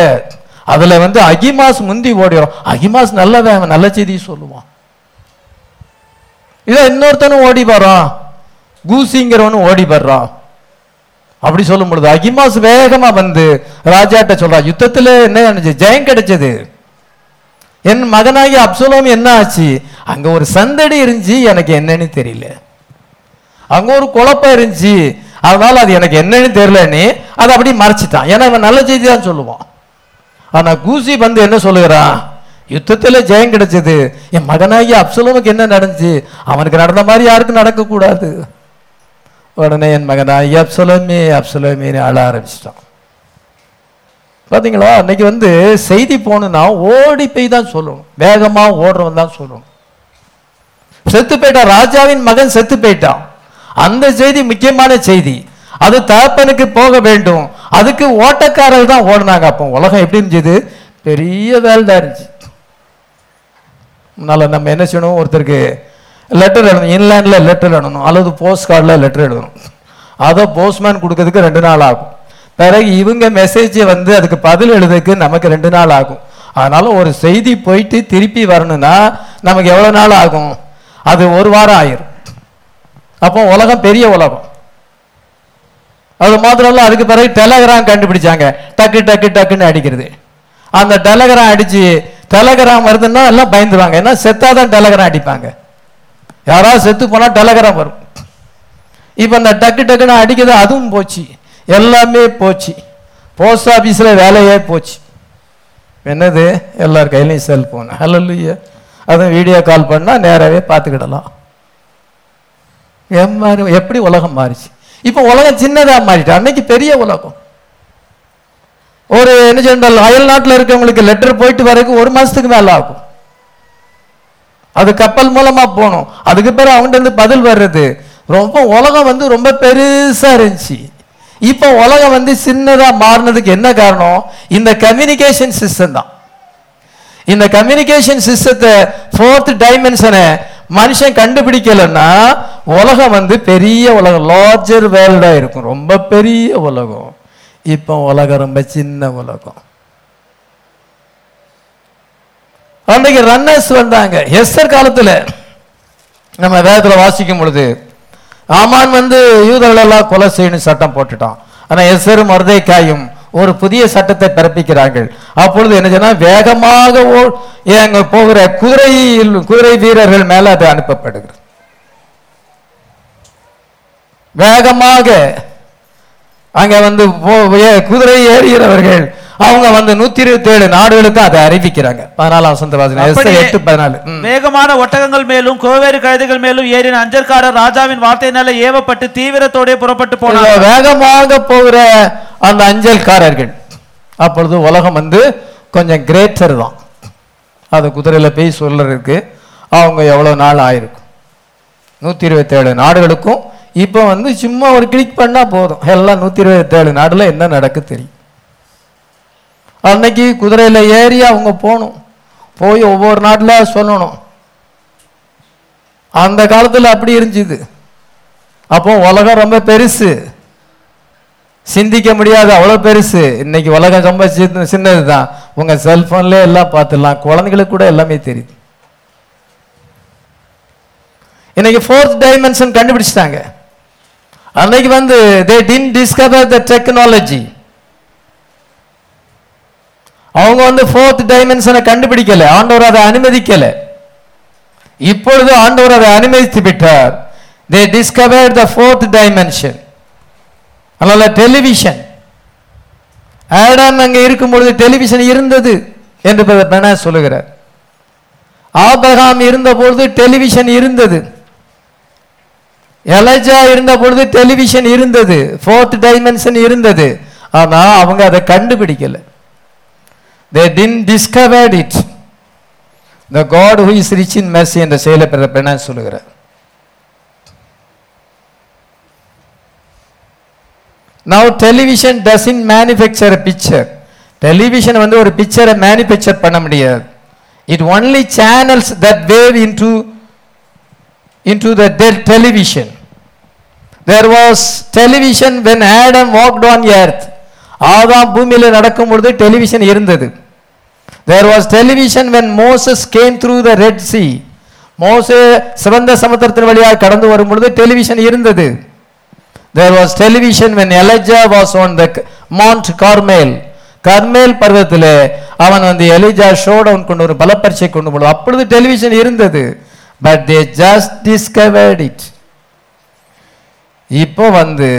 Speaker 1: அதுல வந்து அகிமாஸ் முந்தி ஓடிடும் அகிமாஸ் நல்லவன் அவன் நல்ல செய்தி சொல்லுவான். இதை இன்னொருத்தனும் ஓடி வர்றான் கூசிங்கிறவனும் ஓடி வர்றான். அப்படி சொல்லும் பொழுது அகிமாஸ் வேகமா வந்து ராஜாட்ட சொல்றா யுத்தத்துல என்ன நடந்துச்சு? ஜெயம் கிடைச்சது. என் மகனாகி அப்சலோம் என்ன ஆச்சு? அங்க ஒரு சந்தடி இருந்துச்சு எனக்கு என்னன்னு தெரியல. அங்க ஒரு குழப்பம் இருந்துச்சு. அதனால அது எனக்கு என்னன்னு தெரியலன்னு அதை அப்படி மறைச்சிட்டான். ஏன்னா இவன் நல்ல செய்தி தான் சொல்லுவான். ஆனா கூசி வந்து என்ன சொல்லுகிறான் யுத்தத்தில் ஜெயம் கிடைச்சது. என் மகனாகி அப்சலோமுக்கு என்ன நடந்துச்சு? அவனுக்கு நடந்த மாதிரி யாருக்கும் நடக்கக்கூடாது. உடனே என் மகனாகி அப்சலோமே அப்சலோமேன்னு அழ ஆரம்பிச்சிட்டான் பார்த்தீங்களா அன்னைக்கு வந்து செய்தி போகணுன்னா ஓடி போய் தான் சொல்லணும் வேகமாக ஓடுறவன் தான் சொல்லணும் செத்து போயிட்டான் ராஜாவின் மகன் செத்து போயிட்டான் அந்த செய்தி முக்கியமான செய்தி அது தகப்பனுக்கு போக வேண்டும் அதுக்கு ஓட்டக்காரர் தான் ஓடினாங்க அப்போ உலகம் எப்படி இருந்துச்சு பெரிய வேல்டா இருந்துச்சு முன்னால் நம்ம என்ன செய்யணும் ஒருத்தருக்கு லெட்டர் எழுதணும். இன்லேண்டில் லெட்டர் எழுதணும். அல்லது போஸ்ட் கார்டில் லெட்டர் எழுதணும். அதை போஸ்ட்மேன் கொடுக்கறதுக்கு ரெண்டு நாள் ஆகும். பிறகு இவங்க மெசேஜை வந்து அதுக்கு பதில் எழுதுறதுக்கு நமக்கு ரெண்டு நாள் ஆகும். அதனால ஒரு செய்தி போயிட்டு திருப்பி வரணும்னா நமக்கு எவ்வளோ நாள் ஆகும்? அது ஒரு வாரம் ஆயிரும். அப்போ உலகம் பெரிய உலகம். அது மாத்திரம் அதுக்கு பிறகு டெலகிராம் கண்டுபிடிச்சாங்க. டக்கு டக்கு டக்குன்னு அடிக்கிறது. அந்த டெலகிராம் அடிச்சு டெலகிராம் வருதுன்னா எல்லாம் பயந்துருவாங்க. ஏன்னா செத்தாதான் டெலகிராம் அடிப்பாங்க. யாராவது செத்து போனால் டெலகிராம் வரும். இப்போ இந்த டக்கு டக்குன்னு அடிக்கிறது அதுவும் போச்சு. எல்லாமே போச்சு. போஸ்ட் ஆஃபீஸில் வேலையே போச்சு. என்னது? எல்லார் கையிலையும் செல்போன் ஹலல்லுயா அதுவும் வீடியோ கால் பண்ணால் நேராகவே பார்த்துக்கிடலாம். எம்மாரி எப்படி உலகம் மாறிச்சு? இப்போ உலகம் சின்னதாக மாறிட்டு அன்னைக்கு பெரிய உலகம். ஒரு என்ன சொன்னால் அயல் நாட்டில் இருக்கவங்களுக்கு லெட்டர் போயிட்டு வரதுக்கு ஒரு மாதத்துக்கு மேலே ஆகும். அது கப்பல் மூலமா போகணும். அதுக்கு பிறகு அவன்கிட்ட இருந்து பதில் வர்றது. ரொம்ப உலகம் வந்து ரொம்ப பெருசா இருந்துச்சு. இப்போ உலகம் வந்து சின்னதா மாறினதுக்கு என்ன காரணம்? இந்த கம்யூனிகேஷன் சிஸ்டம் தான். இந்த கம்யூனிகேஷன் சிஸ்டத்தை ஃபோர்த் டைமென்ஷனை மனுஷன் கண்டுபிடிக்கலன்னா உலகம் வந்து பெரிய உலகம் லார்ஜர் வேர்ல்டா இருக்கும். ரொம்ப பெரிய உலகம். இப்போ உலகம் ரொம்ப சின்ன உலகம். அன்றைக்கு ரன்னர்ஸ் வந்தாங்க. எஸ்டர் காலத்தில் நம்ம வேதத்தில் வாசிக்கும் பொழுது ஆமான் வந்து யூதர்களெல்லாம் கொலை செய்யணும் சட்டம் போட்டுட்டான். ஆனால் எஸ்தரும் மருதைக்காயும் ஒரு புதிய சட்டத்தை பிறப்பிக்கிறார்கள். அப்பொழுது என்ன வேகமாக ஓ- அங்க போகிற குதிரையில் குதிரை வீரர்கள் மேல அது அனுப்பப்படுகிறது. வேகமாக அங்க வந்து போ- ஏ- குதிரை ஏறுகிறவர்கள் அவங்க வந்து நூத்தி இருபத்தி ஏழு நாடுகளுக்கு அதை அறிவிக்கிறாங்க. பதினாலாம் வசந்த வாசனை எட்டு பதினாலு.
Speaker 2: வேகமான ஒட்டகங்கள் மேலும் கோவேறு கழுதைகள் மேலும் ஏறின அஞ்சற்காரர் ராஜாவின் வார்த்தையினால ஏவப்பட்டு தீவிரத்தோடே புறப்பட்டு போனார்.
Speaker 1: வேகமாக போகிற அந்த அஞ்சல்காரர்கள். அப்பொழுது உலகம் வந்து கொஞ்சம் கிரேட்டர் தான். அது குதிரையில போய் சொல்றதுக்கு அவங்க எவ்வளவு நாள் ஆயிருக்கும். நூத்தி இருபத்தேழு நாடுகளுக்கும் இப்போ வந்து சும்மா ஒரு கிளிக் பண்ணா போதும். எல்லாம் நூத்தி இருபத்தேழு நாடுல என்ன நடக்கு தெரியும். அன்னைக்கு குதிரையில் ஏறி அவங்க போகணும். போய் ஒவ்வொரு நாட்டில் சொல்லணும். அந்த காலத்தில் அப்படி இருந்துச்சுது அப்போ உலகம் ரொம்ப பெருசு. சிந்திக்க முடியாது அவ்வளோ பெருசு. இன்னைக்கு உலகம் ரொம்ப சின்ன சின்னதுதான். உங்கள் செல்ஃபோன்லேயே எல்லாம் பார்த்துடலாம். குழந்தைகளுக்கு கூட எல்லாமே தெரியுது. இன்னைக்கு ஃபோர்த் டைமென்ஷன் கண்டுபிடிச்சிட்டாங்க. அன்னைக்கு வந்து they didn't discover the technology அவங்க வந்து ஃபோர்த் டைமென்ஷனை கண்டுபிடிக்கல. ஆண்டவர் அதை அனுமதிக்கல. இப்பொழுது ஆண்டவர் அதை அனுமதித்து விட்டார். They discover the fourth dimension அதனால டெலிவிஷன் ஆடாம் அங்கே இருக்கும் பொழுது டெலிவிஷன் இருந்தது என்று பென சொல்லுகிறார். ஆபகாம் இருந்த பொழுது டெலிவிஷன் இருந்தது. எலஜா இருந்த பொழுது டெலிவிஷன் இருந்தது. ஃபோர்த் டைமென்ஷன் இருந்தது. ஆனால் அவங்க அதை கண்டுபிடிக்கலை. They didn't discovered it the God who is rich in mercy என்ற செயலை பெற சொல்லுகிறார் now television doesn't manufacture picture television வந்து ஒரு பிக்சரை மேனுஃபேக்சர் பண்ண முடியாது it only channels that wave into into the de- television. There was television when Adam walked on earth. ஆதாம் பூமியில் நடக்கும் பொழுது டெலிவிஷன் இருந்தது. There was television when Moses came through the red sea மோசே சிவந்த சமுத்திரத்தின் வழியாக கடந்து வரும் பொழுது டெலிவிஷன் இருந்தது. There was television when Elijah was on the mount Carmel Carmel பருவத்தில் அவன் வந்து எலிஜா ஷோடவுன் கொண்டு ஒரு பலப்பரிசை கொண்டு போனது அப்பொழுது டெலிவிஷன் இருந்தது. But they just discovered it இப்போ வந்து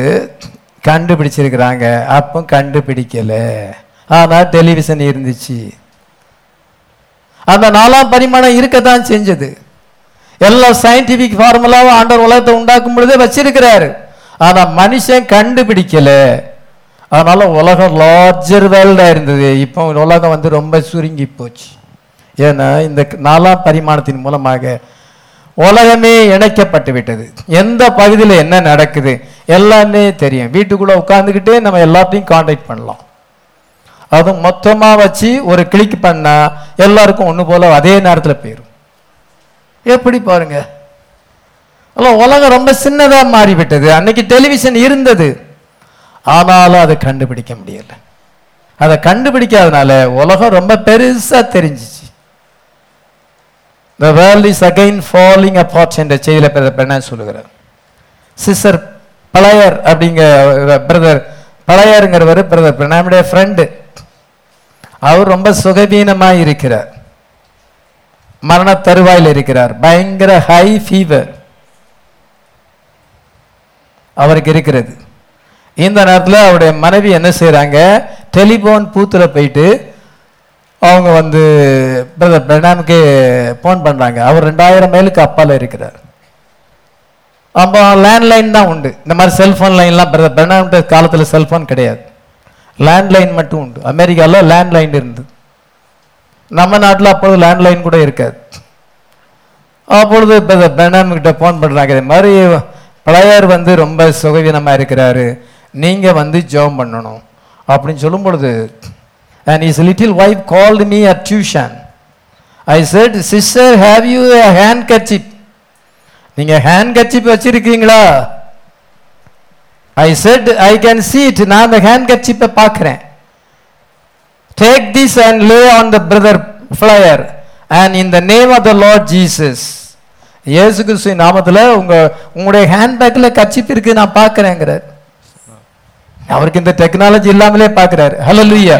Speaker 1: கண்டுபிடிச்சிருக்கிறாங்க. அப்போ கண்டுபிடிக்கல. ஆனால் டெலிவிஷன் இருந்துச்சு. அந்த நாலாம் பரிமாணம் இருக்கத்தான் செஞ்சது. எல்லா சயின்டிபிக் ஃபார்முலாவும் ஆண்டவர் உலகத்தை உண்டாக்கும் பொழுதே வச்சிருக்கிறாரு. ஆனா மனுஷன் கண்டுபிடிக்கல. அதனால உலகம் லார்ஜர் வேர்ல்டா இருந்தது. இப்போ உலகம் வந்து ரொம்ப சுருங்கி போச்சு. ஏன்னா இந்த நாலாம் பரிமாணத்தின் மூலமாக உலகமே இணைக்கப்பட்டு விட்டது. எந்த பகுதியில் என்ன நடக்குது? எல்லாமே தெரியும். வீட்டுக்குள்ளே உட்காந்துக்கிட்டே நம்ம எல்லாத்தையும் காண்டாக்ட் பண்ணலாம். அதுவும் மொத்தமாக வச்சு ஒரு கிளிக் பண்ணால் எல்லாருக்கும் ஒன்று போல் அதே நேரத்தில் போயிடும் எப்படி பாருங்க? அல்ல உலகம் ரொம்ப சின்னதாக மாறிவிட்டது. அன்னைக்கு டெலிவிஷன் இருந்தது. ஆனாலும் அதை கண்டுபிடிக்க முடியல. அதை கண்டுபிடிக்காதனால உலகம் ரொம்ப பெருசாக தெரிஞ்சிச்சு. The world is again falling apart என்ற செய்தியில என்ன சொல்லுகிறார் சிஸ்டர் பழையர் அப்படிங்க பிரதர் பழையருங்கிறவர் பிரதர் நம்முடைய ஃப்ரெண்டு அவர் ரொம்ப சுகவீனமாக இருக்கிறார். மரண தருவாயில் இருக்கிறார். பயங்கர ஹை ஃபீவர் அவருக்கு இருக்கிறது. இந்த நேரத்தில் அவருடைய மனைவி என்ன செய்கிறாங்க டெலிஃபோன் பூத்தில் போயிட்டு அவங்க வந்து பிரதர் பிரணாமுக்கு ஃபோன் பண்ணுறாங்க அவர் ரெண்டாயிரம் மைலுக்கு அப்பால் இருக்கிறார். அப்போ லேண்ட்லைன் தான் உண்டு. இந்த மாதிரி செல்ஃபோன் லைன்லாம் பிரதர் பிரணாமுடைய காலத்தில் செல்ஃபோன் கிடையாது. லேண்ட்லைன் மட்டும் உண்டு. அமெரிக்காவில் லேண்ட்லைன் இருந்தது நம்ம நாட்டில் அப்பொழுது லேண்ட்லைன் கூட இருக்காது. அப்பொழுது பிரதர் பிரணாம் ஃபோன் பண்ணுறாங்க இது மாதிரி பழையர் வந்து ரொம்ப சுகவீனமாக இருக்கிறாரு. நீங்கள் வந்து ஜெபம் பண்ணணும். அப்படின்னு சொல்லும் பொழுது and is little wife called me at tuition I said sister have you handkerchief நீங்க ஹேண்ட் கட்சிப் வச்சிருக்கீங்களா I said I can see it நான் அந்த ஹேண்ட் கட்சிப்பை பார்க்குறேன் take this and lay on the brother Flyer and in the name of the Lord Jesus இயேசு கிறிஸ்து நாமத்தில் உங்க உங்களுடைய ஹேண்ட்பேக்கில் கட்சிப்பு இருக்கு நான் பார்க்குறேங்கிறார் அவருக்கு இந்த டெக்னாலஜி இல்லாமலே பார்க்குறாரு ஹலோ லூயா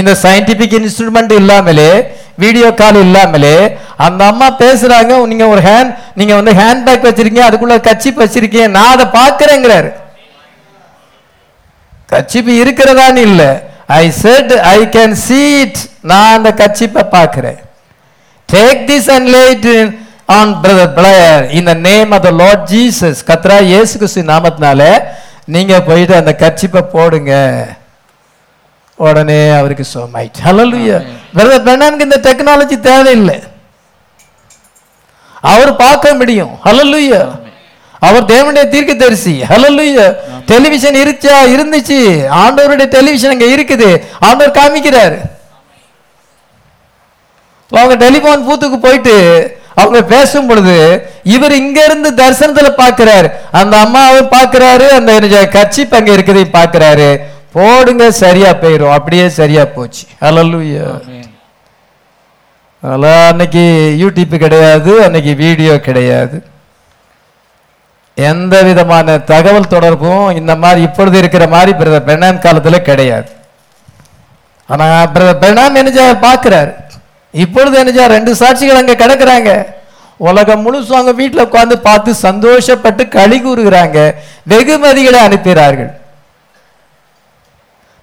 Speaker 1: இந்த சயின்டிபிக் இன்ஸ்ட்ருமெண்ட் இல்லாமலே வீடியோ கால் இல்லாமலே அந்த அம்மா பேசுறாங்க நீங்க ஒரு ஹேண்ட் நீங்க வந்து ஹேண்ட் பேக் வச்சிருக்கீங்க அதுக்குள்ள கச்சிப்பு வச்சிருக்கீங்க நான் அதை பார்க்கறேங்கிறாரு. கச்சிப்பு இருக்கிறதான்னு இல்ல. I said I can see it நான் அந்த கச்சிப்பை பார்க்கிறேன். Take this and lay it on brother Player இந்த name of the Lord Jesus கத்ரா இயேசு கிறிஸ்து நாமத்தினால நீங்க போயிட்டு அந்த கச்சிப்பை போடுங்க. உடனே அவருக்கு சோமாயிட்டு ஹalleluya பிரதர் பெர்னானுக்கு இந்த டெக்னாலஜி தேவையில்லை. அவர் பார்க்க முடியும். ஹalleluya அவர் தேவனுடைய தீர்க்கதரிசி. ஹalleluya டெலிவிஷன் இருச்சா? இருந்துச்சு. ஆண்டவருடைய டெலிவிஷன் அங்க இருக்குது. ஆண்டவர் காமிக்கிறார். அவங்க டெலிபோன் பூத்துக்கு போயிட்டு அவங்க பேசும் பொழுது இவர் இங்க இருந்து தரிசனத்துல பாக்குறாரு அந்த அம்மாவை பாக்குறாரு அந்த கட்சிப்பு அங்க இருக்குது. பாக்குறாரு போடுங்க சரியா போயிரும். அப்படியே சரியா போச்சு. ஹalleluya அதெல்லாம் அன்னைக்கு யூடியூப் கிடையாது அன்னைக்கு வீடியோ கிடையாது. எந்த விதமான தகவல் தொடர்பும் இந்த மாதிரி இப்பொழுது இருக்கிற மாதிரி பிரதர் பெர்னான் காலத்துல கிடையாது. ஆனா பிரதர் பெர்னான் என்னஜா பார்க்கிறார் இப்பொழுது என்னஜா ரெண்டு சாட்சிகள் அங்க கிடக்குறாங்க. உலகம் முழுசும் அவங்க வீட்டுல உட்கார்ந்து பார்த்து சந்தோஷப்பட்டு களி கூறுகிறாங்க. வெகுமதிகளை அனுப்புகிறார்கள்.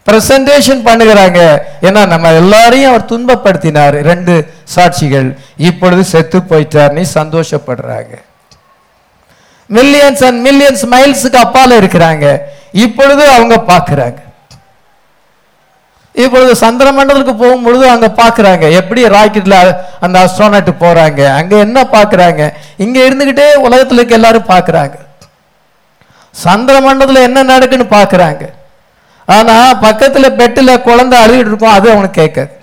Speaker 1: பிரசன்டேஷன் பண்ணுகிறாங்க. ஏன்னா நம்ம எல்லாரையும் அவர் துன்பப்படுத்தினார். ரெண்டு சாட்சிகள். இப்பொழுது செத்து போயிட்டார்னு சந்தோஷப்படுறாங்க. மில்லியன்ஸ் அண்ட் மில்லியன்ஸ் மைல்ஸுக்கு அப்பால இருக்கிறாங்க. இப்பொழுது அவங்க பார்க்குறாங்க. இப்பொழுது சந்திர மண்டலத்துக்கு போகும்பொழுது அங்க பாக்குறாங்க எப்படி ராக்கெட்ல அந்த அஸ்ட்ரோனட் போறாங்க? அங்க என்ன பாக்குறாங்க இங்க இருந்துகிட்டே உலகத்துல இருக்க எல்லாரும் பாக்குறாங்க சந்திர மண்டலத்துல என்ன நடக்குன்னு பாக்குறாங்க ஆனால் பக்கத்தில் பெட்டில் குழந்தை அழுகிட்டு இருக்கும் அது அவனுக்கு கேட்காது.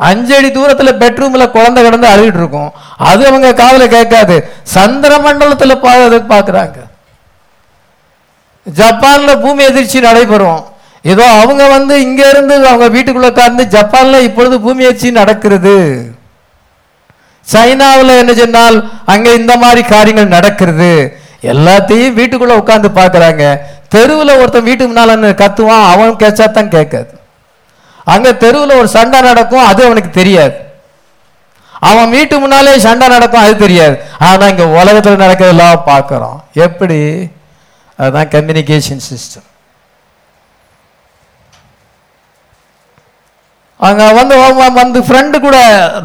Speaker 1: அஞ்சடி தூரத்தில் பெட்ரூமில் குழந்தை கிடந்து அழுகிட்டு இருக்கும் அது அவங்க காதுல கேட்காது. சந்திர மண்டலத்தில் பா- பார்க்குறாங்க. ஜப்பானில் பூமி எதிர்ச்சி நடைபெறும். ஏதோ அவங்க வந்து இங்கேருந்து அவங்க வீட்டுக்குள்ளே உட்கார்ந்து ஜப்பானில் இப்பொழுது பூமி எதிர்ச்சி நடக்கிறது. சைனாவில் என்ன சொன்னால் அங்கே இந்த மாதிரி காரியங்கள் நடக்கிறது. எல்லாத்தையும் வீட்டுக்குள்ள உட்காந்து பார்க்குறாங்க. தெருவில் ஒருத்தன் வீட்டுக்கு முன்னால கத்துவான் அவன் கேட்சா தான் கேட்காது. அங்கே தெருவில் ஒரு சண்டை நடக்கும் அது அவனுக்கு தெரியாது. அவன் வீட்டு முன்னாலே சண்டை நடக்கும் அது தெரியாது. ஆனால் இங்கே உலகத்தில் நடக்கிறதெல்லாம் பார்க்குறோம். எப்படி? அதுதான் கம்யூனிகேஷன் சிஸ்டம் அங்க வந்து வந்து ஃப்ரெண்டு கூட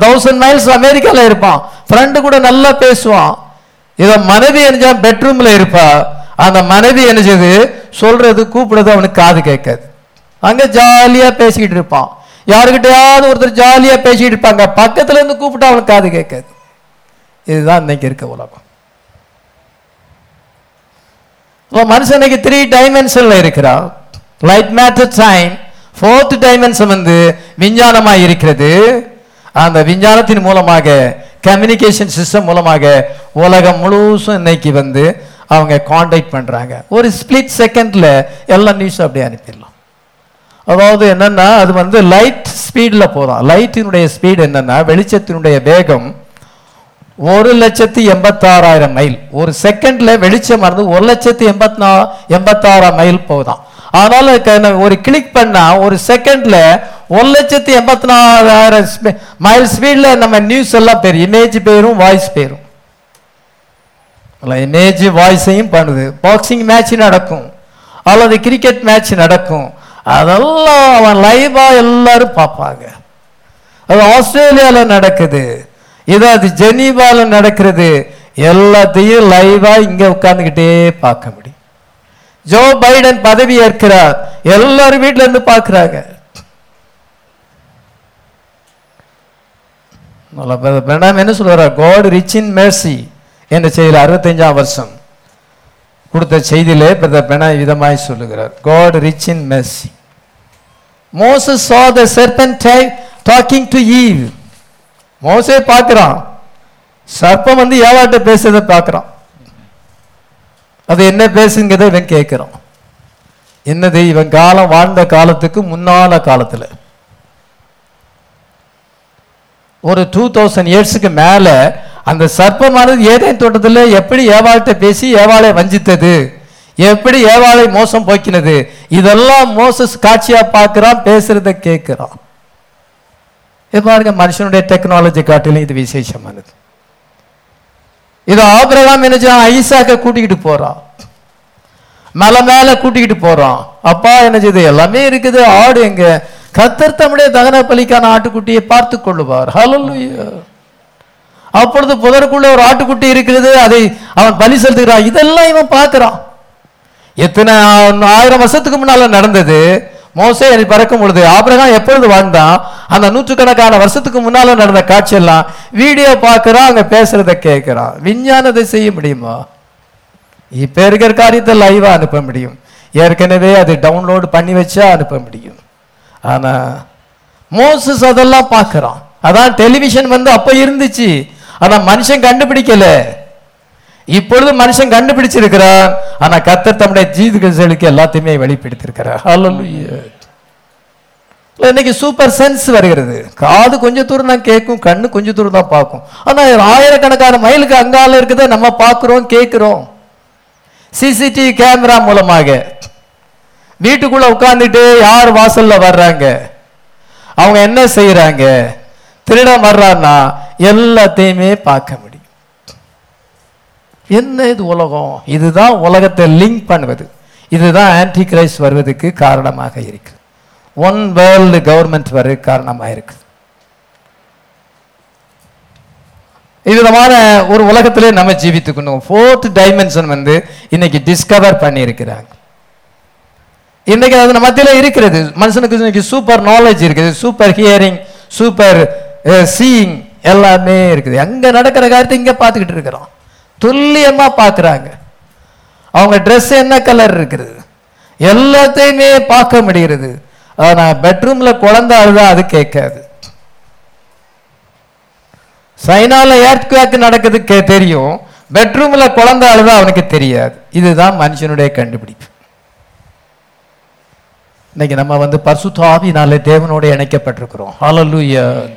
Speaker 1: தௌசண்ட் மைல்ஸ் அமெரிக்கால இருப்பான். ஃப்ரெண்டு கூட நல்லா பேசுவான். இதை மனைவி என்ன பெட்ரூம்ல இருப்பா. அந்த மனைவி என்னது சொல்றது கூப்பிடுறது அவனுக்கு காது கேட்காது. அங்க ஜாலியா பேசிக்கிட்டு இருப்பான். யாருக்கிட்டையாவது ஒருத்தர் ஜாலியா பேசிக்கிட்டு இருப்பாங்க. பக்கத்துல இருந்து கூப்பிட்டா அவனுக்கு காது கேட்காது. இதுதான் இன்னைக்கு இருக்க உலகம். இப்போ மனுஷன் இன்னைக்கு த்ரீ டைமென்ஷன்ல இருக்கிறான். Light matter sign fourth dimension வந்து விஞ்ஞானமா இருக்கிறது. அந்த விஞ்ஞானத்தின் மூலமாக கம்யூனிகேஷன் சிஸ்டம் மூலமாக உலகம் முழுசும் இன்னைக்கு வந்து அவங்க காண்டாக்ட் பண்ணுறாங்க ஒரு ஸ்பிளிட் செகண்டில் எல்லா நியூஸும் அப்படியே அனுப்பிடலாம். அதாவது என்னென்னா அது வந்து லைட் ஸ்பீடில் போதும் லைட்டினுடைய ஸ்பீடு என்னென்னா வெளிச்சத்தினுடைய வேகம் ஒரு லட்சத்தி எண்பத்தாறாயிரம் மைல் ஒரு செகண்டில் வெளிச்சம் வந்து ஒரு லட்சத்தி எண்பத்தி நா எண்பத்தாறாயிரம் மைல் போகுதான். அதனால் ஒரு கிளிக் பண்ணா ஒரு செகண்ட்ல ஒரு லட்சத்தி எண்பத்தி நாலாயிரம் மைல் ஸ்பீட்ல நம்ம நியூஸ் எல்லாம் பேரும் இமேஜ் பேரும். வாய்ஸ் பேரும் இமேஜ் வாய்ஸையும் பண்ணுது. பாக்ஸிங் மேட்ச் நடக்கும். அல்லது கிரிக்கெட் மேட்ச் நடக்கும். அதெல்லாம் அவன் லைவா எல்லாரும் பார்ப்பாங்க. அது ஆஸ்திரேலியாவில் நடக்குது. இது அது ஜெனீவாவில் நடக்கிறது. எல்லாத்தையும் லைவா இங்க உட்காந்துக்கிட்டே பார்க்க முடியும். ஜோ பைடன் பதவி ஏற்கிறார். எல்லாரும் வீட்டில இருந்து பார்க்கறாங்க. மேடம் என்ன சொல்றாரு காட் ரிச் இன் மேர்சி என்ற செய்தியில் அறுபத்தஞ்சாம் வருஷம் கொடுத்த செய்தியிலே பிரதர் பெனா விதமாய் சொல்லுகிறார். God rich in mercy Moses saw the serpent ta- talking to eve. மோசே பார்க்கிறான். சர்ப்பம் வந்து ஏவாட்ட பேசுறத பார்க்குறான். அது என்ன பேசுங்கிறத இவன் கேட்குறான். என்னது இவன் காலம் வாழ்ந்த காலத்துக்கு முன்னால காலத்தில்? ஒரு டூ தௌசண்ட் இயர்ஸுக்கு மேலே அந்த சர்ப்பமானது ஏதேன் தோட்டத்தில் எப்படி ஏவாள்கிட்ட பேசி ஏவாளை வஞ்சித்தது? எப்படி ஏவாளை மோசம் போக்கினது? இதெல்லாம் மோசஸ் காட்சியாக பார்க்குறான் பேசுறத கேட்குறான். இது பாருங்க மனுஷனுடைய டெக்னாலஜி காட்டிலும் இது விசேஷமானது. இது ஆபிரகாம் என்ன செய்றான்? ஐசாக்க கூட்டிக்கிட்டு போறான். மலை மேல கூட்டிக்கிட்டு போறான். அப்பா என்ன செய்யுது எல்லாமே இருக்குது. ஆடு எங்க? கத்தர் தம்முடைய தகன பலிக்கான ஆட்டுக்குட்டியை பார்த்து கொள்ளுவார். ஹalleluya அப்பொழுது புதருக்குள்ள ஒரு ஆட்டுக்குட்டி இருக்கிறது அதை அவன் பலி செலுத்துகிறான். இதெல்லாம் இவன் பார்க்கிறான். எத்தனை ஆயிரம் வருஷத்துக்கு முன்னால நடந்தது. மோசே எனக்கு பறக்கும் பொழுது ஆபிரகாம் எப்பொழுது வாழ்ந்தான் அந்த நூற்றுக்கணக்கான வருஷத்துக்கு முன்னால நடந்த காட்சியெல்லாம் வீடியோ பார்க்குறான் அங்க பேசுறத கேட்குறான் விஞ்ஞானத்தை செய்ய முடியுமா? இப்ப இருக்கிற காரியத்தை லைவா அனுப்ப முடியும். ஏற்கனவே அது டவுன்லோடு பண்ணி வச்சா அனுப்ப முடியும். ஆனா மோசஸ் அதெல்லாம் பார்க்குறான். அதான் டெலிவிஷன் வந்து அப்ப இருந்துச்சு. ஆனா மனுஷன் கண்டுபிடிக்கல. இப்பொழுது மனுஷன் கண்டுபிடிச்சிருக்கிறான். ஆனா கத்தர் தம்முடைய ஜீவிகளுக்கு எல்லாத்தையுமே வெளிப்படுத்திருக்கிறார் இன்னைக்கு சூப்பர் சென்ஸ் வருகிறது. காது கொஞ்சம் தூரம் தான் கேட்கும் கண்ணு கொஞ்சம் தூரம் தான் பார்க்கும். ஆனா ஆயிரக்கணக்கான மைலுக்கு அங்கால இருக்குதை நம்ம பார்க்கிறோம் கேட்கிறோம். சிசிடிவி கேமரா மூலமாக. வீட்டுக்குள்ள உட்கார்ந்துட்டு யார் வாசல்ல வர்றாங்க? அவங்க என்ன செய்யறாங்க திருடம் வர்றான்னா எல்லாத்தையுமே பார்க்க முடியும். என்ன இது உலகம்? இதுதான் உலகத்தை லிங்க் பண்ணுவது. இதுதான் ஆன்டி கிரைஸ் வருவதற்கு காரணமாக இருக்கு. ஒன் வேர்ல்டு கவர்மெண்ட் வர காரணமாக இருக்கு. விதமான ஒரு உலகத்திலே நம்ம ஜீவித்துக்கணும். ஃபோர்த் டைமென்ஷன் வந்து இன்னைக்கு டிஸ்கவர் பண்ணியிருக்கிறாங்க. இன்னைக்கு அது மத்தியில் இருக்கிறது. மனுஷனுக்கு இன்னைக்கு சூப்பர் நாலேஜ் இருக்குது. சூப்பர் ஹியரிங் சூப்பர் சீயிங் எல்லாமே இருக்குது. அங்கே நடக்கிற காரியத்தை இங்கே பார்த்துக்கிட்டு இருக்கிறோம். துல்லியமா பார்க்கறாங்க. அவங்க Dress என்ன கலர் இருக்குது? எல்லாத்தையுமே பார்க்க முடிகிறது. ஆனா பெட்ரூம்ல குழந்தை அழுதா அது கேட்காது. சைனால ஏர்த்குவேக் நடக்குது கே- தெரியும். பெட்ரூம்ல குழந்தை அழுதா அவனுக்கு தெரியாது. இதுதான் மனுஷனுடைய கண்டுபிடிப்பு. இன்னைக்கு நம்ம வந்து பரிசுத்த ஆவியினாலே தேவனோட இணைக்கப்பட்டிருக்கிறோம். ஹalleluya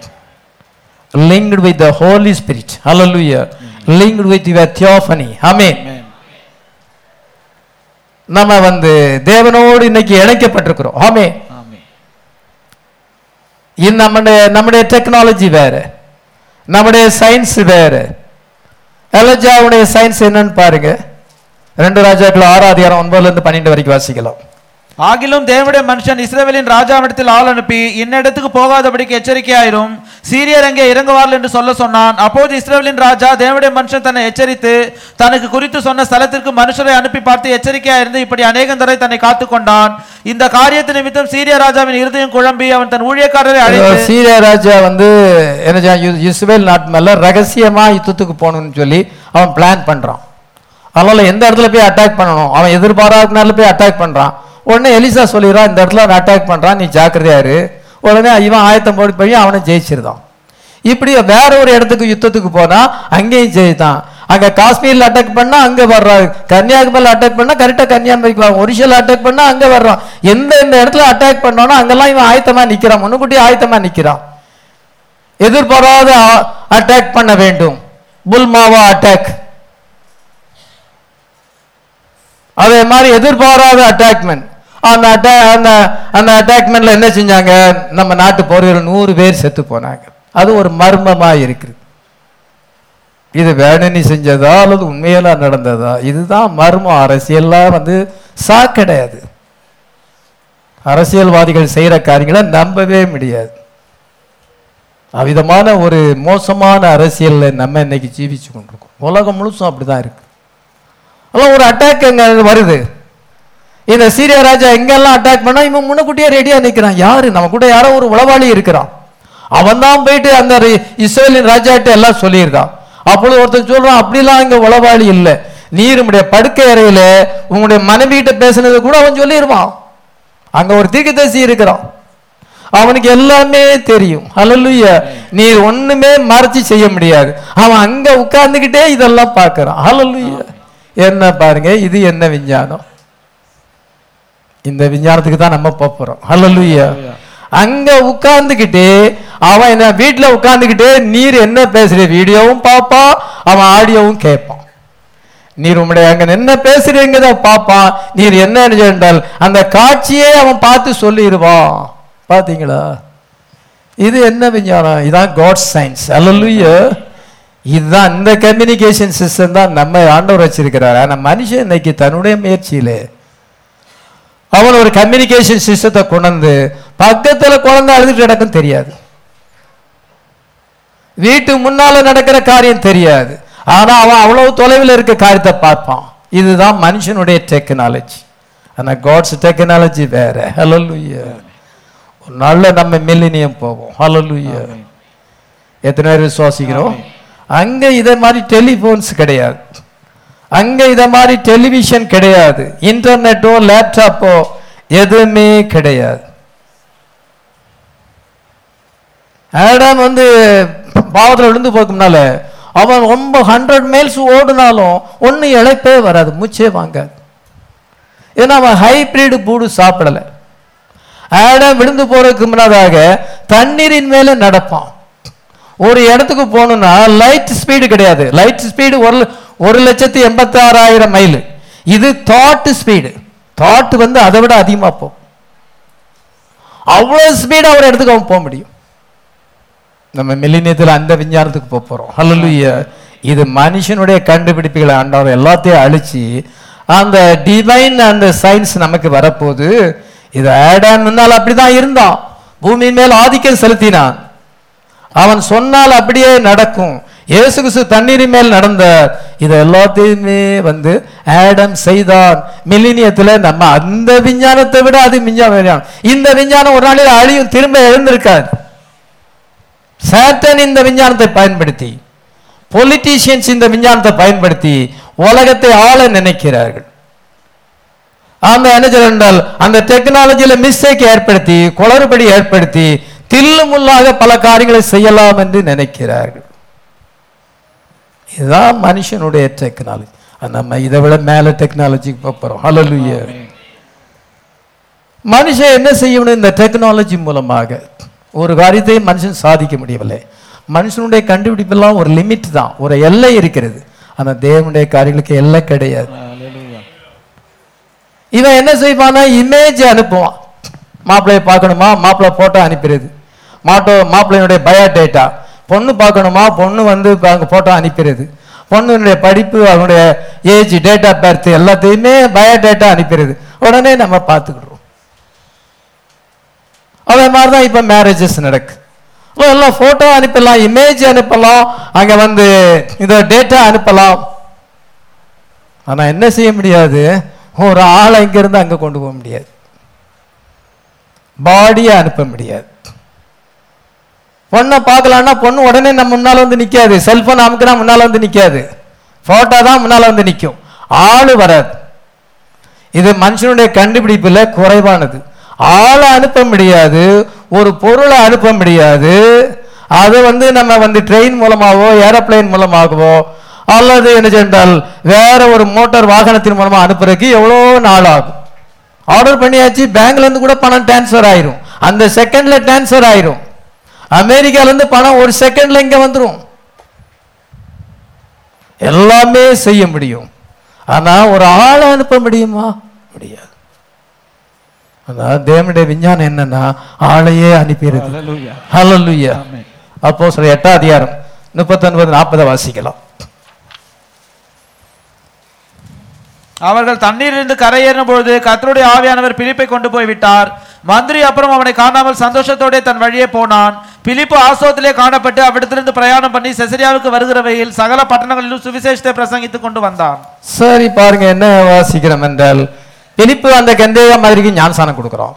Speaker 1: linked with the holy spirit. Hallelujah. Linked with your theophany amen நம்ம வந்து தேவனோடு இன்னைக்கு இணைக்கப்பட்டிருக்கிறோம். ஆமே இது நம்முடைய நம்முடைய டெக்னாலஜி வேற. நம்முடைய சயின்ஸ் வேற. எலஜாவுடைய சயின்ஸ் என்னன்னு பாருங்க. ரெண்டு ராஜாக்கள் ஆறாம் அதிகாரம் ஒன்பதுல இருந்து பன்னெண்டு வரைக்கும் வாசிக்கலாம்.
Speaker 2: ஆகிலும் தேவனுடைய மனுஷன் இஸ்ரவேலின் ராஜாவிடத்தில் ஆள் அனுப்பி இன்னிடத்துக்கு போகாதபடிக்கு எச்சரிக்கையாயிரும். சீரியர் அங்கே இறங்குவார்கள் என்று சொல்ல சொன்னான். அப்போது இஸ்ரவேலின் ராஜா தேவனுடைய மனுஷன் தன்னை எச்சரித்து தனக்கு குறித்து சொன்ன ஸ்தலத்திற்கு மனுஷரை அனுப்பி பார்த்து எச்சரிக்கையாயிருந்து இப்படி அநேகம் தடவை தன்னை காத்து கொண்டான். இந்த காரியத்து நிமித்தம் சீரிய ராஜாவின் இருதயம் குழம்பி அவன் தன் ஊழியக்காரரை அழைத்து
Speaker 1: சீரியா ராஜா வந்து என்ன இஸ்ரவேல் நாட்டு மேல ரகசியமா யுத்தத்துக்கு போகணும்னு சொல்லி அவன் பிளான் பண்றான். அதனால எந்த இடத்துல போய் அட்டாக் பண்ணணும்? அவன் எதிர்பாராத நேரத்துல போய் அட்டாக் பண்றான். உடனே எலிசா சொல்லிடுறான் இந்த இடத்துல அவன் அட்டாக் பண்ணுறான் நீ ஜாக்கிரதையாரு உடனே இவன் ஆயத்தம் போட்டு போய் அவனை ஜெயிச்சிருந்தான். இப்படி வேற ஒரு இடத்துக்கு யுத்தத்துக்கு போனால் அங்கேயும் ஜெயித்தான். அங்கே காஷ்மீரில் அட்டாக் பண்ணால் அங்கே வர்றான் கன்னியாகுமரியில் அட்டாக் பண்ணால் கரெக்டாக கன்னியாகுமரிக்கு வரும் ஒரிசால அட்டாக் பண்ணால் அங்கே வர்றான். எந்த எந்த இடத்துல அட்டாக் பண்ணோன்னா அங்கெல்லாம் இவன் ஆயத்தமாக நிற்கிறான் முன்னுக்குட்டி ஆயத்தமாக நிற்கிறான் எதிர்பாராத அட்டாக் பண்ண வேண்டும். புல்மாவா அட்டாக் அதே மாதிரி எதிர்பாராத அட்டாக்மெண்ட் அந்த அட்டா அந்த அந்த அட்டாக்மெண்ட்ல என்ன செஞ்சாங்க? நம்ம நாட்டு போர்வீரர் நூறு பேர் செத்து போனாங்க. அது ஒரு மர்மமா இருக்குது. இது வேணும்னு செஞ்சதா அல்லது உண்மையெல்லாம் நடந்ததா? இதுதான் மர்மம். அரசியல்லாம் வந்து சாக்கடையாது அரசியல்வாதிகள் செய்கிற காரியங்களை நம்பவே முடியாது. அவ்விதமான ஒரு மோசமான அரசியலில் நம்ம இன்னைக்கு ஜீவிச்சு கொண்டிருக்கோம். உலகம் முழுசும் அப்படிதான் இருக்கு. அதெல்லாம் ஒரு அட்டாக் வருது. இந்த சீரிய ராஜா எங்கெல்லாம் அட்டாக் பண்ணா இவன் முன்னக்கூட்டியே ரெடியா நிக்கிறான். யாரு? நம்ம கூட யாரோ ஒரு உளவாளி இருக்கிறான். அவன் தான் போயிட்டு அந்த இஸ்ரேலின் ராஜாட்ட எல்லாம் சொல்லியிருக்கான். அப்பொழுது ஒருத்தன் சொல்றான் அப்படிலாம் இங்க உளவாளி இல்லை. நீர் உடைய படுக்கை அறையில உங்களுடைய மனைவிகிட்ட பேசினது கூட அவன் சொல்லிடுவான் அங்க ஒரு தீர்க்கதரிசி இருக்கிறான். அவனுக்கு எல்லாமே தெரியும். ஹalleluya. நீர் ஒண்ணுமே மறைச்சு செய்ய முடியாது. அவன் அங்க உட்கார்ந்துகிட்டே இதெல்லாம் பார்க்கறான். ஹalleluya. என்ன பாருங்க இது என்ன விஞ்ஞானம்? இந்த விஞ்ஞானத்துக்கு தான் நம்ம போறோம். ஹalleluya அங்க உட்கார்ந்துகிட்டே அவன் என்ன வீட்டுல உட்கார்ந்துகிட்டே நீர் என்ன பேசுற வீடியோவும் பார்ப்பான் அவன் ஆடியோவும் கேட்பான் நீர் உம்முடைய அங்க என்ன பேசுறீங்கத பார்ப்பான் நீர் என்ன என்றால் அந்த காட்சியே அவன் பார்த்து சொல்லிடுவான். பாத்தீங்களா? இது என்ன விஞ்ஞானம்? இதான் காட் சயின்ஸ் அல்லலுயா இதுதான் இந்த கம்யூனிகேஷன் சிஸ்டம் தான் நம்ம ஆண்டவர் வச்சிருக்கிறார். ஆனா மனுஷன் இன்னைக்கு தன்னுடைய முயற்சியிலே அவன் ஒரு கம்யூனிகேஷன் சிஸ்டத்தை கொண்டு பக்கத்துல குழந்தை அழுதுட்டு கிடக்கும் தெரியாது. வீட்டு முன்னால நடக்கிற காரியம் தெரியாது. ஆனா அவன் அவ்வளவு தொலைவில் இருக்க காரியத்தை பார்ப்பான். இதுதான் மனுஷனுடைய டெக்னாலஜி ஆனா காட்ஸ் டெக்னாலஜி வேற. ஒரு நாள்ல நம்ம மில்லினியம் போவோம். ஹalleluya எத்தனை பேர் விசுவாசிக்கிறோம்? அங்க இதை மாதிரி டெலிபோன்ஸ் கிடையாது. அங்கே இதை மாதிரி டெலிவிஷன் கிடையாது. இன்டர்நெட்டோ லேப்டாப்போ எதுவுமே கிடையாது. ஆடம் வந்து பாவத்தில் விழுந்து போக்கும்னால அவன் ரொம்ப ஹண்ட்ரட் மைல்ஸ் ஓடினாலும் ஒன்றும் இழைப்பே வராது மூச்சே வாங்காது. ஏன்னா அவன் ஹைப்ரிடு பூடு சாப்பிடலை. ஆடம் விழுந்து போறதுக்கு முன்னதாக தண்ணீரின் மேலே நடப்பான். ஒரு இடத்துக்கு போகணும்னா லைட் ஸ்பீடு கிடையாது. லைட் ஸ்பீடு ஒரு ஒரு லட்சத்தி எண்பத்தி ஆறாயிரம் மைல் இது தாட்டு ஸ்பீடு தாட் வந்து அதை விட அதிகமாக போகும் அவ்வளோ ஸ்பீடாக ஒரு இடத்துக்கு அவன் போக முடியும். நம்ம மில்லினியத்தில் அந்த விஞ்ஞானத்துக்கு போக போகிறோம் ஹalleluya இது மனுஷனுடைய கண்டுபிடிப்புகளை ஆண்டவர் எல்லாத்தையும் அழிச்சு அந்த டிவைன் அந்த சயின்ஸ் நமக்கு வரப்போது இது ஆடாம் முன்னால் அப்படிதான் இருந்தான். பூமியின் மேல் ஆதிக்கம் செலுத்தினான். அவன் சொன்னால் அப்படியே நடக்கும். இயேசு கிறிஸ்து தண்ணீரின் மேல் நடந்த இது எல்லாத்தையுமே வந்து ஆடம் செய்தான். மில்லினியத்தில் நம்ம அந்த விஞ்ஞானத்தை விட அது விஞ்ஞானம் இந்த விஞ்ஞானம் ஒரு நாளில் அழியும் திரும்ப எழுந்திருக்காது. சேத்தன் இந்த விஞ்ஞானத்தை பயன்படுத்தி பொலிட்டீஷியன்ஸ் இந்த விஞ்ஞானத்தை பயன்படுத்தி உலகத்தை ஆள நினைக்கிறார்கள். ஆமா என்ன என்றால் அந்த டெக்னாலஜியில மிஸ்டேக் ஏற்படுத்தி குளறுபடி ஏற்படுத்தி தில்லுமுள்ளாக பல காரியங்களை செய்யலாம் என்று நினைக்கிறார்கள். இதுதான் மனுஷனுடைய டெக்னாலஜி நம்ம இதை விட மேல டெக்னாலஜிக்கு போறோம். ஹalleluya மனுஷன் என்ன செய்யணும்? இந்த டெக்னாலஜி மூலமாக ஒரு காரியத்தை மனுஷன் சாதிக்க முடியவில்லை. மனுஷனுடைய கண்டுபிடிப்பெல்லாம் ஒரு லிமிட் தான். ஒரு எல்லை இருக்கிறது. ஆனா தேவனுடைய காரியங்களுக்கு எல்லை கிடையாது. இவன் என்ன செய்வானா இமேஜ் அனுப்புவான். மாப்பிள்ளையை பார்க்கணுமா? மாப்பிள்ளை போட்டோ அனுப்பிடுது. மாட்டோ மாப்பிள்ளையினுடைய பயோடேட்டா பொண்ணு பார்க்கணுமா? பொண்ணு வந்து அங்கே ஃபோட்டோ அனுப்பிடுது பொண்ணுடைய படிப்பு அவனுடைய ஏஜ் டேட் ஆஃப் பர்த் எல்லாத்தையுமே பயோடேட்டா அனுப்பிடுது உடனே நம்ம பார்த்துக்கிடுறோம். அதே மாதிரி தான் இப்போ மேரேஜஸ் நடக்கு. எல்லாம் ஃபோட்டோ அனுப்பலாம் இமேஜ் அனுப்பலாம் அங்கே வந்து இதோ டேட்டா அனுப்பலாம். ஆனால் என்ன செய்ய முடியாது? ஒரு ஆளை இங்கிருந்து அங்கே கொண்டு போக முடியாது. பாடியை அனுப்ப முடியாது. பொண்ணை பார்க்கலான்னா பொண்ணு உடனே நம்ம முன்னால் வந்து நிற்காது செல்ஃபோன் அமுக்குனா முன்னால் வந்து நிற்காது ஃபோட்டோ தான் முன்னால் வந்து நிற்கும் ஆள் வராது. இது மனுஷனுடைய கண்டுபிடிப்பில் குறைவானது. ஆளை அனுப்ப முடியாது. ஒரு பொருளை அனுப்ப முடியாது. அது வந்து நம்ம வந்து ட்ரெயின் மூலமாகவோ ஏரோப்ளேன் மூலமாகவோ அல்லது என்ன சென்றால் வேற ஒரு மோட்டார் வாகனத்தின் மூலமாக அனுப்புறதுக்கு எவ்வளோ நாள் ஆகும். ஆர்டர் பண்ணியாச்சு. பேங்க்லேருந்து கூட பணம் டிரான்ஸ்ஃபர் ஆயிரும். அந்த செகண்ட்ல டிரான்ஸ்ஃபர் ஆயிரும். அமெரிக்கால இருந்து பணம் ஒரு செகண்ட்ல இங்க வந்துரும். எல்லாமே செய்ய முடியும். ஆனா ஒரு ஆளை அனுப்ப முடியுமா? முடியாது. அதான் தேவனுடைய விஞ்ஞானம் என்னன்னா ஆளையே அனுப்பிடுது.
Speaker 2: Amen.
Speaker 1: அப்போ சொல்ற எட்டாம் அதிகாரம் முப்பத்தொன்பது நாற்பதை வாசிக்கலாம்.
Speaker 2: அவர்கள் தண்ணீரிலிருந்து கரையேறின பொழுது கர்த்தருடைய ஆவியானவர் பிலிப்பை கொண்டு போய் விட்டார் மந்திரி அப்புறம் அவனை காணாமல் சந்தோஷத்தோட தன் வழியே போனான். பிலிப்பு ஆசோத்திலே காணப்பட்டு அவ்விடத்திலிருந்து பிரயாணம் பண்ணி செசரியாவுக்கு வருகிற வகையில் சகல பட்டணங்களிலும் சுவிசேஷத்தை பிரசங்கித்துக் கொண்டு வந்தான்.
Speaker 1: சரி பாருங்க என்ன வாசிக்கிறோம் என்றால் பிலிப்பு அந்த கந்தேயா மாதிரிக்கு ஞானசானம் கொடுக்குறோம்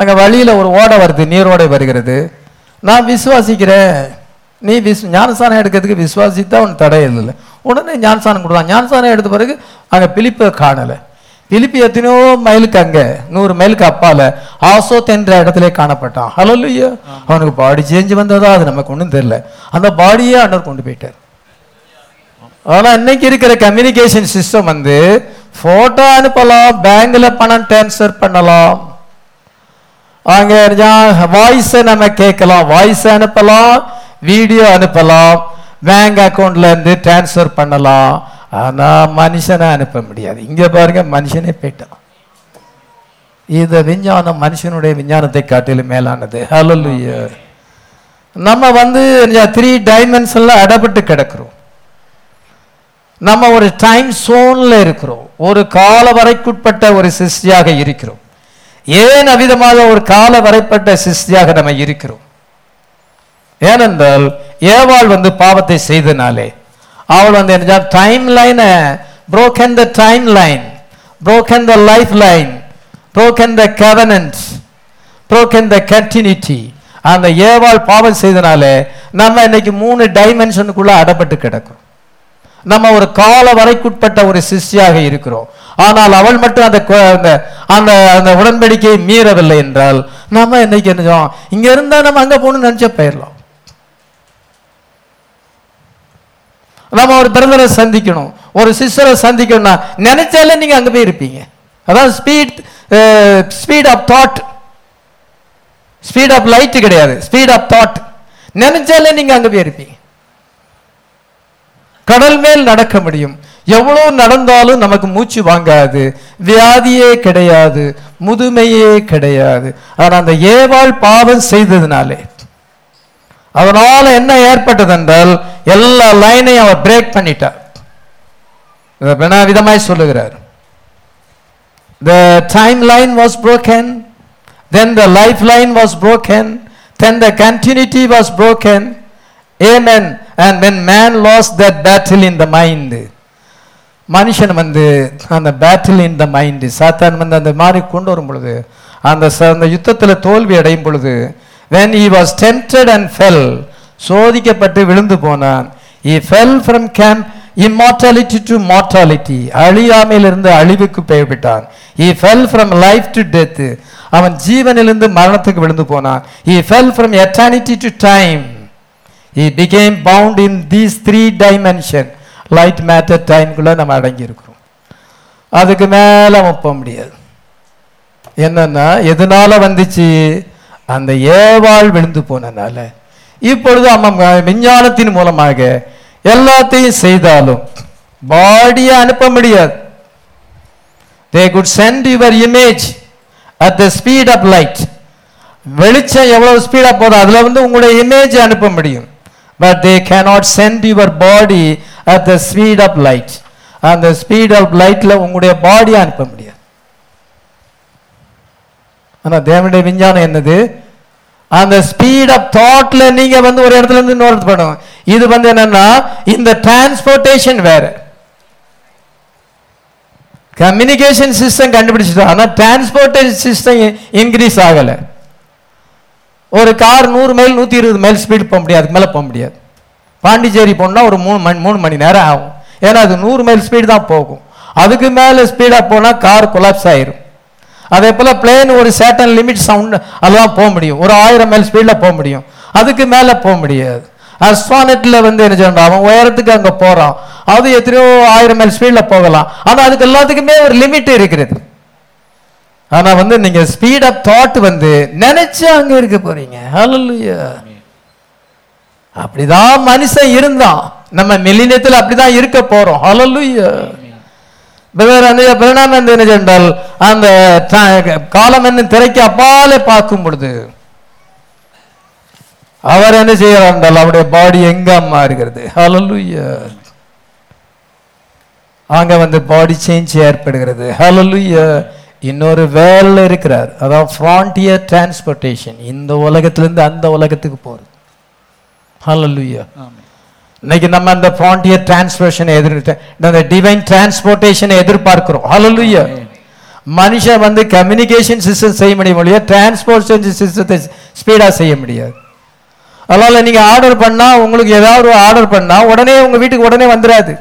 Speaker 1: அங்க வழியில ஒரு ஓடை வருது நீரோடை வருகிறது. நான் விசுவாசிக்கிறேன். நீ விஸ் ஞானசானம் எடுக்கிறதுக்கு விசுவாசித்தா உன் தடை இல்லை உடனே ஞானசானம் கொடுத்தான். ஞானசானம் எடுத்த பிறகு அங்கே பிலிப்பை காணலை. பிலிப்பி எத்தனையோ மைலுக்கு அங்க நூறு மைலுக்கு அப்பால ஆசோத் என்ற இடத்துல காணப்பட்டான். ஹலோலுயா அவனுக்கு பாடி சேஞ்சு வந்ததா? அது நமக்கு ஒன்றும் தெரியல. அந்த பாடியே ஆண்டவர் கொண்டு போயிட்டார். ஆனா இன்னைக்கு இருக்கிற கம்யூனிகேஷன் சிஸ்டம் வந்து போட்டோ அனுப்பலாம் பேங்க்ல பணம் டிரான்ஸ்ஃபர் பண்ணலாம். அங்க வாய்ஸை நம்ம கேட்கலாம். வாய்ஸ் அனுப்பலாம் வீடியோ அனுப்பலாம். பேங்க் அக்கவுண்ட்ல இருந்து டிரான்ஸ்ஃபர் பண்ணலாம். ஆனால் மனுஷனை அனுப்ப முடியாது. இங்கே பாருங்க மனுஷனே போயிட்டான். இந்த விஞ்ஞானம் மனுஷனுடைய விஞ்ஞானத்தை காட்டிலும் மேலானது. ஹalleluya நம்ம வந்து த்ரீ டைமென்ஷனில் அடப்பட்டு கிடக்கிறோம். நம்ம ஒரு டைம் சோனில் இருக்கிறோம். ஒரு கால வரைக்குட்பட்ட ஒரு சிருஷ்டியாக இருக்கிறோம். ஏன் அவிதமாக ஒரு கால வரைப்பட்ட சிருஷ்டியாக நம்ம இருக்கிறோம்? ஏனென்றால் ஏவாள் வந்து பாவத்தை செய்தனாலே அவள் வந்து என்ன டைம் லைனை broken the time line broken the life line broken the covenants broken the continuity அந்த ஏவாள் பாவம் செய்தனாலே நம்ம இன்னைக்கு மூணு டைமென்ஷனுக்குள்ள அடப்பட்டு கிடக்கும். நம்ம ஒரு கால வரைக்குட்பட்ட ஒரு சிஷ்யாக இருக்கிறோம். ஆனால் அவள் மட்டும் அந்த அந்த அந்த அந்த உடன்படிக்கையை மீறவில்லை என்றால் நம்ம இன்னைக்கு என்ன செய்வோம்? இங்க இருந்தா நம்ம அங்க போகணும்னு நினைச்ச போயிடலாம். நம்ம ஒரு பிரதரை சந்திக்கணும். ஒரு சிஸ்டரை சந்திக்கணும்னா நினைச்சாலே நீங்க அங்க போய் இருப்பீங்க. அதான் speed speed of thought speed of light கிடையாது. ஸ்பீட் ஆஃப் தாட் நினைச்சாலே நீங்க அங்க போய் இருப்பீங்க. கடல் மேல் நடக்க முடியும். எவ்வளவு நடந்தாலும் நமக்கு மூச்சு வாங்காது. வியாதியே கிடையாது. முதுமையே கிடையாது. ஆனா அந்த ஏவாள் பாவம் செய்ததுனாலே அதனால என்ன ஏற்பட்டது என்றால் எல்லா லைனையும் அவர் பிரேக் பண்ணிட்டார். இதை வேணா விதமாய் சொல்லுகிறார். The timeline was broken then the lifeline was broken then the continuity was broken. Amen. And when man lost that battle in the mind மனுஷன் வந்து அந்த பேட்டில் இன் த மைண்டு சாத்தான் வந்து அந்த மாதிரி கொண்டு வரும் பொழுது அந்த அந்த யுத்தத்தில் தோல்வி அடையும் பொழுது when he was tempted and fell சோதிக்கப்பட்டு விழுந்து போனான் he fell from came immortality to mortality அழியாமையிலிருந்து அழிவுக்கு பெயர்விட்டான் he fell from life to death அவன் ஜீவனிலிருந்து மரணத்துக்கு விழுந்து போனான் he fell from eternity to time he became bound in these three dimension light matter டைம்குள்ளே நம்ம அடங்கியிருக்கிறோம் அதுக்கு மேலே அவன் ஒப்ப முடியாது என்னன்னா எதனால வந்துச்சு அந்த ஏவாள் விழுந்து போனனால இப்பொழுது அம்மா விஞ்ஞானத்தின் மூலமாக எல்லாத்தையும் செய்தாலும் பாடியை அனுப்ப முடியாது. They could send your image at the speed of light வெளிச்சம் எவ்வளவு ஸ்பீடாக போதும் அதில் வந்து உங்களுடைய இமேஜ் அனுப்ப முடியும். But they cannot send your body at the speed of light அந்த ஸ்பீட் ஆஃப் லைட்டில் உங்களுடைய பாடியை அனுப்ப முடியாது. ஆனால் தேவனுடைய விஞ்ஞானம் என்னது? அந்த ஸ்பீட் ஆஃப் தாட்ல நீங்க வந்து ஒரு இடத்துல இருந்து இன்னொரு இடத்துக்கு இது வந்து என்னன்னா இந்த டிரான்ஸ்போர்ட்டேஷன் வேற. கம்யூனிகேஷன் சிஸ்டம் கண்டுபிடிச்சிட்டோம். ஆனால் டிரான்ஸ்போர்ட்டேஷன் சிஸ்டம் இன்க்ரீஸ் ஆகலை. ஒரு கார் நூறு மைல் நூற்றி இருபது மைல் ஸ்பீடு போக முடியாது அதுக்கு மேலே போக முடியாது. பாண்டிச்சேரி போனால் ஒரு மூணு மணி மூணு மணி நேரம் ஆகும். ஏன்னா அது நூறு மைல் ஸ்பீடு தான் போகும். அதுக்கு மேலே ஸ்பீடாக போனால் கார் கொலாப்ஸ் ஆயிரும். அதே போல் பிளேன் ஒரு சேட்டன் லிமிட் சவுண்ட் அதெல்லாம் போக முடியும். ஒரு ஆயிரம் மைல் ஸ்பீடில் போக முடியும். அதுக்கு மேலே போக முடியாது. அஸ்வானட்ல வந்து என்ன சொல்கிறான் அவன் உயரத்துக்கு அங்கே போகிறான் அது எத்தனையோ ஆயிரம் மைல் ஸ்பீடில் போகலாம். ஆனால் அதுக்கு எல்லாத்துக்குமே ஒரு லிமிட் இருக்கிறது ஆனால் வந்து நீங்கள் ஸ்பீட் ஆஃப் தாட் வந்து நினைச்சு அங்கே இருக்க போறீங்க. ஹalleluya அப்படிதான் மனுஷன் இருந்தான். நம்ம மில்லினியத்தில் அப்படிதான் இருக்க போறோம். ஹalleluya பிரதர் அந்த என்ன சென்றால் அந்த காலம் என்ன திரைக்கு அப்பாலே பார்க்கும் பொழுது அவர் என்ன செய்யறார் என்றால் அவருடைய பாடி எங்க மாறுகிறது ஹலலுயா அங்க வந்து பாடி சேஞ்ச் ஏற்படுகிறது. ஹலலுயா இன்னொரு வேலை இருக்கிறார். அதான் ஃப்ரான்டியர் டிரான்ஸ்போர்ட்டேஷன் இந்த உலகத்திலிருந்து அந்த உலகத்துக்கு போறது. ஹalleluya இன்னைக்கு நம்ம அந்த ஃப்ரான்டியர் டிரான்ஸ்போர்ஷனை எதிர் அந்த டிவைன் டிரான்ஸ்போர்ட்டேஷனை எதிர்பார்க்கிறோம். ஹalleluya மனுஷன் வந்து கம்யூனிகேஷன் சிஸ்டம் செய்ய முடியும் ஒழிய டிரான்ஸ்போர்ட்டேஷன் சிஸ்டத்தை ஸ்பீடா செய்ய முடியாது. அதனால நீங்க ஆர்டர் பண்ணா உங்களுக்கு ஏதாவது ஆர்டர் பண்ணா உடனே உங்க வீட்டுக்கு உடனே வந்துடாது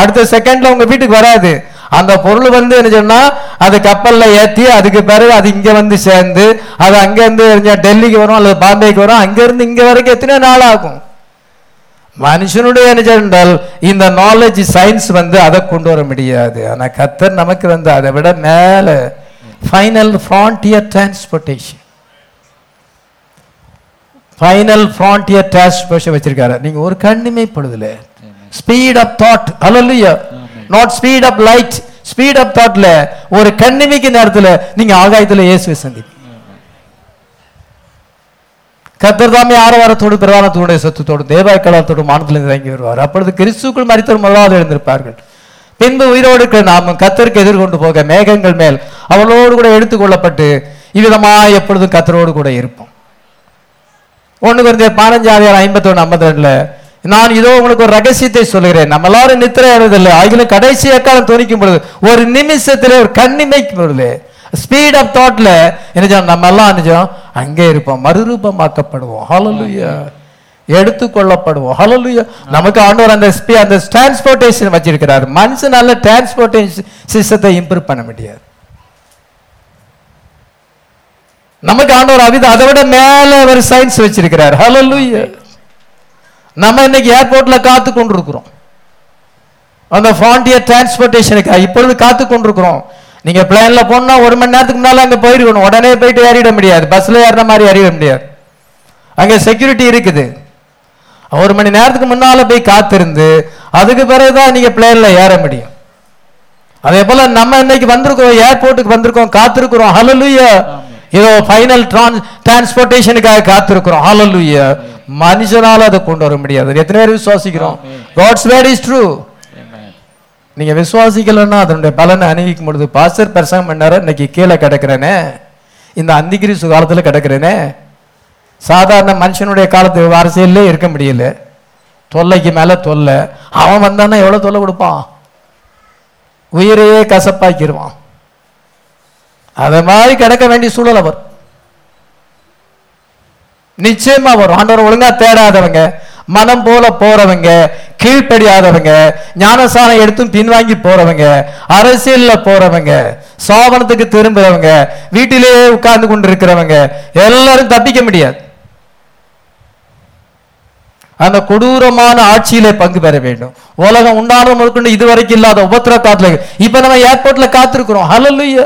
Speaker 1: அடுத்த செகண்ட்ல உங்க வீட்டுக்கு வராது. அந்த பொருள் வந்து என்ன சொன்னா அது கப்பல்ல ஏத்தி அதுக்கு பிறகு அது இங்க வந்து சேர்ந்து அது அங்க இருந்து டெல்லிக்கு வரும் அல்லது பாம்பேக்கு வரும் அங்க இருந்து இங்க வரைக்கும் எத்தனை நாள் ஆகும். மனுஷனுடைய என்றால் இந்த நாலேஜ் சயின்ஸ் வந்து அதை கொண்டு வர முடியாது. ஆனா கத்தர் நமக்கு வந்து அதை விட மேல final frontier transportation final frontier transportation வச்சிருக்காரு. நீங்க ஒரு கண்ணுமே படுதுல ஸ்பீட் ஆஃப் தாட் அல்லையா not speed of light speed of தாட்ல ஒரு கண்ணிமைக்கு நேரத்துல நீங்க ஆகாயத்துல இயேசுவை சந்திப்பீங்க. கத்தர் தாமே ஆரவாரத்தோடு பிரதானத்தோடு சத்துத்தோடு தேவாய்க்கலாத்தோடு மானத்திலிருந்து இறங்கி வருவார். அப்பொழுது கிறிஸ்துக்குள் மறித்தவர் முதலாவது எழுந்திருப்பார்கள். பின்பு உயிரோடு இருக்கிற நாமும் கத்தருக்கு எதிர்கொண்டு போக மேகங்கள் மேல் அவளோடு கூட எடுத்துக்கொள்ளப்பட்டு இவ்விதமாக எப்பொழுதும் கத்தரோடு கூட இருப்போம். ஒன்று குறைந்த பதினஞ்சு ஐம்பத்தி ஒன்று ஐம்பத்தி ரெண்டுல நான் இதோ உங்களுக்கு ஒரு ரகசியத்தை சொல்கிறேன் நம்ம எல்லாரும் நித்திரை அடைவதில்லை ஆகிலும் கடைசி எக்காலம் துணிக்கும் பொழுது ஒரு நிமிஷத்திலே ஒரு கண்ணிமைக்கும் பொழுது ஸ்பீட் ஆஃப் தாட்ல என்ன நம்ம எல்லாம் நினைச்சோம் அங்கே இருப்போம். மறுரூபமாக்கப்படுவோம். ஹலலுயா எடுத்துக்கொள்ளப்படுவோம். ஹலலுயா நமக்கு ஆண்டவர் அந்த ஸ்பீ அந்த டிரான்ஸ்போர்ட்டேஷன் வச்சிருக்கிறார். மனுஷனால டிரான்ஸ்போர்ட்டேஷன் சிஸ்டத்தை இம்ப்ரூவ் பண்ண முடியாது. நமக்கு ஆண்டவர் அவித அதை விட மேல ஒரு சயின்ஸ் வச்சிருக்கிறார். ஹலலுயா நம்ம இன்னைக்கு ஏர்போர்ட்ல காத்து கொண்டிருக்கிறோம் அந்த ஃபாண்டியர் டிரான்ஸ்போர்ட்டேஷனுக்கு இப்பொழுது காத்து கொண்டிருக்கிறோம் நீங்க பிளேன்ல போனா ஒரு மணி நேரத்துக்கு முன்னால அங்க போயிருக்கணும். உடனே போயிட்டு ஏறிட முடியாது. பஸ்ல ஏறின மாதிரி ஏறிட முடியாது. அங்க செக்யூரிட்டி இருக்குது. ஒரு மணி நேரத்துக்கு முன்னால போய் காத்திருந்து அதுக்கு பிறகுதான் நீங்க பிளேன்ல ஏற முடியும். அதே போல நம்ம இன்னைக்கு வந்திருக்கோம் ஏர்போர்ட்டுக்கு வந்திருக்கோம் காத்திருக்கிறோம். ஹalleluya இதோ ஃபைனல் டிரான்ஸ்போர்ட்டேஷனுக்காக காத்திருக்கிறோம். ஹalleluya மனுஷனால அதை கொண்டு வர முடியாது. எத்தனை பேர் விசுவாசிக்கிறோம்? காட்ஸ் வேர்ட் இஸ் ட்ரூ நீங்கள் விசுவாசிக்கலன்னா அதனுடைய பலனை அணிவிக்கும் பொழுது பாஸ்டர் பிரசங்கம் பண்ணார இன்னைக்கு கீழே கிடக்கிறேனே. இந்த அந்திகிரிசு சுகாலத்தில் கிடக்கிறேனே. சாதாரண மனுஷனுடைய காலத்து அரசியல்லே இருக்க முடியல. தொல்லைக்கு மேலே தொல்லை. அவன் வந்தான்னா எவ்வளோ தொல்லை கொடுப்பான்? உயிரையே கசப்பாக்கிடுவான் அதை மாதிரி கிடக்க வேண்டிய சூழல் வரும் நிச்சயமா வரும். ஆண்டவர் ஒழுங்கா தேடாதவங்க. மனம் போல போறவங்க கீழ்ப்படியாதவங்க ஞானசாரம் எடுத்தும் பின்வாங்கி போறவங்க அரசியல்ல போறவங்க சோபனத்துக்கு திரும்புறவங்க வீட்டிலேயே உட்கார்ந்து கொண்டு இருக்கிறவங்க எல்லாரும் தப்பிக்க முடியாது. அந்த கொடூரமான ஆட்சியிலே பங்கு பெற வேண்டும். உலகம் உண்டான முதற்கொண்டு இதுவரைக்கும் இல்லாத உபத்திர காத்துல இப்ப நம்ம ஏர்போர்ட்ல காத்திருக்கிறோம். ஹalleluya.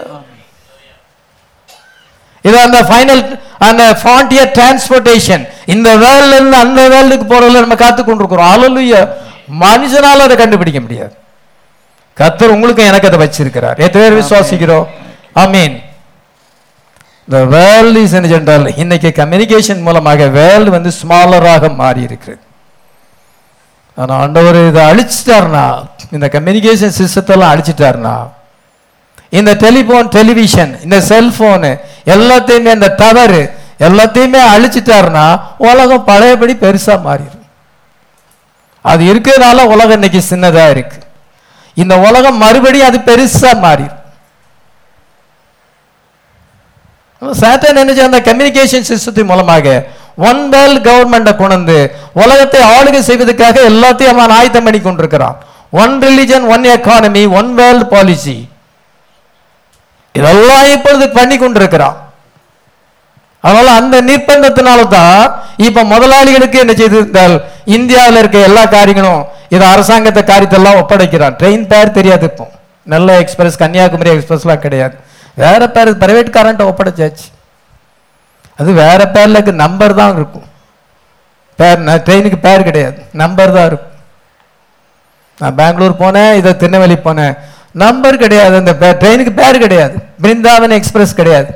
Speaker 1: இது அந்த ஃபைனல் அந்த ஃபாண்டியர் டிரான்ஸ்போர்ட்டேஷன் இந்த வேர்ல்ட்ல இருந்து அந்த வேர்ல்டுக்கு போறதுல நம்ம காத்து கொண்டிருக்கிறோம். ஹalleluya மனுஷனால அதை கண்டுபிடிக்க முடியாது. கர்த்தர் உங்களுக்கு எனக்கு அதை வச்சிருக்கிறார். எத்தனை பேர் விசுவாசிக்கிறோம்? ஆமீன் இந்த வேர்ல்ட் இஸ் என்றால் இன்னைக்கு கம்யூனிகேஷன் மூலமாக வேர்ல்டு வந்து ஸ்மாலராக மாறி இருக்கிறது ஆனா ஆண்டவர் இதை அழிச்சிட்டாருனா இந்த கம்யூனிகேஷன் சிஸ்டத்தெல்லாம் அழிச்சிட்டாருனா இந்த டெலிபோன் டெலிவிஷன் இந்த செல்போனு எல்லாத்தையுமே இந்த தவறு எல்லாத்தையுமே அழிச்சிட்டாருன்னா உலகம் பழையபடி பெருசாக மாறிடும். அது இருக்கிறதுனால உலகம் இன்னைக்கு சின்னதாக இருக்கு. இந்த உலகம் மறுபடியும் அது பெருசாக மாறிடும். சேட்டன் என்ன அந்த கம்யூனிகேஷன் சிஸ்டத்தின் மூலமாக ஒன் வேல் கவர்மெண்ட்டை கொண்டு உலகத்தை ஆளுகை செய்வதற்காக எல்லாத்தையும் அவன் ஆயத்தம் பண்ணி கொண்டிருக்கிறான். One religion one economy one world policy இதெல்லாம் இப்பொழுது பண்ணி கொண்டிருக்கிறான். அதனால அந்த நிர்பந்தத்தினால தான் இப்ப முதலாளிகளுக்கு என்ன செய்திருந்தால் இந்தியாவில் இருக்க எல்லா காரியங்களும் இது அரசாங்கத்தை காரியத்தெல்லாம் ஒப்படைக்கிறான். ட்ரெயின் பேர் தெரியாது இப்போ. நல்ல எக்ஸ்பிரஸ் கன்னியாகுமரி எக்ஸ்பிரஸ்லாம் கிடையாது. வேற பேர் பிரைவேட் காரன்ட்ட ஒப்படைச்சாச்சு. அது வேற பேர்ல நம்பர் தான் இருக்கும். பேர் ட்ரெயினுக்கு பேர் கிடையாது. நம்பர் தான் இருக்கும். நான் பெங்களூர் போனேன் இதை திருநெல்வேலி போனேன். நம்பர் கிடையாது அந்த ட்ரெயினுக்கு பேர் கிடையாது. பிருந்தாவன் எக்ஸ்பிரஸ் கிடையாது.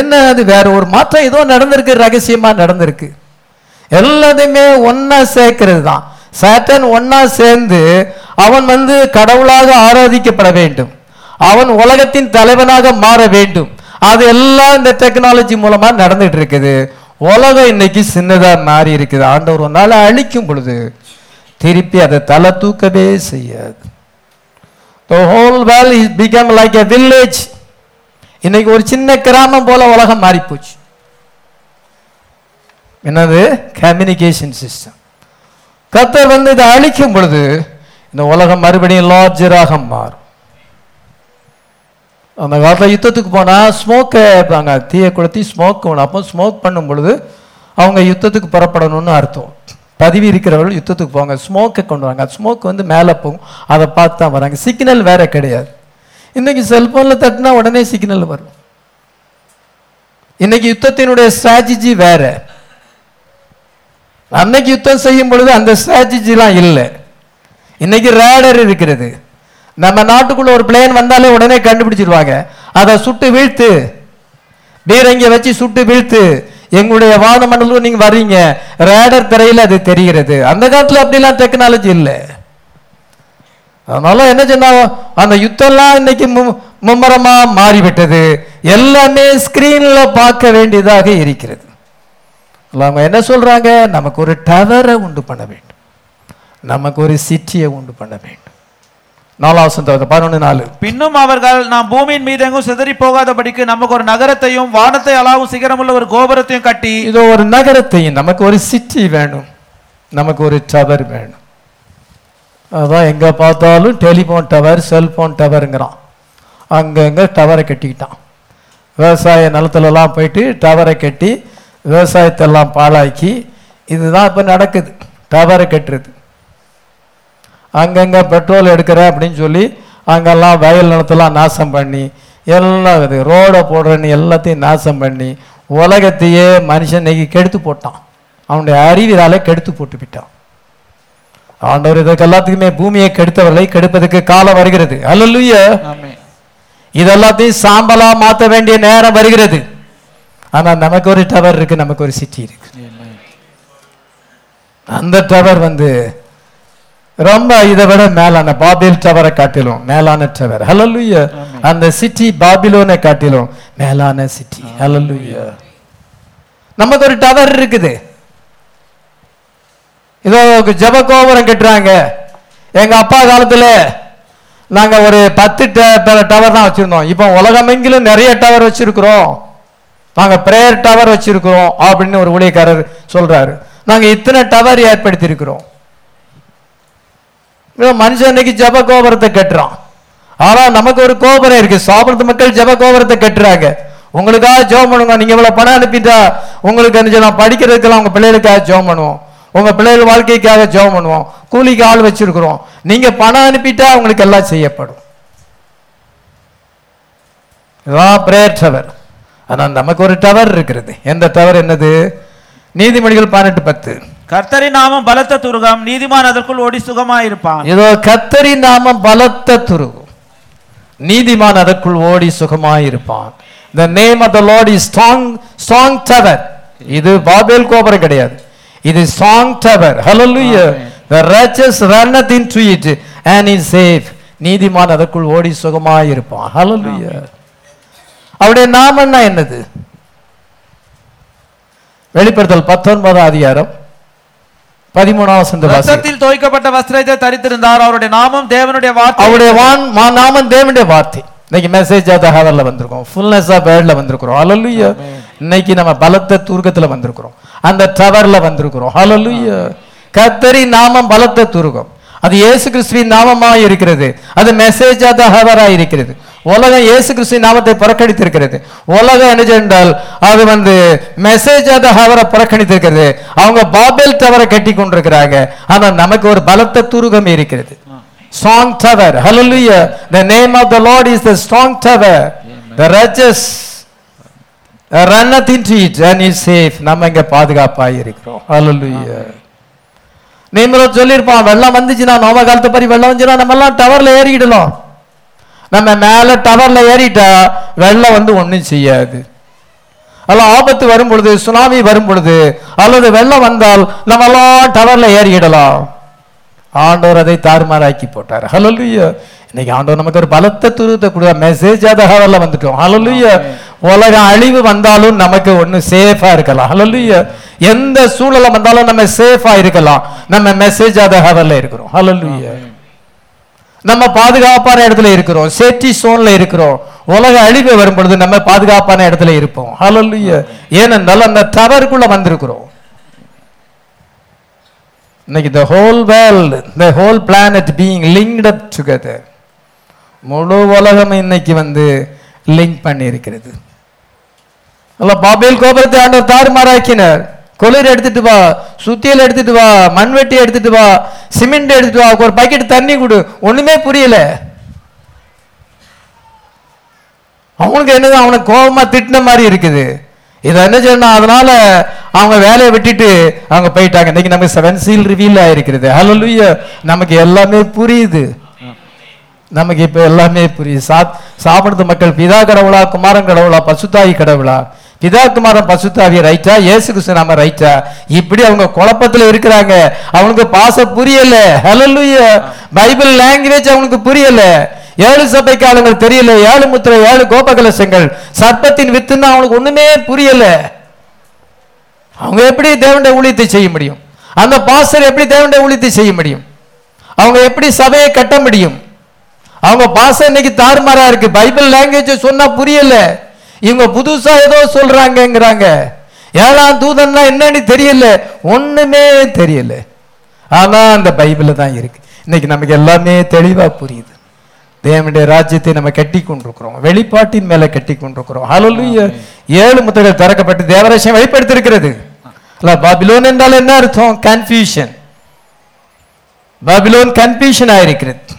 Speaker 1: என்ன அது? வேற ஒரு மாற்றம் ஏதோ நடந்திருக்கு ரகசியமா நடந்திருக்கு. எல்லாத்தையுமே ஒன்னா சேர்க்கிறது தான் சேட்டன் ஒன்னா சேர்ந்து அவன் வந்து கடவுளாக ஆராதிக்கப்பட வேண்டும். அவன் உலகத்தின் தலைவனாக மாற வேண்டும். அது எல்லாம் இந்த டெக்னாலஜி மூலமா நடந்துட்டு இருக்குது. உலகம் இன்னைக்கு சின்னதா மாறி இருக்குது. ஆண்டவர் ஒரு நாள் அழிக்கும் பொழுது திருப்பி அதை தலை தூக்கவே செய்யாது. The whole world is become like a village இன்னைக்கு ஒரு சின்ன கிராமம் போல உலகம் மாறிப்போச்சு. என்னது? கம்யூனிகேஷன் சிஸ்டம் கத்தர் வந்து இதை அழிக்கும் பொழுது இந்த உலகம் மறுபடியும் லார்ஜராக மாறும். அந்த காலத்தில் யுத்தத்துக்கு போனால் ஸ்மோக்கை வைப்பாங்க தீயை கொளுத்தி ஸ்மோக் அப்போ ஸ்மோக் பண்ணும் பொழுது அவங்க யுத்தத்துக்கு புறப்படணும்னு அர்த்தம். பதவி இருக்கிறவர்கள் யுத்தத்துக்கு போவாங்க ஸ்மோக்கை கொண்டு வாங்க ஸ்மோக் வந்து மேலே போகும். அதை பார்த்து தான் வராங்க. சிக்னல் வேற கிடையாது. இன்னைக்கு செல்போனில் தட்டினா உடனே சிக்னல் வரும். இன்னைக்கு யுத்தத்தினுடைய ஸ்ட்ராட்டஜி வேற. அன்னைக்கு யுத்தம் செய்யும் பொழுது அந்த ஸ்ட்ராட்டஜிலாம் இல்லை. இன்னைக்கு ரேடர் இருக்கிறது. நம்ம நாட்டுக்குள்ள ஒரு பிளேன் வந்தாலே உடனே கண்டுபிடிச்சிருவாங்க. அதை சுட்டு வீழ்த்து பீரங்கிய வச்சு சுட்டு வீழ்த்து எங்களுடைய வானமண்டலம் நீங்க வர்றீங்க. ரேடர் திரையில அது தெரிகிறது. அந்த காலத்துல அப்படிலாம் டெக்னாலஜி இல்லை. அதனால என்ன சொன்னா அந்த யுத்தம்லாம் இன்னைக்கு மும்மரமா மாறிவிட்டது. எல்லாமே ஸ்கிரீன்ல பார்க்க வேண்டியதாக இருக்கிறது. அவங்க என்ன சொல்றாங்க? நமக்கு ஒரு டவரை உண்டு பண்ண வேண்டும். நமக்கு ஒரு சிட்டியை உண்டு பண்ண வேண்டும். நாலாவது பதினொன்று நாலு.
Speaker 2: பின்னும் அவர்கள் நாம் பூமியின் மீதெங்கும் சிதறி போகாதபடிக்கு நமக்கு ஒரு நகரத்தையும் வானத்தை அளாவும் சிகரமுள்ள ஒரு கோபுரத்தையும் கட்டி
Speaker 1: இதோ ஒரு நகரத்தையும் நமக்கு ஒரு சிட்டி வேணும். நமக்கு ஒரு டவர் வேணும். அதான் எங்க பார்த்தாலும் டெலிஃபோன் டவர் செல்போன் டவருங்கிறான் அங்கங்க டவரை கட்டிக்கிட்டான். விவசாய நிலத்துலலாம் போயிட்டு டவரை கட்டி விவசாயத்தெல்லாம் பாழாக்கி இதுதான் இப்போ நடக்குது. டவரை கட்டுறது. அங்கங்க பெட்ரோல் எடுக்கிறேன் அப்படின்னு சொல்லி அங்கெல்லாம் வயல் நிலத்தெல்லாம் நாசம் பண்ணி எல்லாம் இது ரோடை போடுறேன்னு எல்லாத்தையும் நாசம் பண்ணி உலகத்தையே மனுஷன் இன்னைக்கு கெடுத்து போட்டான். அவனுடைய அறிவினாலே கெடுத்து போட்டு விட்டான். ஆண்டவர் இதற்கு எல்லாத்துக்குமே பூமியை கெடுத்தவர்களை கெடுப்பதற்கு காலம் வருகிறது. அல்லல்லுயா. இதெல்லாத்தையும் சாம்பலா மாற்ற வேண்டிய நேரம் வருகிறது. ஆனா நமக்கு ஒரு டவர் இருக்கு நமக்கு ஒரு சிட்டி இருக்கு. அந்த டவர் வந்து ரொம்ப இதை விட மேலான பாபில் டவரை காட்டிலும் மேலான டவர். ஹalleluya அந்த சிட்டி பாபிலோனை காட்டிலும் மேலான சிட்டி ஹalleluya நமக்கு ஒரு டவர் இருக்குது. இதோ ஜப கோபுரம் கட்டுறாங்க. எங்க அப்பா காலத்துல நாங்க ஒரு பத்து டவர் தான் வச்சிருந்தோம். இப்போ உலகமெங்கிலும் நிறைய டவர் வச்சிருக்கிறோம். நாங்க பிரேயர் டவர் வச்சிருக்கிறோம் அப்படின்னு ஒரு ஊழியக்காரர் சொல்றாரு. நாங்க இத்தனை டவர் ஏற்படுத்தி இருக்கிறோம் மனுஷன் இன்னைக்கு ஜப கோபுரத்தை கட்டுறான். ஆனா நமக்கு ஒரு கோபுரம் இருக்கு. சாப்பிடுறது மக்கள் ஜப கோபுரத்தை கட்டுறாங்க. உங்களுக்காக ஜெபம் பண்ணுங்க. நீங்க இவ்வளவு பணம் அனுப்பிட்டா உங்களுக்கு என்ன செய்யலாம்? படிக்கிறதுக்கெல்லாம் உங்க பிள்ளைகளுக்காக ஜோம் பண்ணுவோம். உங்க பிள்ளைகள் வாழ்க்கைக்காக ஜெபம் பண்ணுவோம். கூலிக்கு ஆள் வச்சிருக்கிறோம். நீங்க பணம் அனுப்பிட்டா உங்களுக்கு எல்லாம் செய்யப்படும். இதுதான் பிரேயர் டவர் ஆனா நமக்கு ஒரு டவர் இருக்கிறது. எந்த டவர் என்னது? நீதிமொழிகள் பதினெட்டு பத்து.
Speaker 2: கர்த்தரின் நாமம் பலத்த துருகம் நீதிமான் அதற்குள் ஓடி சுகமாயிருப்பான்.
Speaker 1: இதோ கத்தரி நாமம் பலத்த துருகும் நீதிமான் அதற்குள் ஓடி சுகமாயிருப்பான். The name of the lord is strong strong tower. இது பாபேல் கோபுரம் கிடையாது. இது strong tower. Hallelujah. The righteous runneth into it and is safe. நீதிமான் அதற்குள் ஓடி சுகமாயிருப்பான். Hallelujah. அவருடைய நாமம்னா என்னது? வெளிப்படுத்தல் பத்தொன்பதாம் அதிகாரம். வாசி.
Speaker 2: ரத்தத்தில் தோய்க்கப்பட்ட வஸ்திரத்தை தரித்திருந்தார். அவருடைய நாமம் தேவனுடைய வார்த்தை.
Speaker 1: அவருடைய வான் நாமம் தேவனுடைய வார்த்தை. இன்னைக்கு மெசேஜ் ஆஃப் ஹவர்ல வந்திருக்கோம். ஃபுல்னஸ் ஆஃப் வேர்ட்ல வந்திருக்கிறோம். ஹalleluya இன்னைக்கு நம்ம பலத்த தூர்க்கத்துல வந்திருக்கிறோம். அந்த டவர்ல வந்திருக்கிறோம். ஹalleluya கத்தரி நாமம் பலத்த தூர்க்கம். அது இயேசு கிறிஸ்துவின் நாமமா இருக்கிறது. அது மெசேஜ் ஆஃப் ஹவரா இருக்கிறது. உலகம் இயேசு கிறிஸ்துவின் நாமத்தை புறக்கணித்திருக்கிறது. உலகம் என்ன என்றால் அது வந்து மெசேஜ் ஆஃப் ஹவரை புறக்கணித்திருக்கிறது. அவங்க பாபேல் டவரை கட்டி கொண்டிருக்கிறாங்க. ஆனா நமக்கு ஒரு பலத்த துருகம் இருக்கிறது. Strong tower. Hallelujah. The name of the lord is the strong tower. The righteous runneth into it and is safe. நம்ம இங்க பாதுகாப்பாய் இருக்கிறோம். Hallelujah. நீங்களும் சொல்லியிருப்பான் வெள்ளம் வந்துச்சுன்னா நோம காலத்து பரி வெள்ளம் வந்துச்சுன்னா நம்ம எல்லாம் டவர்ல ஏறிக்கிடலாம். நம்ம மேல டவர்ல ஏறிட்டா வெள்ளம் வந்து ஒண்ணும் செய்யாது. அல்ல ஆபத்து வரும் பொழுது சுனாமி வரும் பொழுது அல்லது வெள்ளம் வந்தால் நம்ம எல்லாம் டவர்ல ஏறிக்கிடலாம் ஆண்டவர் அதை தாறுமாறாக்கி போட்டார். ஹalleluya இன்னைக்கு ஆண்டவர் நமக்கு ஒரு பலத்த துருவத்தை கொடுத்த மெசேஜ் அத ஹவர்ல வந்துட்டோம். ஹalleluya உலகம் அழிவு வந்தாலும் நமக்கு ஒண்ணு சேஃபா இருக்கலாம். ஹalleluya எந்த சூழல வந்தாலும் நம்ம சேஃபா இருக்கலாம். நம்ம மெசேஜ் அத ஹவர்ல இருக்கிறோம். ஹalleluya நம்ம பாதுகாப்பான இடத்துல இருக்கிறோம். சேஃப்டி சோன்ல இருக்கிறோம். உலக அழிவு வரும் பொழுது நம்ம பாதுகாப்பான இடத்துல இருப்போம். ஹalleluya ஏனென்றால் அந்த டவருக்குள்ள வந்திருக்கிறோம். இன்னைக்கு the whole world the whole planet being linked up together. முழு உலகம் இன்னைக்கு வந்து லிங்க் பண்ணி இருக்கிறது பாபேல் கோபுரத்தை ஆண்டவர் தாறுமாறாக்கினார். கொளிர் எடுத்துட்டு வா சுத்தியல் எடுத்துட்டு வா மண்வெட்டி எடுத்துட்டு வா சிமெண்ட் எடுத்துட்டு வா ஒரு பக்கெட் தண்ணி கொடு. ஒண்ணுமே புரியல. அவனுக்கு என்னது? அவனுக்கு கோபமா திட்டின மாதிரி இருக்குது. இதை என்ன செய்யணும் அதனால அவங்க வேலையை விட்டுட்டு அவங்க போயிட்டாங்க. இன்னைக்கு நமக்கு செவன் சீல் ரிவீல் ஆயிருக்கிறது. ஹalleluya நமக்கு எல்லாமே புரியுது. நமக்கு இப்ப எல்லாமே புரியுது. சாப் சாப்பிடுறது மக்கள் பிதா கடவுளா குமாரன் கடவுளா பசுத்தாயி கடவுளா பிதா பசுத்தாவிய பசுத்தாவி ரைட்டா இயேசு கிருஷ்ணாம ரைட்டா இப்படி அவங்க குழப்பத்தில் இருக்கிறாங்க. அவனுக்கு பாச புரியல. ஹலலுய பைபிள் லாங்குவேஜ் அவனுக்கு புரியல. ஏழு சபைக்காரங்கள் ஆளுங்கள் தெரியல. ஏழு முத்திரை ஏழு கோபகலசங்கள். சர்ப்பத்தின் வித்துன்னு அவனுக்கு ஒண்ணுமே புரியல. அவங்க எப்படி தேவண்ட ஊழியத்தை செய்ய முடியும்? அந்த பாஸ்டர் எப்படி தேவண்ட ஊழியத்தை செய்ய முடியும்? அவங்க எப்படி சபையை கட்ட முடியும்? அவங்க பாசம் இன்னைக்கு தாறுமாறா இருக்கு. பைபிள் லாங்குவேஜ் சொன்னா புரியல. இவங்க புதுசா ஏதோ சொல்றாங்கங்கிறாங்க. ஏழாம் தூதன்னா என்னன்னு தெரியல. ஒண்ணுமே தெரியல. ஆனா அந்த பைபிள்ல தான் இருக்கு. இன்னைக்கு நமக்கு எல்லாமே தெளிவா புரியுது. தேவனுடைய ராஜ்யத்தை நம்ம கட்டி கொண்டிருக்கிறோம். வெளிப்பாட்டின் மேல கட்டி கொண்டிருக்கிறோம். ஏழு முத்திரைகள் திறக்கப்பட்டு தேவராசியம் வெளிப்படுத்திருக்கிறது. பாபிலோன் என்றால் என்ன அர்த்தம்? கன்ஃபியூஷன் பாபிலோன் கன்ஃபியூஷன் ஆயிருக்கிறது.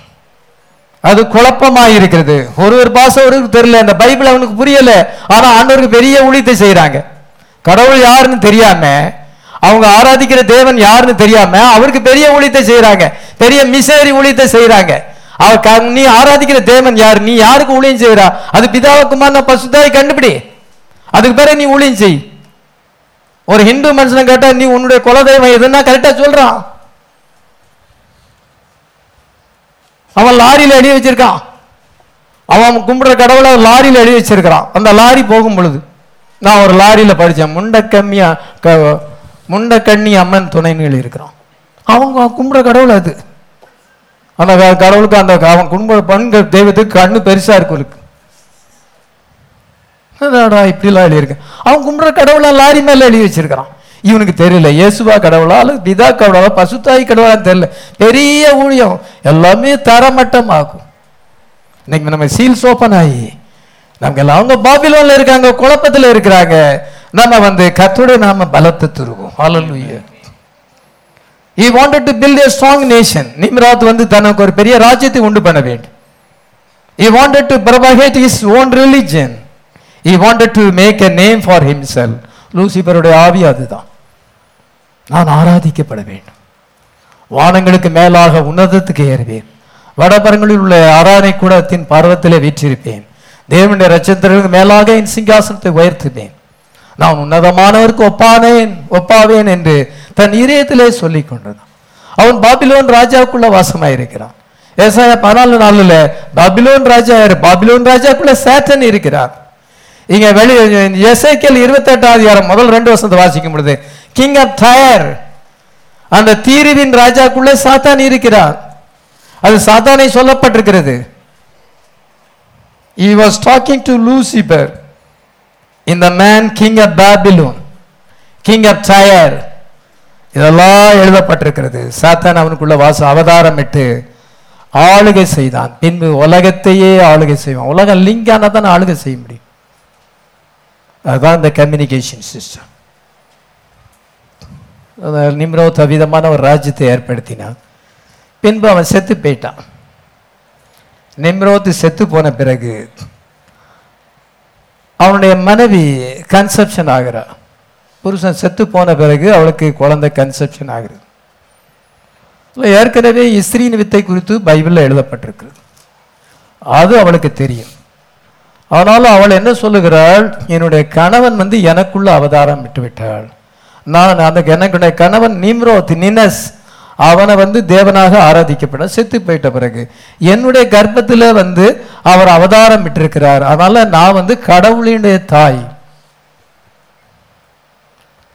Speaker 1: அது குழப்பமாயிருக்கிறது. ஒரு ஒரு பாசம் ஒரு தெரியல அந்த பைபிள் அவனுக்கு புரியல. ஆனா ஆண்டவருக்கு பெரிய ஊழியத்தை செய்யறாங்க கடவுள் யாருன்னு தெரியாம அவங்க ஆராதிக்கிற தேவன் யாருன்னு தெரியாம அவருக்கு பெரிய ஊழியத்தை செய்யறாங்க பெரிய மிசேரி ஊழியத்தை செய்யறாங்க அவர் க- நீ ஆராதிக்கிற தேவன் யார்? நீ யாருக்கு ஊழியம் செய்யறா அது பிதாவுக்குமார் நான் பசுதாய் கண்டுபிடி. அதுக்கு பிறகு நீ ஊழியம் செய். ஒரு ஹிந்து மனுஷனை கேட்டா நீ உன்னுடைய குலதெய்வம் எதுன்னா கரெக்டா சொல்றான். அவன் லாரியில் எழுதி வச்சிருக்கான். அவன் கும்பிடுற கடவுளை லாரியில் எழுதி வச்சிருக்கிறான். அந்த லாரி போகும் பொழுது நான் ஒரு லாரியில் படித்தேன் முண்டை முண்டக்கம்மியா க- முண்டக்கண்ணி அம்மன் துணைன்னு எழுதியிருக்கிறான் அவங்க கும்பிடுற கடவுள் அது. அந்த க- கடவுளுக்கு அந்த க- அவன் கும்பிடுற பெண்கள் தெய்வத்துக்கு கண்ணு பெருசாக இருக்கும் இருக்கு இப்படிலாம் எழுதியிருக்கேன் அவன் கும்பிடுற கடவுளை லாரி மேலே எழுதி வச்சிருக்கிறான். இவனுக்கு தெரியல. இயேசுவா கடவுளா அல்லது பிதா கடவுளா பசுத்தாய் கடவுளா தெரியல. பெரிய ஊழியம். எல்லாமே தரமட்டமாகும். இன்னைக்கு நம்ம சீல்ஸ் ஓப்பன் ஆகி நமக்கு எல்லாம் அவங்க பாபிலோன்ல இருக்காங்க குழப்பத்தில் இருக்கிறாங்க. நம்ம வந்து கத்தோட நாம பலத்தை துருவோம். Hallelujah he wanted to build a strong nation Nimrod வந்து தனக்கு ஒரு பெரிய ராஜ்யத்தை உண்டு பண்ண வேண்டும். He wanted to propagate his own religion he wanted to make a name for himself லூசிபருடைய ஆவி அதுதான். நான் ஆராதிக்கப்பட வேண்டும். வானங்களுக்கு மேலாக உன்னதத்துக்கு ஏறுவேன். வடபரங்களில் உள்ள ஆராதனை கூடத்தின் பருவத்திலே வீற்றிருப்பேன். தேவனுடைய ரச்சத்திற்கு மேலாக என் சிங்காசனத்தை உயர்த்துவேன். நான் உன்னதமானவருக்கு ஒப்பானேன் ஒப்பாவேன் என்று தன் இதயத்திலே சொல்லிக் கொண்டான் அவன் பாபிலோன் ராஜாவுக்குள்ள வாசமாயிருக்கிறான். ஏசாயா பதினாலு நாளில் பாபிலோன் ராஜா யாரு? பாபிலோன் ராஜாக்குள்ள சேட்டன் இருக்கிறார். இங்க வெளியே எசைக்கல் இருபத்தெட்டாம் அதிகாரம் முதல் ரெண்டு வருஷத்தை வாசிக்கும் பொழுது கிங் ஆஃப் டயர் அந்த தீர்வின் ராஜாக்குள்ள சாத்தான் இருக்கிறார் அது சாத்தானை சொல்லப்பட்டிருக்கிறது. He was talking to lucifer. In the man king of babylon. King of tyre. இதெல்லாம் எழுதப்பட்டிருக்கிறது. சாத்தான் அவனுக்குள்ள வாச அவதாரமிட்டு ஆளுகை செய்தான். பின்பு உலகத்தையே ஆளுகை செய்வான். உலகம் லிங்கான தான் ஆளுகை செய்ய முடியும். அதுதான் இந்த கம்யூனிகேஷன் சிஸ்டம் நிம்ரோத் விதமான ஒரு ராஜ்யத்தை ஏற்படுத்தினான் பின்பு அவன் செத்து போயிட்டான். நிம்ரோத் செத்து போன பிறகு அவனுடைய மனைவி கன்செப்ஷன் ஆகிறா புருஷன் செத்து போன பிறகு அவளுக்கு குழந்தை கன்செப்ஷன் ஆகுது ஏற்கனவே இஸ்ரீன் வித்தை குறித்து பைபிளில் எழுதப்பட்டிருக்கிறது. அது அவளுக்கு தெரியும். ஆனாலும் அவள் என்ன சொல்லுகிறாள்? என்னுடைய கணவன் வந்து எனக்குள்ள அவதாரம் விட்டு விட்டாள் நான் அந்த எனக்குடைய கணவன் நிம்ரோத் நினஸ். அவனை வந்து தேவனாக ஆராதிக்கப்பட செத்து போயிட்ட பிறகு என்னுடைய கர்ப்பத்தில் வந்து அவர் அவதாரம் விட்டிருக்கிறார் அதனால நான் வந்து கடவுளினுடைய தாய்.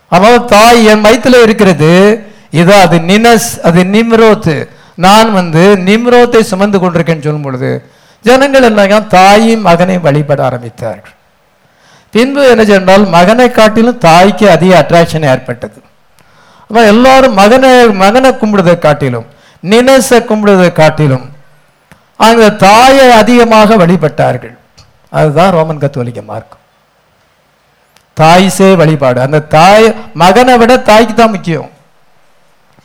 Speaker 1: அவன் தாய் என் வயித்துல இருக்கிறது. இதோ அது நினஸ் அது நிம்ரோத். நான் வந்து நிம்ரோத்தை சுமந்து கொண்டிருக்கேன்னு சொல்லும் பொழுது ஜனங்கள் எல்லாம் தாயும் மகனையும் வழிபட ஆரம்பித்தார்கள். பின்பு என்ன சென்றால் மகனை காட்டிலும் தாய்க்கு அதிக அட்ராக்ஷன் ஏற்பட்டது. அப்ப எல்லாரும் மகனை மகனை கும்பிடுவதை காட்டிலும் நினைச கும்பிடுவதை காட்டிலும் அந்த தாயை அதிகமாக வழிபட்டார்கள். அதுதான் ரோமன் கத்தோலிக்க மார்க்கம். தாய்ஸே வழிபாடு. அந்த தாய் மகனை விட தாய்க்கு தான் முக்கியம்.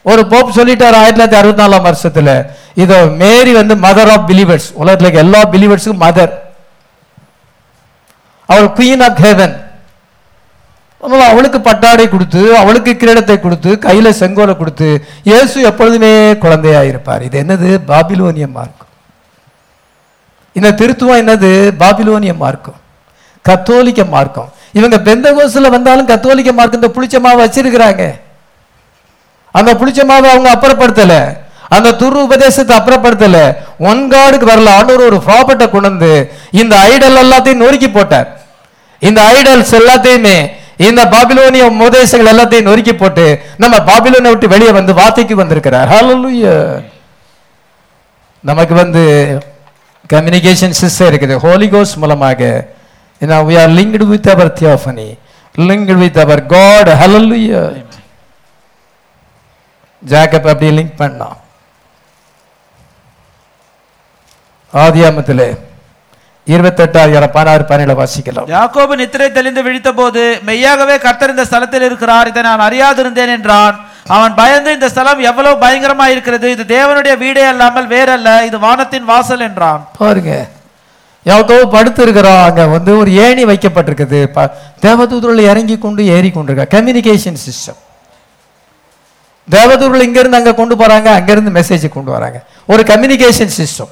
Speaker 1: ஒரு போப் சொல்லிட்டார் ஆயிரத்தி தொள்ளாயிரத்தி அறுபத்தி நாலாம் வருஷத்துல இதோ மேரி வந்து மதர் ஆஃப் பிலீவர்ஸ் உலகத்துல எல்லா பிலீவர்ஸுக்கும் மதர் அவள் குயின் ஆஃப் ஹேவன் அவளுக்கு பட்டாடை கொடுத்து அவளுக்கு கிரீடத்தை கொடுத்து கையில செங்கோலை கொடுத்து இயேசு எப்பொழுதுமே குழந்தையா இருப்பார் இது என்னது? பாபிலோனிய மார்க்கம். இந்த திருத்துவம் என்னது? பாபிலோனிய மார்க்கம். கத்தோலிக்க மார்க்கம். இவங்க பெந்தகோஸ்ல வந்தாலும் கத்தோலிக்க மார்க்கம் இந்த புளிச்ச மாவை வச்சிருக்கிறாங்க. அந்த புளிச்ச மாவை அவங்க அப்புறப்படுத்தல. அந்த துரு உபதேசத்தை அப்புறப்படுத்தல. ஒன் காடுக்கு வரல. ஆண்டவர் ஒரு ப்ராப்பர்ட்டை கொண்டு வந்து இந்த ஐடல் எல்லாத்தையும் நொறுக்கி போட்டார். இந்த ஐடல்ஸ் எல்லாத்தையுமே இந்த பாபிலோனிய உபதேசங்கள் எல்லாத்தையும் நொறுக்கி போட்டு நம்ம பாபிலோனை விட்டு வெளியே வந்து வார்த்தைக்கு வந்திருக்கிறார். நமக்கு வந்து கம்யூனிகேஷன் சிஸ்டம் இருக்குது. ஹோலி கோஸ் மூலமாக. We are linked with our theophany. Linked with our god. Hallelujah. Jacob அப்படி லிங்க் பண்ணான். ஆதியாமத்திலே. இருபத்தெட்டாயிரம் பதினாறு பதினேழு வாசிக்கலாம்.
Speaker 2: யாக்கோபு நித்திரை தெளிந்து விழித்தபோது மெய்யாகவே கர்த்தர் இந்த ஸ்தலத்தில் இருக்கிறார் இதை நான் அறியாதிருந்தேன் என்றான். அவன் பயந்து இந்த ஸ்தலம் எவ்வளவு பயங்கரமா இருக்கிறது இது தேவனுடைய வீடே அல்லாமல் வேறல்ல இது வானத்தின் வாசல் என்றான்.
Speaker 1: பாருங்க யாக்கோவு படுத்து இருக்கிறான் அங்க வந்து ஒரு ஏணி வைக்கப்பட்டிருக்குது. தேவதூதர்கள் இறங்கி கொண்டு ஏறி கொண்டிருக்கா கம்யூனிகேஷன் சிஸ்டம் தேவதூதர்கள் இங்கிருந்து அங்க கொண்டு போறாங்க அங்கிருந்து மெசேஜ் கொண்டு வராங்க. ஒரு கம்யூனிகேஷன் சிஸ்டம்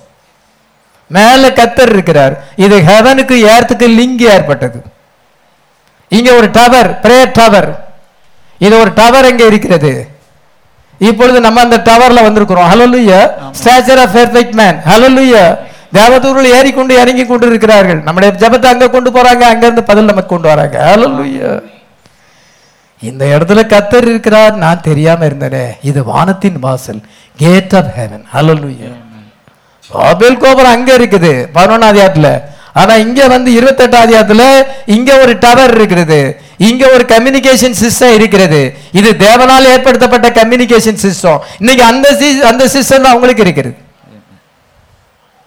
Speaker 1: மேல கத்தர் இருக்கிறார். இது ஹெவனுக்கு ஏறத்துக்கு லிங்க் ஏற்பட்டது. இங்க ஒரு டவர் பிரேயர் டவர் இது ஒரு டவர் எங்க இருக்கிறது? இப்பொழுது நம்ம அந்த டவர்ல வந்திருக்கிறோம். Hallelujah stature of perfect man hallelujah தேவதூர்கள் ஏறிக்கொண்டு இறங்கி கொண்டு இருக்கிறார்கள் நம்முடைய ஜெபத்தை அங்க கொண்டு போறாங்க அங்க இருந்து பதில் நமக்கு கொண்டு வராங்க. ஹalleluya இந்த இடத்துல கத்தர் இருக்கிறார். நான் தெரியாம இருந்தேனே. இது வானத்தின் வாசல். Gate of heaven hallelujah Babel கோபுரம் அங்க இருக்குது பதினொன்னாம் அதிகாரத்துல ஆனா இங்க வந்து இருபத்தெட்டாம் அதிகாரத்துல இங்க ஒரு டவர் இருக்கிறது இங்க ஒரு கம்யூனிகேஷன் சிஸ்டம் இருக்கிறது இது தேவனால் ஏற்படுத்தப்பட்ட கம்யூனிகேஷன் சிஸ்டம் இன்னைக்கு அந்த அந்த சிஸ்டம் தான் இருக்குது. இருக்கிறது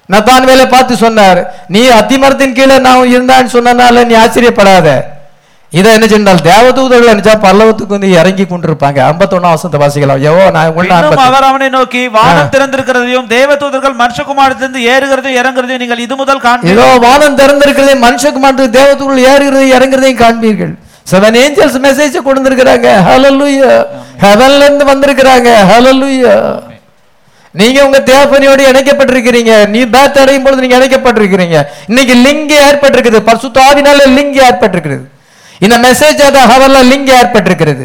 Speaker 1: நத்தான் வேலை பார்த்து சொன்னார் நீ அத்திமரத்தின் கீழே நான் இருந்தான்னு சொன்னனால நீ ஆச்சரியப்படாத. இதை என்ன சொன்னால் தேவதூதர்கள் நினைச்சா பல்லவத்துக்கு வந்து இறங்கி கொண்டிருப்பாங்க. ஐம்பத்தொன்னாம் வசந்த வாசிக்கலாம் எவோ நான் ஐம்பத்தி-
Speaker 2: அவர் அவனை நோக்கி வானம் திறந்திருக்கிறதையும் தேவதூதர்கள் மனுஷகுமாரத்திலிருந்து ஏறுகிறதையும் இறங்குறதையும் நீங்கள் இது முதல் காண்பீர்கள்.
Speaker 1: வானம் திறந்திருக்கிறதே மனுஷகுமாரத்து தேவதூர்கள் ஏறுகிறதை இறங்குறதையும் காண்பீர்கள். செவன் ஏஞ்சல்ஸ் மெசேஜ் வந்திருக்கிறாங்க ஹalleluya ஹெவன்ல இருந்து வந்திருக்கிறாங்க. ஹalleluya நீங்க உங்க தேவப்பனியோடு இணைக்கப்பட்டிருக்கிறீங்க. நீ பேத் அடையும் பொழுது நீங்க இணைக்கப்பட்டிருக்கிறீங்க. இன்னைக்கு லிங்க் ஏற்பட்டிருக்குது. பரிசுத்த ஆவினால லிங்க் ஏற்பட்டிருக்கிறது. இந்த மெசேஜ் அத ஹவர்ல லிங்க் ஏற்பட்டிருக்கிறது.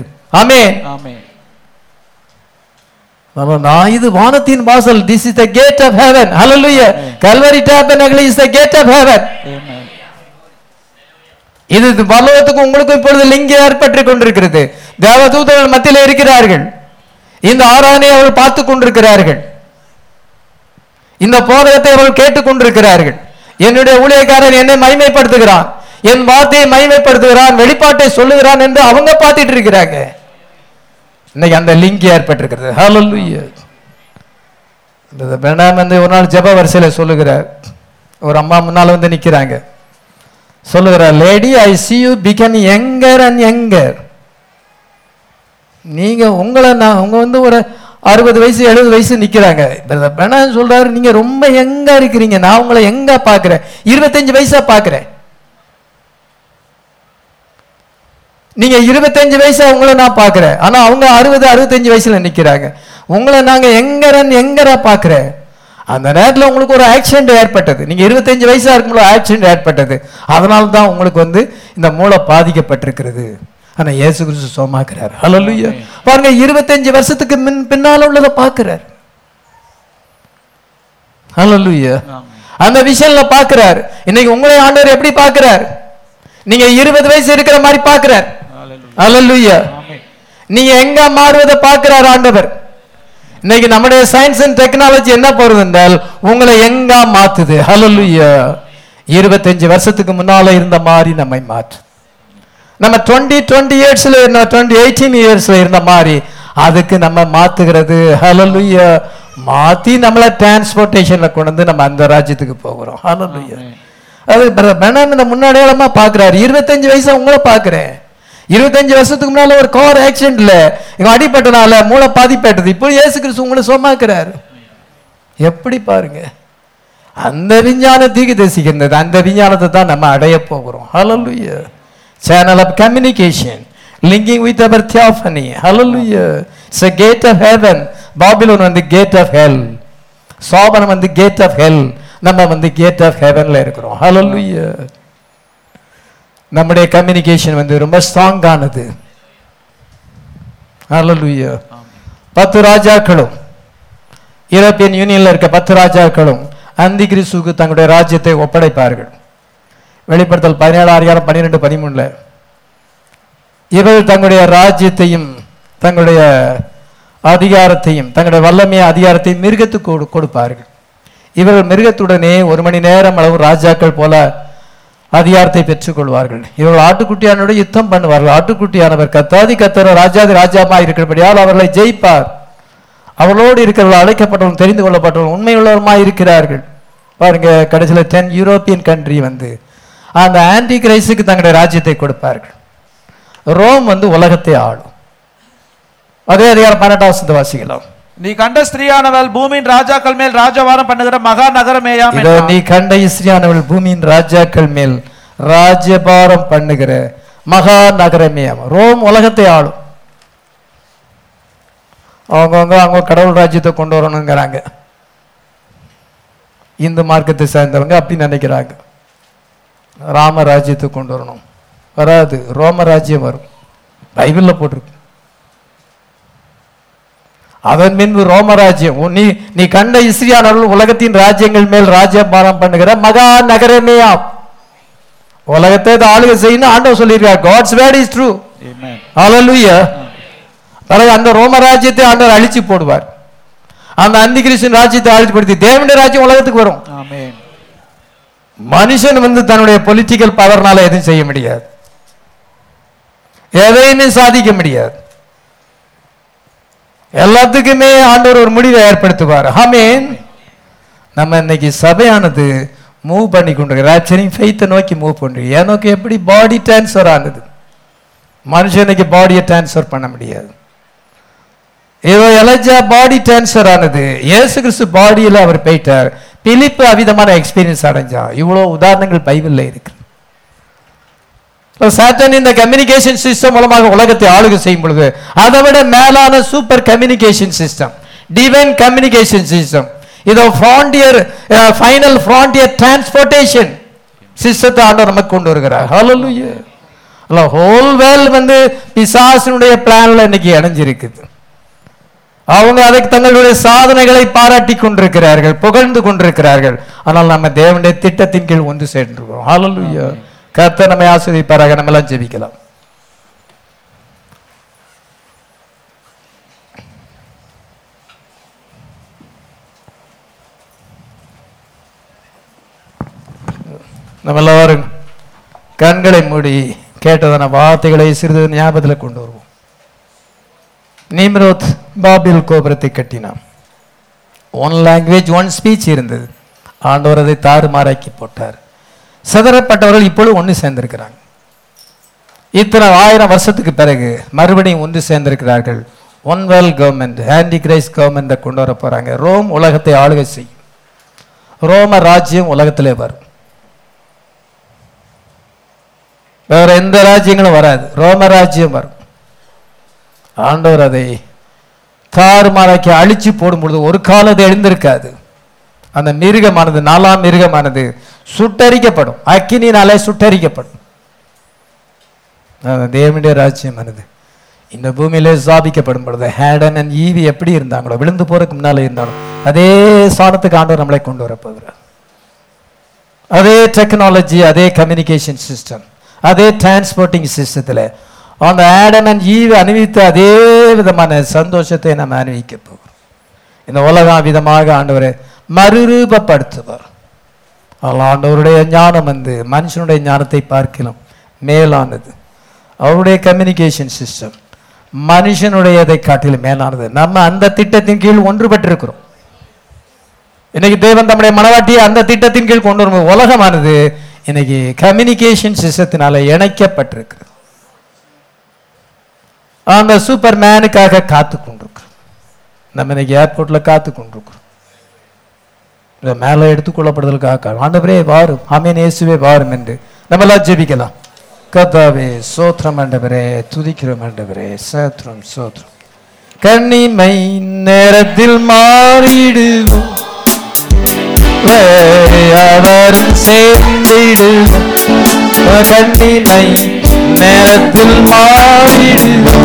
Speaker 1: அப்ப நான் இது வானத்தின் வாசல் this is the gate of heaven hallelujah Calvary tabernacle is the gate of
Speaker 2: heaven
Speaker 1: இது பரலோகத்துக்கு உங்களுக்கும் இப்பொழுது லிங்க் ஏற்பட்டு கொண்டிருக்கிறது. தேவதூதர்கள் மத்தியிலே இருக்கிறார்கள். இந்த ஆராதனை அவர்கள் பார்த்து கொண்டிருக்கிறார்கள். இந்த போதகத்தை அவர்கள் கேட்டுக் கொண்டிருக்கிறார்கள். என்னுடைய ஊழியக்காரன் என்னை மகிமைப்படுத்துகிறான் என் வார்த்தையை மகிமைப்படுத்துகிறான் வெளிப்பாட்டை சொல்லுகிறான் என்று அவங்க பார்த்துட்டு இருக்கிறாங்க. இன்னைக்கு அந்த லிங்க் ஏற்பட்டிருக்கிறது. ஹலோ இந்த பெண்ணாம் வந்து ஒரு நாள் ஜப வரிசையில் சொல்லுகிறார். ஒரு அம்மா முன்னால் வந்து நிற்கிறாங்க சொல்லுகிறார் lady I see you become younger and younger நீங்க உங்களை நான் உங்க வந்து ஒரு அறுபது வயசு எழுபது வயசு நிக்கிறாங்க. பிரணாம் சொல்றாரு நீங்க ரொம்ப எங்க இருக்கிறீங்க. நான் உங்களை எங்க பாக்குறேன் இருபத்தஞ்சு வயசா பாக்குறேன் நீங்க இருபத்தஞ்சு வயசா உங்களை நான் பார்க்கிறேன். ஆனா அவங்க அறுபது அறுபத்தஞ்சு வயசுல நிக்கிறாங்க. உங்களை நாங்க எங்கரன் எங்கரா பார்க்கிறேன்? அந்த நேரத்துல உங்களுக்கு ஒரு ஆக்சிடென்ட் ஏற்பட்டது. நீங்க இருபத்தஞ்சு வயசா இருக்கும்போது ஆக்சிடென்ட் ஏற்பட்டது. அதனால தான் உங்களுக்கு வந்து இந்த மூளை பாதிக்கப்பட்டிருக்கிறது. ஆனா இயேசு கிறிஸ்து சோமாக்குறார் ஹalleluya பாருங்க இருபத்தஞ்சு வருஷத்துக்கு முன் பின்னால உள்ளதை பார்க்கிறார். ஹalleluya
Speaker 2: ஆமென்
Speaker 1: அந்த விஷயம்ல பார்க்கிறார். இன்னைக்கு உங்களை ஆண்டவர் எப்படி பார்க்கிறார்? நீங்க இருபது வயசு இருக்கிற மாதிரி பார்க்கிறார்.
Speaker 2: ஆமென்
Speaker 1: நீங்க எங்க மாறுவதை பார்க்கிறார் ஆண்டவர். இன்னைக்கு நம்முடைய சயின்ஸ் அண்ட் டெக்னாலஜி என்ன போறது என்றால் உங்களை எங்க மாத்துது? ஹalleluya இருபத்தஞ்சு வருஷத்துக்கு முன்னால இருந்த மாதிரி நம்மை மாற்று. நம்ம டுவெண்ட்டி டுவெண்ட்டி இயர்ஸ்ல இருந்த டுவெண்ட்டி எயிட்டீன் இயர்ஸ்ல இருந்த மாதிரி அதுக்கு நம்ம மாத்துகிறது. ஹalleluya மாத்தி நம்மளை டிரான்ஸ்போர்ட்டேஷன்ல கொண்டு வந்து நம்ம அந்த ராஜ்யத்துக்கு போகிறோம். ஹalleluya அது பெணம் இந்த முன்னாடியெல்லாமா பாக்குறாரு இருபத்தஞ்சு வயசா உங்களை பாக்குறேன் இருபத்தஞ்சு வருஷத்துக்கு முன்னால ஒரு கார் ஆக்சிடென்ட்ல இவன் அடிப்பட்டனால மூளை பாதிப்பேட்டது இப்போ இயேசு கிறிஸ்து உங்களை சும்மாக்குறாரு எப்படி பாருங்க? அந்த விஞ்ஞான தீக்கு அந்த விஞ்ஞானத்தை தான் நம்ம அடைய போகிறோம். Hallelujah channel of communication linking with our theophany hallelujah it's a gate of heaven Babylon வந்து கேட் ஆஃப் ஹெல் சோபனம் வந்து கேட் ஆஃப் ஹெல் நம்ம வந்து கேட் ஆஃப் ஹெவன்ல இருக்கிறோம். ஹalleluya நம்முடைய கம்யூனிகேஷன் வந்து ரொம்ப ஸ்ட்ராங்கானது ஹalleluya பத்து ராஜாக்களும் யூரோப்பியன் யூனியன்ல இருக்க பத்து ராஜாக்களும் அந்திகிரிசுக்கு தங்களுடைய ராஜ்யத்தை ஒப்படைப்பார்கள். வெளிப்படுத்தல் பதினேழு அதிகாரம் பன்னிரெண்டு பதிமூணுல. இவர்கள் தங்களுடைய ராஜ்யத்தையும் தங்களுடைய அதிகாரத்தையும் தங்களுடைய வல்லமைய அதிகாரத்தையும் மிருகத்துக்கு கொடு- கொடுப்பார்கள். இவர்கள் மிருகத்துடனே ஒரு மணி நேரம் அளவு ராஜாக்கள் போல அதிகாரத்தை பெற்றுக்கொள்வார்கள். இவர்கள் ஆட்டுக்குட்டியானோட யுத்தம் பண்ணுவார்கள். ஆட்டுக்குட்டியானவர் கத்தாதி கத்தர ராஜாதி ராஜாமா இருக்கிறபடியால் அவர்களை ஜெயிப்பார். அவர்களோடு இருக்கிறவர்கள் அழைக்கப்பட்டவர்கள் தெரிந்து கொள்ளப்பட்டவர்கள் உண்மையுள்ளவருமாய் இருக்கிறார்கள். பாருங்க கடைசியில் தென் யூரோப்பியன் கண்ட்ரி வந்து அந்த ஆன்டி கிரைஸுக்கு தங்களுடைய ராஜ்யத்தை கொடுப்பார்கள். ரோம் வந்து உலகத்தை ஆளும். அதே அதிகாரம் பன்னெண்டாம் வசனத்தை வாசிக்கலாம்.
Speaker 2: நீ கண்ட ஸ்திரீயானவள் பூமியின் ராஜாக்கள் மேல் ராஜவாரம் பண்ணுகிற மகா நகரமேயாம்
Speaker 1: இதோ. நீ கண்ட இஸ்ரியானவள் பூமியின் ராஜாக்கள் மேல் ராஜ்யபாரம் பண்ணுகிற மகா நகரமே அவன். ரோம் உலகத்தை ஆளும். அவங்கவுங்க அவங்க கடவுள் ராஜ்யத்தை கொண்டு வரணுங்கிறாங்க. இந்து மார்க்கத்தை சேர்ந்தவங்க அப்படி நினைக்கிறாங்க. ராம ராஜ்யத்தை கொண்டு வரணும். வராது. ரோம ராஜ்யம் வரும். பைபிள்ல போட்டிருக்கு. அதன் பின்பு ரோமராஜ்யம். நீ நீ கண்ட இஸ்ரியானவர்கள் உலகத்தின் ராஜ்யங்கள் மேல் ராஜ்யபாரம் பண்ணுகிற மகா நகரமேயாம் உலகத்தை ஆளுகை செய்யணும் ஆண்டவர் சொல்லியிருக்கார். God's word is
Speaker 2: true.
Speaker 1: Hallelujah பிறகு அந்த ரோம ராஜ்யத்தை ஆண்டவர் அழிச்சு போடுவார். அந்த அந்தி கிறிஸ்துவின் ராஜ்யத்தை அழிச்சுப்படுத்தி தேவனுடைய ராஜ்யம் உலகத்துக்கு வரும். மனுஷன் வந்து தன்னுடைய பொலிட்டிக்கல் பவர்னால எதுவும் செய்ய முடியாது. எதையுமே சாதிக்க முடியாது. எல்லாத்துக்குமே ஆண்டவர் ஒரு முடிவை ஏற்படுத்துவார். ஆமென். நம்ம இன்னைக்கு சபையானது மூவ் பண்ணி கொண்டு ராப்சரிங் ஃபெய்த்தை நோக்கி மூவ் பண்ணுறோம் எனக்கு எப்படி? பாடி டிரான்ஸ்ஃபர் ஆனது. மனுஷனுக்கு பாடியை டிரான்ஸ்ஃபர் பண்ண முடியாது. ஏதோ எலஜா பாடி டிரான்ஸ்ஃபர் ஆனது. இயேசு கிறிஸ்து பாடியில் அவர் போயிட்டார். பிலிப்பு அவிதமான எக்ஸ்பீரியன்ஸ் அடைஞ்சான் இவ்வளோ உதாரணங்கள் பைபிளில் இருக்கு. சாட்டன் இந்த கம்யூனிகேஷன் சிஸ்டம் மூலமாக உலகத்தை ஆளுகை செய்யும் பொழுது அதை விட மேலான super communication system divine communication system இதோ ஃப்ராண்டியர் ஃபைனல் ஃப்ராண்டியர் டிரான்ஸ்போர்ட்டேஷன் சிஸ்டத்தை ஆண்டவர் நமக்கு கொண்டு வருகிறார். ஹalleluya அல்ல ஹோல் வேல் வந்து பிசாசினுடைய பிளான்ல இன்னைக்கு இணைஞ்சிருக்குது அவங்க அதுக்கு தங்களுடைய சாதனைகளை பாராட்டி கொண்டிருக்கிறார்கள் புகழ்ந்து கொண்டிருக்கிறார்கள். ஆனால் நம்ம தேவனுடைய திட்டத்தின் கீழ் ஒன்று சேர்ந்திருக்கிறோம். ஹalleluya கத்த நம்மை ஆசிரியப்பாராக நம்ம எல்லாம் ஜெபிக்கலாம். நம்ம எல்லாரும் கண்களை மூடி கேட்டதான வார்த்தைகளை சிறிது ஞாபகத்தில் கொண்டு வருவோம். நீம்ரோத் பாபில் கோபுரத்தை கட்டினான். ஒன் லாங்குவேஜ் ஒன் ஸ்பீச் இருந்தது. ஆண்டவர் அதை தாறுமாறாக்கி போட்டார். சிதறப்பட்டவர்கள் இப்பொழுது ஒன்று சேர்ந்திருக்கிறாங்க. இத்தனை ஆயிரம் வருஷத்துக்கு பிறகு மறுபடியும் ஒன்று சேர்ந்திருக்கிறார்கள். One world government antichrist கவர்மெண்ட்டை கொண்டு வர போகிறாங்க ரோம் உலகத்தை ஆளுகை செய்யும். ரோம ராஜ்யம் உலகத்திலே வரும். வேற எந்த ராஜ்யங்களும் வராது. ரோம ராஜ்யம் வரும். ஆண்டவர் அதை தாறுமாறாக்கி அழிச்சு போடும்பொழுது ஒரு காலம் அது எழுந்திருக்காது. அந்த மிருகமானது நாலாம் மிருகமானது சுட்டரிக்கப்படும். அக்கினினாலே சுட்டரிக்கப்படும். தேவனுடைய ராஜ்யமானது. இந்த பூமியிலே ஸ்தாபிக்கப்படும் பொழுது ஹேடன் அண்ட் ஈவி எப்படி இருந்தாங்களோ விழுந்து போறதுக்கு முன்னாலே இருந்தாலும் அதே சாணத்துக்கு ஆண்டவர் நம்மளை கொண்டு வரப்போகிறார் அதே டெக்னாலஜி அதே கம்யூனிகேஷன் சிஸ்டம் அதே டிரான்ஸ்போர்ட்டிங் சிஸ்டத்தில் அந்த ஆடம் அண்ட் ஈவ் அனுபவித்த அதே விதமான சந்தோஷத்தை நம்ம அனுபவிக்க போகிறோம். இந்த உலகம் விதமாக ஆண்டவரை மறுரூபப்படுத்துவார். ஆண்டவருடைய ஞானம் வந்து மனுஷனுடைய ஞானத்தை பார்க்கலாம் மேலானது. அவருடைய கம்யூனிகேஷன் சிஸ்டம் மனுஷனுடையதை காட்டிலும் மேலானது. நம்ம அந்த திட்டத்தின் கீழ் ஒன்றுபட்டிருக்கிறோம். இன்னைக்கு தேவன் தம்முடைய மனவாட்டியை அந்த திட்டத்தின் கீழ் கொண்டு வரும் உலகமானது இன்னைக்கு கம்யூனிகேஷன் சிஸ்டத்தினால இணைக்கப்பட்டிருக்கு. அந்த சூப்பர் மேனுக்காக காத்து கொண்டிருக்கிறோம் நம்ம இன்னைக்கு ஏர்போர்ட்ல காத்து கொண்டிருக்கிறோம் இதை மேலே எடுத்துக்கொள்ளப்படுதலுக்காக ஆண்டவரே வாரும் ஆமீன். இயேசுவே வாரும் என்று. நம்மளாம் ஜெபிக்கலாம். கதாவே சோத்திரம் ஆண்டவரே துதிக்கிறோம் ஆண்டவரே. சோத்ரம் சோத்ரம் கண்ணிமை நேரத்தில் மாறிடுவோம். அவரும் சேர்ந்திடுவோம். கண்ணிமை நேரத்தில் மாறிடுவோம்.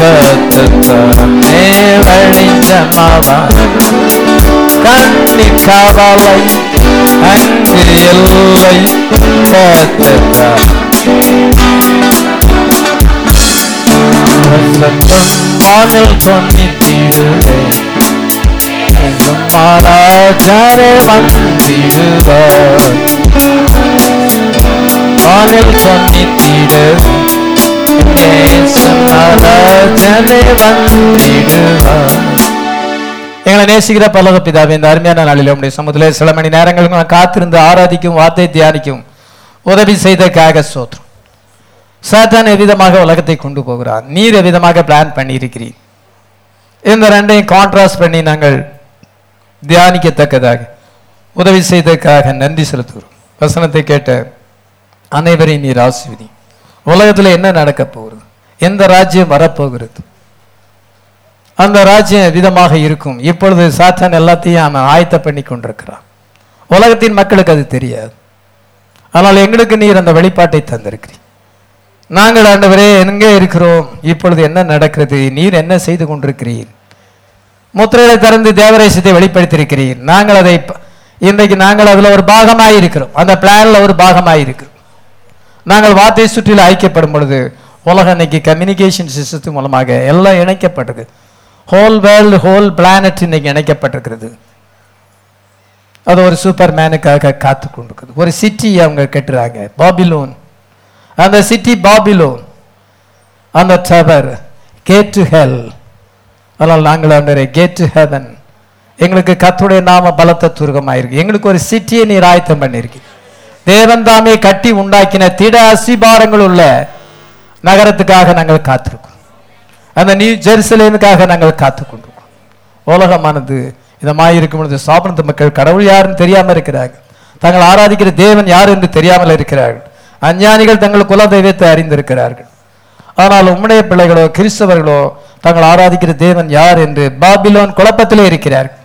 Speaker 1: கத்தத்தானே வழிஞ்சமாவா கண்ணி கவலை அங்கு எல்லை கத்தத்தான் வானில் கொண்டிடுவே எங்கும் மாறாஜாரே வந்திடுவார் வானில் எங்களை நேசிக்கிற பல்லவ பிதாவே இந்த அருமையான நாளில் உடைய சமுதிலே சில மணி நேரங்களுக்கு நான் காத்திருந்து ஆராதிக்கும் வார்த்தை தியானிக்கும் உதவி செய்ததுக்காக சோத்ரம் சாத்தான் எவ்விதமாக உலகத்தை கொண்டு போகிறார்? நீர் எவ்விதமாக பிளான் பண்ணியிருக்கிறீர்? இந்த ரெண்டையும் கான்ட்ராஸ்ட் பண்ணி நாங்கள் தியானிக்கத்தக்கதாக உதவி செய்ததற்காக நன்றி செலுத்துகிறோம். வசனத்தை கேட்ட அனைவரையும் நீர் ஆசிர்வதி உலகத்தில் என்ன நடக்க போகிறது எந்த ராஜ்யம் வரப்போகிறது? அந்த ராஜ்யம் விதமாக இருக்கும். இப்பொழுது சாத்தான் எல்லாத்தையும் அவன் ஆயத்த பண்ணி கொண்டிருக்கிறான். உலகத்தின் மக்களுக்கு அது தெரியாது. ஆனால் எங்களுக்கு நீர் அந்த வெளிப்பாட்டை தந்திருக்கிறீர். நாங்கள் ஆண்டவரே எங்கே இருக்கிறோம்? இப்பொழுது என்ன நடக்கிறது? நீர் என்ன செய்து கொண்டிருக்கிறீர்? முத்திரைகளை திறந்து தேவரேசத்தை வெளிப்படுத்தியிருக்கிறீர். நாங்கள் அதை இன்றைக்கு நாங்கள் அதில் ஒரு பாகமாக இருக்கிறோம் அந்த பிளானில் ஒரு பாகமாக இருக்கிறோம் நாங்கள் வார்த்தை சுற்றில ஐக்கியப்படும் பொழுது உலகம் இன்னைக்கு கம்யூனிகேஷன் சிஸ்டத்து மூலமாக எல்லாம் இணைக்கப்பட்டது ஹோல் வேர்ல்டு ஹோல் பிளானட் இன்னைக்கு இணைக்கப்பட்டிருக்கிறது. அது ஒரு சூப்பர் மேனுக்காக காத்து கொண்டிருக்குது. ஒரு சிட்டி அவங்க கட்டுறாங்க. பாபிலோன். அந்த சிட்டி பாபிலோன். அந்த டவர் கேட் டு ஹெல் அதனால் நாங்கள் அந்த கேட் டு ஹெவன் எங்களுக்கு கத்துடைய நாம பலத்த துருகமாயிருக்கு. எங்களுக்கு ஒரு சிட்டியை நீர் ஆயத்தம் பண்ணியிருக்கீங்க தேவன் தாமே கட்டி உண்டாக்கின திட அசிபாரங்கள் உள்ள நகரத்துக்காக நாங்கள் காத்திருக்கோம். அந்த நியூ ஜெருசலேமுக்காக நாங்கள் காத்து கொண்டிருக்கோம் உலகமானது இதமாக இருக்கும் பொழுது சாப்பிடுற மக்கள் கடவுள் யாருன்னு தெரியாமல் இருக்கிறாங்க தாங்கள் ஆராதிக்கிற தேவன் யார் என்று தெரியாமல் இருக்கிறார்கள். அஞ்ஞானிகள் தங்கள் குல தெய்வத்தை அறிந்திருக்கிறார்கள். ஆனால் உம்முடைய பிள்ளைகளோ கிறிஸ்தவர்களோ தாங்கள் ஆராதிக்கிற தேவன் யார் என்று பாபிலோன் குழப்பத்திலே இருக்கிறார்கள்.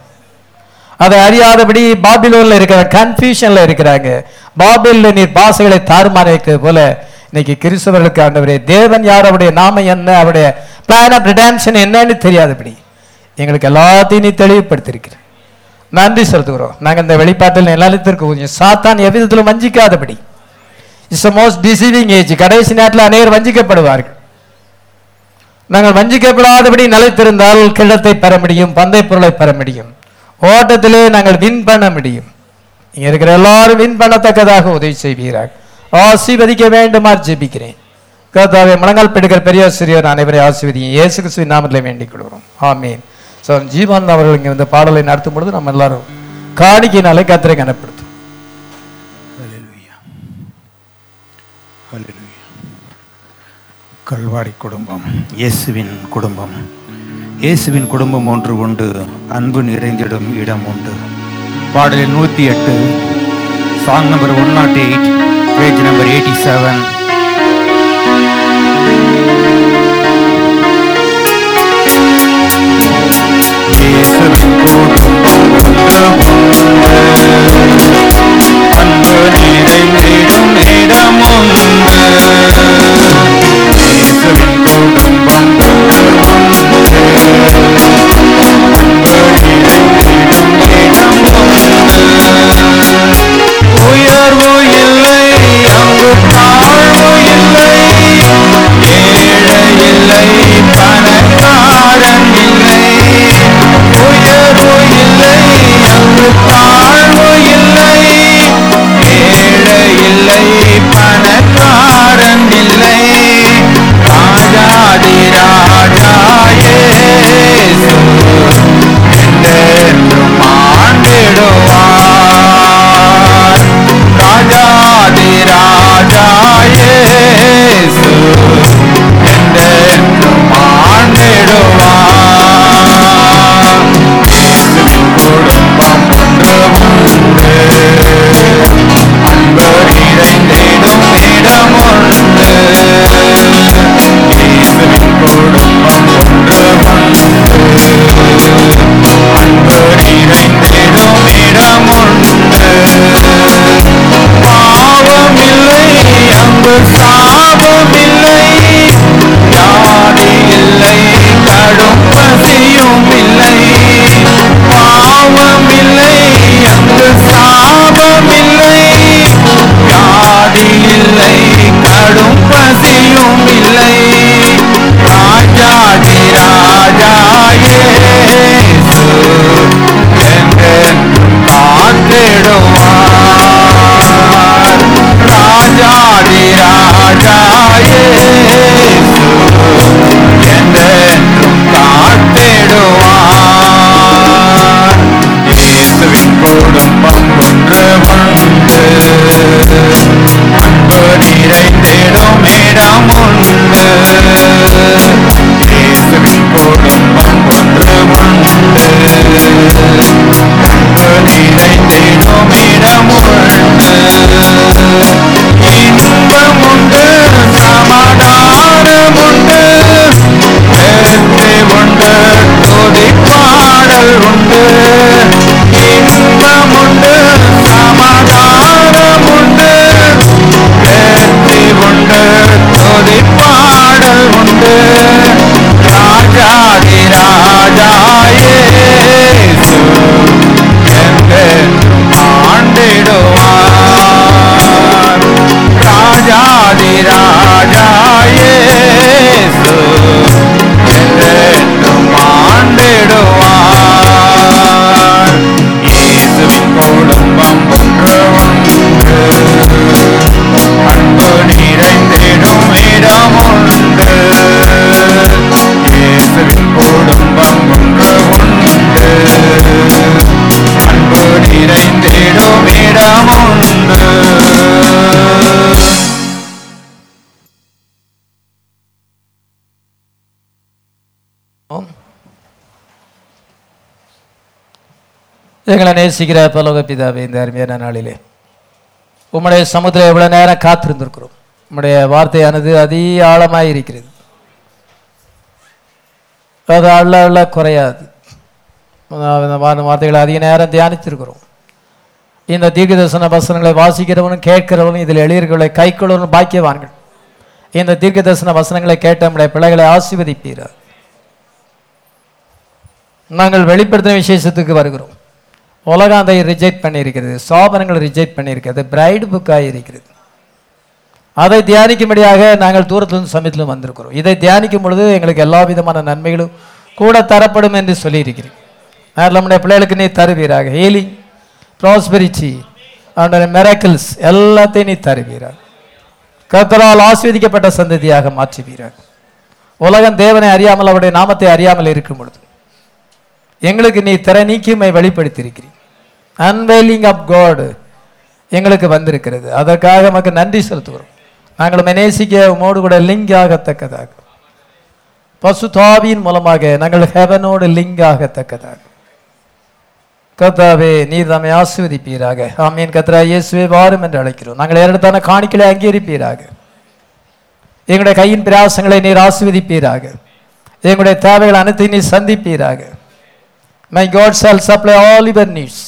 Speaker 1: அதை அறியாதபடி பாபிலோன்ல இருக்கிற கன்ஃபியூஷன்ல இருக்கிறாங்க. பாபில்ல நீர் பாசைகளை தாறுமாறிக்கிறது போல இன்னைக்கு கிறிஸ்தவர்களுக்கு ஆண்டவரே தேவன் யார்? அவருடைய நாம என்ன? அவருடைய பிளான் ஆஃப் ரிடான்ஷன் என்னன்னு தெரியாதபடி எங்களுக்கு எல்லாத்தையும் நீ தெளிவுபடுத்திருக்கிற நன்றி செலுத்துகிறோம். நாங்கள் இந்த வெளிப்பாட்டில் நிலத்திற்கு கொஞ்சம் சாத்தான் எவ்விதத்தில் வஞ்சிக்காதபடி. இட்ஸ் மோஸ்ட் டிசீவிங் ஏஜ் கடைசி நேரத்தில் அநேகர் வஞ்சிக்கப்படுவார்கள். நாங்கள் வஞ்சிக்கப்படாதபடி நிலைத்திருந்தால் கிழத்தை பெற முடியும் பந்தை பொருளை பெற முடியும். ஓட்டத்திலே நாங்கள் வின் பண்ண முடியும். இங்க இருக்கிற எல்லாரும் வின் பண்ணத்தக்கதாக உதவி செய்வீராக. ஆசீர்வதிக்க வேண்டுமா ஜெபிக்கிறேன் கர்த்தாவே முழங்கால் பிடிக்கிற பெரிய சிறியோர் அனைவரை ஆசீர்வதியும் இயேசு கிறிஸ்துவின் நாமத்தில் வேண்டிக் கொள்கிறோம். ஆமீன். ஸோ ஜீவான் அவர்கள் இங்கே வந்து பாடலை நடத்தும் பொழுது நம்ம எல்லாரும் காணிக்கையினாலே கத்திரை கனப்படுத்தும்
Speaker 3: கல்வாரி குடும்பம் இயேசுவின் குடும்பம். இயேசுவின் குடும்பம் ஒன்று உண்டு. அன்பு நிறைந்திடும் இடம் உண்டு. பாடலில் நூற்றி எட்டு song number one nought eight page number eighty seven இயேசுவின் குடும்பம் ஒன்று அன்பு நிறைந்திடும் இடம் அங்கு தாழ்வு இல்லை ஏழை இல்லை பணக்காரன் இல்லை. ராஜாதி அங்கு சாபம் இல்லை வியாதி இல்லை கடும் பசியும் இல்லை. பாவம் இல்லை அங்கு சாபம் இல்லை வியாதி இல்லை கடும் பசியும் இல்லை. ராஜாதி ராஜா குடும்பம் ஒன்று உண்டு அன்பு நிறைந்திடும் இடம் உண்டு இயேசுவின் குடும்பம் ஒன்று உண்டு அன்பு நிறைந்திடும் இடம் உண்டு
Speaker 1: எங்களை நேசிக்கிற பலோக பிதாவே இந்த அருமையான நாளிலே. உம்முடைய சமுத்திரம் எவ்வளவு நேரம் காத்திருந்திருக்கிறோம். உம்முடைய வார்த்தையானது அதி ஆழமாக இருக்கிறது. அது அள்ள அள்ள குறையாது. வார்த்தைகளை அதிக நேரம் தியானித்திருக்கிறோம். இந்த தீர்க்க தரிசன வசனங்களை வாசிக்கிறவனும் கேட்கிறவனும் இதில் எழுதியவர்களை கைக்கொள்ளவனும் பாக்கியவான்கள். இந்த தீர்க்க தரிசன வசனங்களை கேட்ட நம்முடைய பிள்ளைகளை ஆசீர்வதிப்பீர்கள் நாங்கள் வெளிப்படுத்தின விசேஷத்துக்கு வருகிறோம். உலகம் அதை ரிஜெக்ட் பண்ணியிருக்கிறது சோபனங்களை ரிஜெக்ட் பண்ணியிருக்கிறது பிரைடு புக்காக இருக்கிறது. அதை தியானிக்கும்படியாக நாங்கள் தூரத்திலிருந்து சமயத்திலும் வந்திருக்கிறோம். இதை தியானிக்கும் பொழுது எங்களுக்கு எல்லா விதமான நன்மைகளும் கூட தரப்படும் என்று சொல்லியிருக்கிறேன். அதனால் நம்முடைய பிள்ளைகளுக்கு நீ தருவீராக. ஹீலிங் ப்ராஸ்பெரிட்டி அவனுடைய மெரக்கிள்ஸ் எல்லாத்தையும் நீ தருவீராக. கத்தரால் ஆஸ்வதிக்கப்பட்ட சந்ததியாக மாற்றுவீராக. உலகம் தேவனை அறியாமல் அவருடைய நாமத்தை அறியாமல் இருக்கும் பொழுது எங்களுக்கு நீ திற நீக்கியமை வெளிப்படுத்தியிருக்கிறீர். அன்வெயிலிங் ஆஃப் காடு எங்களுக்கு வந்திருக்கிறது. அதற்காக நமக்கு நன்றி செலுத்துகிறோம். நாங்கள் நேசிக்க உமோடு கூட லிங்க் ஆகத்தக்கதாக பசுதாவியின் மூலமாக நாங்கள் ஹெவனோடு லிங்க் ஆகத்தக்கதாக கத்தாவே நீர் நம்மை ஆசீர்வதிப்பீராக. ஆமீன். கத்ரா இயேசுவே வாரும் என்று அழைக்கிறோம். நாங்கள் ஏறெடுத்தான காணிக்கலை அங்கீகரிப்பீராக. எங்களுடைய கையின் பிரயாசங்களை நீர் ஆசீர்வதிப்பீராக. எங்களுடைய தேவைகள் அனைத்தையும் நீர் சந்திப்பீராக. My God shall supply all your needs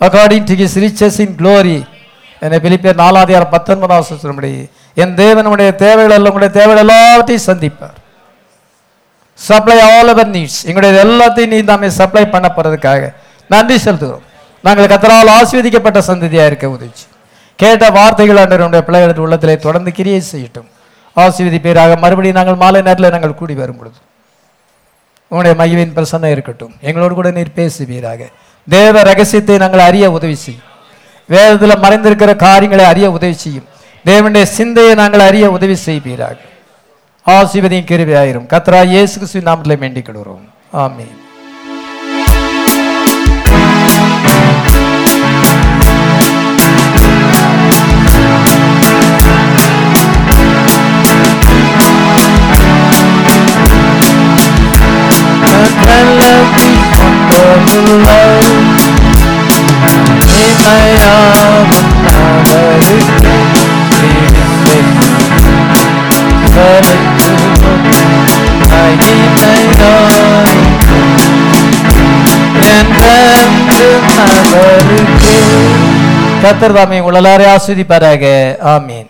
Speaker 1: according to his riches in glory என்னை பிலிப்பியர் நாலாதியார் பத்தொன்பதாம் சொல்லும்படி என் தேவனுடைய தேவைகள் எல்லாம் உங்களுடைய தேவைகள் எல்லாத்தையும் சந்திப்பார். சப்ளை ஆல் அவர் நீட்ஸ் எங்களுடைய எல்லாத்தையும் நீ நாமே சப்ளை பண்ண போறதுக்காக நன்றி செலுத்துகிறோம். நாங்கள் கத்தரால் ஆஸ்வதிக்கப்பட்ட சந்ததியாக இருக்க உதவிச்சு. கேட்ட வார்த்தைகள் அன்றனுடைய பிள்ளைகளது உள்ளத்திலே தொடர்ந்து கிரியை செய்யட்டும். ஆசீர்வதிப்பீராக. மறுபடியும் நாங்கள் மாலை நேரத்தில் நாங்கள் கூடி வரும் பொழுது உங்களுடைய மகிழ்வின் பிரசன்னம் இருக்கட்டும். எங்களோடு கூட நீர் பேசுவீராக. தேவ ரகசியத்தை நாங்கள் அறிய உதவி செய்யும். வேதத்தில் மறைந்திருக்கிற காரியங்களை அறிய உதவி செய்யும். தேவனுடைய சிந்தையை நாங்கள் அறிய உதவி செய்வீராக. ஆசீர்வதியும் கிருபியாயிரும். கத்ரா இயேசு நாமத்தில் வேண்டிக் கொள்கிறோம். ஆமீன். கத்தர் தாமே உங்களாரே ஆஸ்வதிப்பாராக ஆமீன்